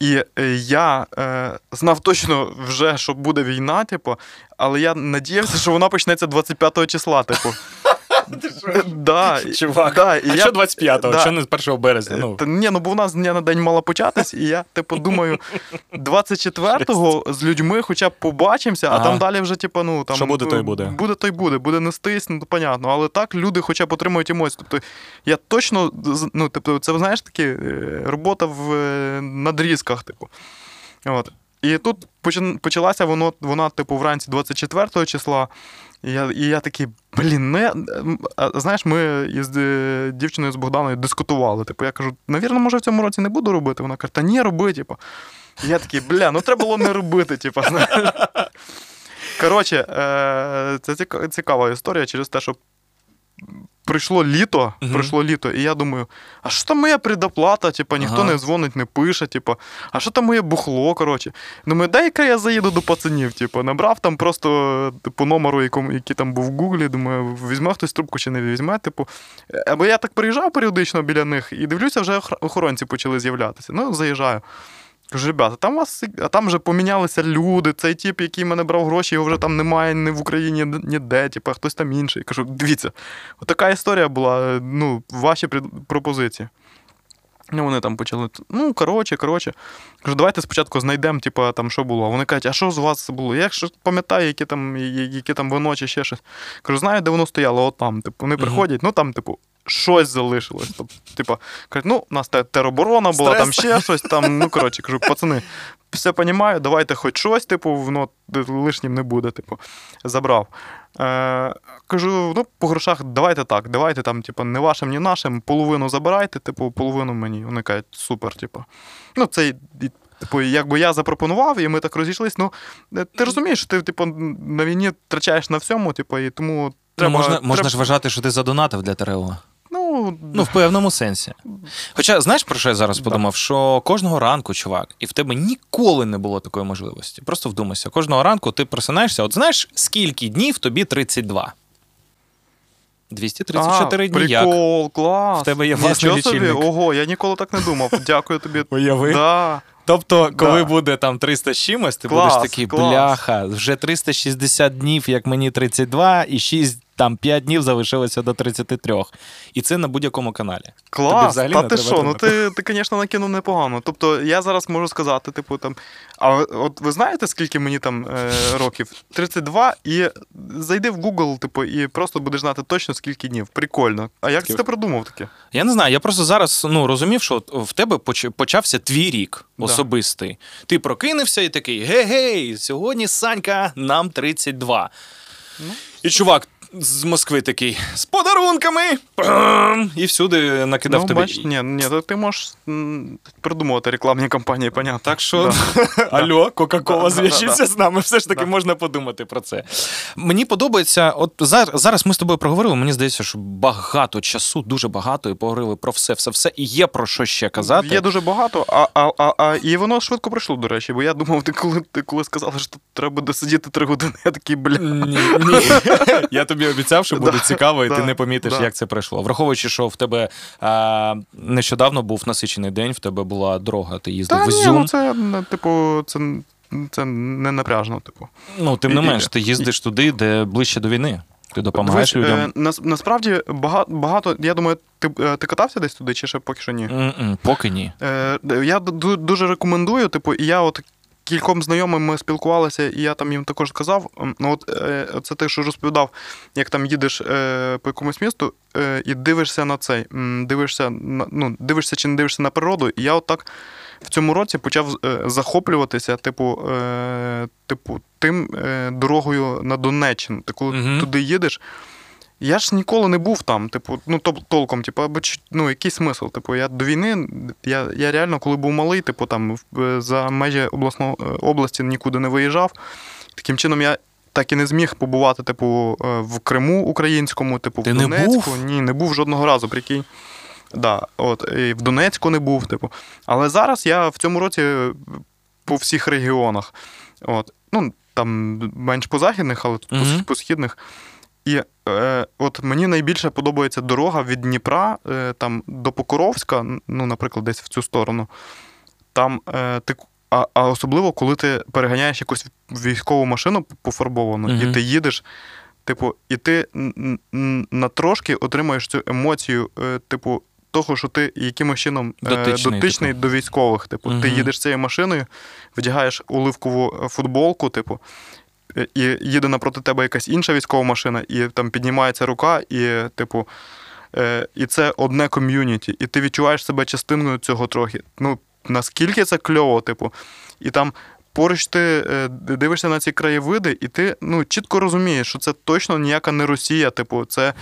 C: І я е, знав точно вже, що буде війна, типу, але я надіявся, що вона почнеться 25 числа, типу. Да,
B: Чувак,
C: да, і
B: а
C: я-
B: що 25-го?
C: да.
B: Що не з 1 березня? Ну,
C: Та, ні, ну бо в нас дня на день мала початись, і я, типу, думаю, 24-го з людьми хоча б побачимося, а
B: Ага.
C: там далі вже, типу, ну там
B: Що буде, то й буде.
C: Буде, то й буде, буде нестись, ну понятно. Але так люди хоча б отримують емоції. Тобто я точно ну, тобто, це знаєш таки е, робота в е, надрізках, типу. От. І тут почалася воно, вона, типу, вранці 24 го числа. І я, і я такий, блін, ну я, знаєш, ми із е, дівчиною з Богданою дискутували. Типу, я кажу, навірно, може в цьому році не буду робити. Вона каже, та ні, роби, типу. І я такий, бля, ну треба було не робити, типу. Коротше, е, це цікава історія через те, що прийшло літо,
B: Мгм.
C: прийшло літо, і я думаю, а що там моя предоплата? Типу, ніхто
B: Ага.
C: не дзвонить, не пише, типу, а що там моє бухло? Коротше. Думаю, дай-ка я заїду до пацанів. Типу, набрав там просто по номеру, якому, який там був в Гуглі. Думаю, візьме хтось трубку чи не візьме. Типу. Або я так приїжджав періодично біля них і дивлюся, вже охоронці почали з'являтися. Ну, заїжджаю. Кажу, ребята, там вас а там вже помінялися люди. Цей тип, який мене брав гроші, його вже там немає ні в Україні, ніде, типу, хтось там інший. Кажу, дивіться, отака історія була. Ну, ваші пропозиції. Ну, вони там почали. Ну, коротше, коротше. Кажу, давайте спочатку знайдемо, типу, там, що було. Вони кажуть, а що з вас було? Я ж пам'ятаю, які там, які там вино чи ще щось. Кажу, знаю, де воно стояло, от там. Типу, вони приходять, ну там, типу, щось залишилось. Типу, кажуть, ну, у нас тероборона була, там ще щось, там, ну, коротше, кажу, пацани, все розумію, давайте хоч щось, типу, воно лишнім не буде, типу, забрав. Е, кажу, ну, по грошах, давайте так, давайте там, типу, не вашим, ні нашим, половину забирайте, типу, половину мені. Вони кажуть, супер, типу. Ну, це, типу, якби я запропонував, і ми так розійшлись. Ну, е, ти розумієш, що ти, типу, на війні втрачаєш на всьому, типу, і тому
B: Ну,
C: треба.
B: можна, можна
C: треба-
B: ж вважати, що ти задонатив для ТРО.
C: Ну,
B: Ну, в певному сенсі. Хоча, знаєш, про що я зараз
C: Да.
B: подумав? Що кожного ранку, чувак, і в тебе ніколи не було такої можливості. Просто вдумайся, кожного ранку ти просинаєшся, от знаєш, скільки днів тобі 32? 234
C: а,
B: дні. Як?
C: Клас.
B: В тебе є
C: Нічого
B: власний
C: собі. Ого, я ніколи так не думав. Дякую тобі.
B: Уяви.
C: Да.
B: Тобто, коли
C: Да.
B: буде там 300 з чимось, ти
C: Клас,
B: будеш такий,
C: клас.
B: бляха, вже 360 днів, як мені 32, і 6, там 5 днів залишилося до 33. І це на будь-якому каналі.
C: Клас,
B: взагалі
C: та ти що? Ну ти, ти, звісно, накинув непогано. Тобто я зараз можу сказати, типу, там. А от ви знаєте, скільки мені там е, років? 32, і зайди в Google, типу, і просто будеш знати точно скільки днів. Прикольно. А як це ти придумав таке?
B: Я не знаю, я просто зараз ну, розумів, що в тебе поч- почався твій рік
C: Да.
B: особистий. Ти прокинувся і такий: гей-гей, сьогодні Санька, нам 32.
C: Ну.
B: І чувак з Москви такий з подарунками. Пам! І всюди накидав
C: ну,
B: тобі.
C: бач, ні, ні, то ти можеш придумувати рекламні кампанії, понятно.
B: Так що,
C: Да.
B: алло, Кока-Кола,
C: Да, да,
B: зв'яжіться
C: да.
B: з нами. Все ж таки
C: Да.
B: можна подумати про це. Мені подобається, от зараз, зараз ми з тобою проговорили. Мені здається, що багато часу, дуже багато, і поговорили про все, все, все. І є про що ще казати.
C: Є дуже багато, а, а, а, а і воно швидко пройшло, до речі, бо я думав, ти коли ти коли сказала, що треба досидіти три години, я такий, бля.
B: Ні, ні. Я тобі обіцяв, що буде цікаво, і ти не помітиш, як це пройшло. Враховуючи, що в тебе нещодавно був насичений день, в тебе була дорога, ти їздив в Ізюм.
C: ну це, типу, це, це не напряжно, типу.
B: Ну, тим не менш, ти їздиш туди, де ближче до війни. Ти допомагаєш
C: Дивись,
B: людям.
C: е, нас, насправді багато, багато, я думаю, ти, е, ти катався десь туди, чи ще поки що ні?
B: М-м, Поки ні.
C: Е, я дуже рекомендую, типу, і я от кільком знайомим ми спілкувалися, і я там їм також сказав. Ну, от е, це ти, що розповідав, як там їдеш е, по якомусь місту е, і дивишся на цей, дивишся ну, дивишся чи не дивишся на природу. І я от так в цьому році почав захоплюватися, типу, типу, тим дорогою на Донеччину. Ти коли
B: Мгм.
C: туди їдеш. Я ж ніколи не був там, типу, ну толком, типу, або ну, який смисл? Типу, я до війни, я, я реально, коли був малий, типу, там за межі обласного е, області нікуди не виїжджав. Таким чином, я так і не зміг побувати, типу, е, в Криму українському, типу,
B: Ти
C: в
B: не
C: Донецьку.
B: був?
C: Ні, не був жодного разу, прикинь. Да, от, і в Донецьку не був, типу. Але зараз я в цьому році е, по всіх регіонах. От, ну, там менш по західних, але тут
B: Мгм.
C: по східних. І е, от мені найбільше подобається дорога від Дніпра е, там, до Покровська, ну, наприклад, десь в цю сторону. Там е, ти. А, а особливо, коли ти переганяєш якусь військову машину пофарбовану,
B: Мгм.
C: і ти їдеш, типу, і ти на трошки отримаєш цю емоцію, е, типу, того, що ти якимось чином е,
B: Дотичний,
C: дотичний до військових. Типу, ти їдеш цією машиною, вдягаєш оливкову е, футболку, типу, і їде напроти тебе якась інша військова машина, і там піднімається рука, і, типу, е, і це одне ком'юніті, і ти відчуваєш себе частиною цього трохи. Ну, наскільки це кльово, типу, і там. поруч ти е, дивишся на ці краєвиди, і ти ну, чітко розумієш, що це точно ніяка не Росія. Типу, це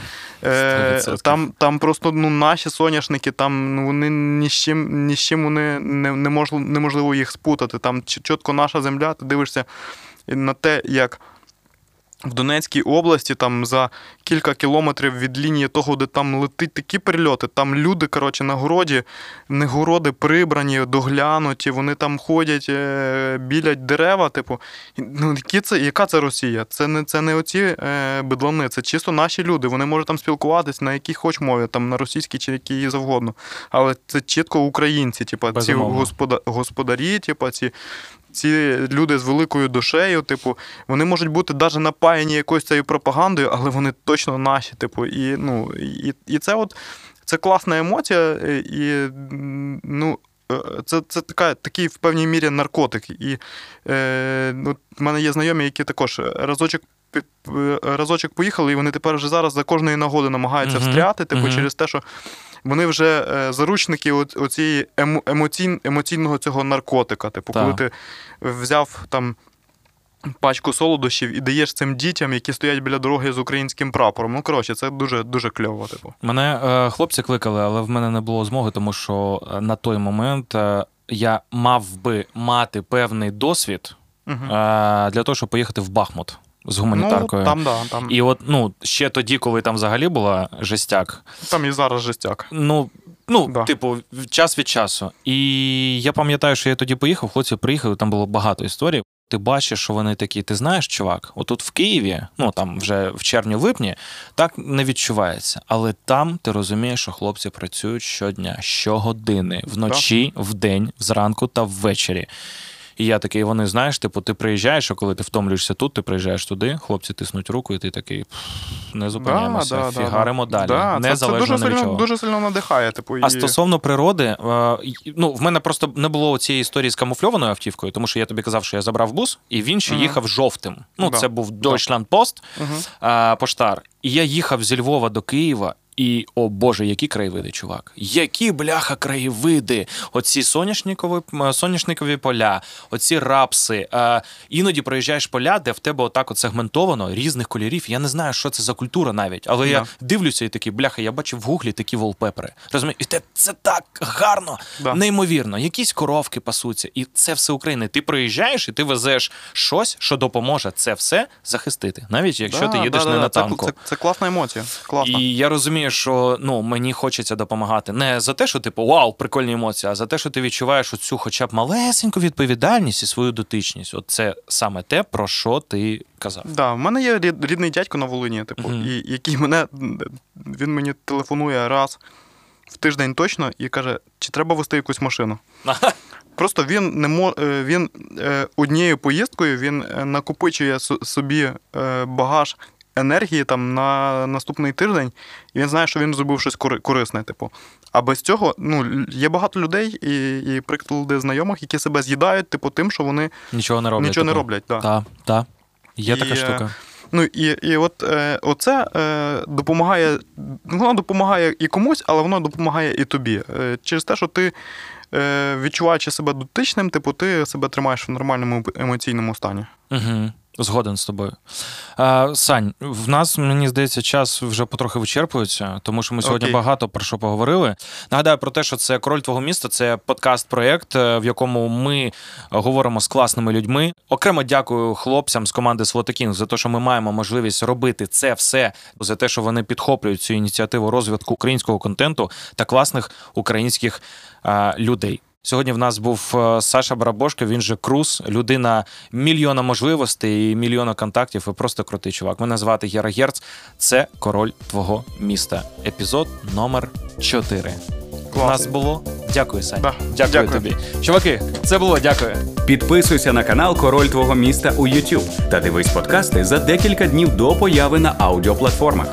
C: е,
B: 100%.
C: там, там просто ну, наші соняшники, там ну, вони ні з чим, ні з чим вони не, неможливо, неможливо їх спутати. Там чітко наша земля, ти дивишся на те, як. В Донецькій області, там за кілька кілометрів від лінії того, де там летить такі перельоти, там люди, коротше, на городі, не городи прибрані, доглянуті, вони там ходять, е, білять дерева. Типу, ну, які це, яка це Росія? Це не, це не оці е, бидлани, це чисто наші люди. Вони можуть там спілкуватись на якій хоч мові, там на російській чи якій завгодно. Але це чітко українці, типу, ці господа, господарі, типу, ці ці люди з великою душею, типу, вони можуть бути навіть напаяні якоюсь цією пропагандою, але вони точно наші. Типу, і, ну, і, і це от це класна емоція, і ну. е, Це, це така, такий в певній мірі наркотик. І е, ну, в мене є знайомі, які також разочок, е, разочок поїхали, і вони тепер вже зараз за кожної нагоди намагаються
B: Мгм,
C: встряти, типу,
B: мгм.
C: через те, що вони вже е, заручники оцієї емо, емоційн, емоційного цього наркотика. Типу,
B: Так.
C: коли ти взяв там. Пачку солодощів і даєш цим дітям, які стоять біля дороги з українським прапором. Ну, коротше, це дуже дуже кльово. Типу.
B: Мене е, хлопці кликали, але в мене не було змоги, тому що е, на той момент е, я мав би мати певний досвід
C: Угу.
B: е, для того, щоб поїхати в Бахмут з гуманітаркою.
C: Ну, там, да, там, і...
B: От ну ще тоді, коли там взагалі була жестяк,
C: там і зараз жестяк.
B: ну. Ну,
C: Да.
B: типу, час від часу. І я пам'ятаю, що я тоді поїхав, хлопці приїхали, там було багато історій. Ти бачиш, що вони такі, ти знаєш, чувак, отут в Києві, ну там вже в червні-липні, так не відчувається. Але там ти розумієш, що хлопці працюють щодня, щогодини, вночі, вдень, зранку та ввечері. І я такий, вони знаєш, типу, ти приїжджаєш, а коли ти втомлюєшся тут, ти приїжджаєш туди, хлопці тиснуть руку, і ти такий не зупиняємося, фігаримо далі.
C: Да, це, це дуже сильно,
B: чого.
C: дуже сильно надихає. Типу,
B: А стосовно природи, е, ну в мене просто не було цієї історії з камуфльованою автівкою, тому що я тобі казав, що я забрав бус, і він ще
C: Мгм.
B: їхав жовтим. Ну,
C: Да.
B: це був Deutschland Post, е, поштар. І я їхав зі Львова до Києва. І о Боже, які краєвиди, чувак! Які бляха краєвиди! Оці соняшникові, соняшникові поля, оці рапси. Е, іноді проїжджаєш поля, де в тебе отак от сегментовано різних кольорів. Я не знаю, що це за культура навіть, але я дивлюся і такий, бляха, я бачив в гуглі такі волпепери. Розумієш? І те, це так гарно,
C: Да.
B: неймовірно. Якісь коровки пасуться, і це все України. Ти приїжджаєш і ти везеш щось, що допоможе це все захистити, навіть якщо ти їдеш не на
C: це,
B: танку.
C: Це, це класна емоція. Класна.
B: І я розумію, що ну мені хочеться допомагати не за те, що типу вау, прикольні емоції, а за те, що ти відчуваєш оцю хоча б малесеньку відповідальність і свою дотичність. От це саме те, про що ти казав.
C: Да, в мене є рідний дядько на Волині, типу,
B: Мгм.
C: і, який мене він мені телефонує раз в тиждень точно і каже, чи треба вести якусь машину. Просто він не мо... е, він е, однією поїздкою він е, накопичує собі багаж енергії там на наступний тиждень, і він знає, що він зробив щось корисне. Типу. А без цього ну, є багато людей і, і приклади знайомих, які себе з'їдають, типу, тим, що вони
B: Нічого не роблять.
C: нічого не
B: типу.
C: роблять. Да.
B: Так, так. Є
C: І,
B: така
C: е,
B: штука.
C: Ну і, і от е, оце е, допомагає, воно допомагає і комусь, але воно допомагає і тобі. Е, через те, що ти, е, відчуваючи себе дотичним, типу, ти себе тримаєш в нормальному емоційному стані.
B: Угу. Згоден з тобою. А, Сань, в нас, мені здається, час вже потрохи вичерпується, тому що ми сьогодні
C: Окей.
B: багато про що поговорили. Нагадаю про те, що це Король твого міста, це подкаст-проєкт, е, в якому ми говоримо з класними людьми. Окремо дякую хлопцям з команди Слотокінг за те, що ми маємо можливість робити це все, за те, що вони підхоплюють цю ініціативу розвитку українського контенту та класних українських а, людей. Сьогодні в нас був е, Саша Барабошко, він же Круз, людина мільйона можливостей і мільйона контактів. І просто крутий чувак. Мене звати Гера Герц. Це король твого міста. Епізод номер 4. У нас було. Дякую, Саня.
C: Да.
B: Дякую,
C: Дякую.
B: тобі. Чуваки, це було дякую.
A: Підписуйся на канал Король твого міста у YouTube та дивись подкасти за декілька днів до появи на аудіоплатформах.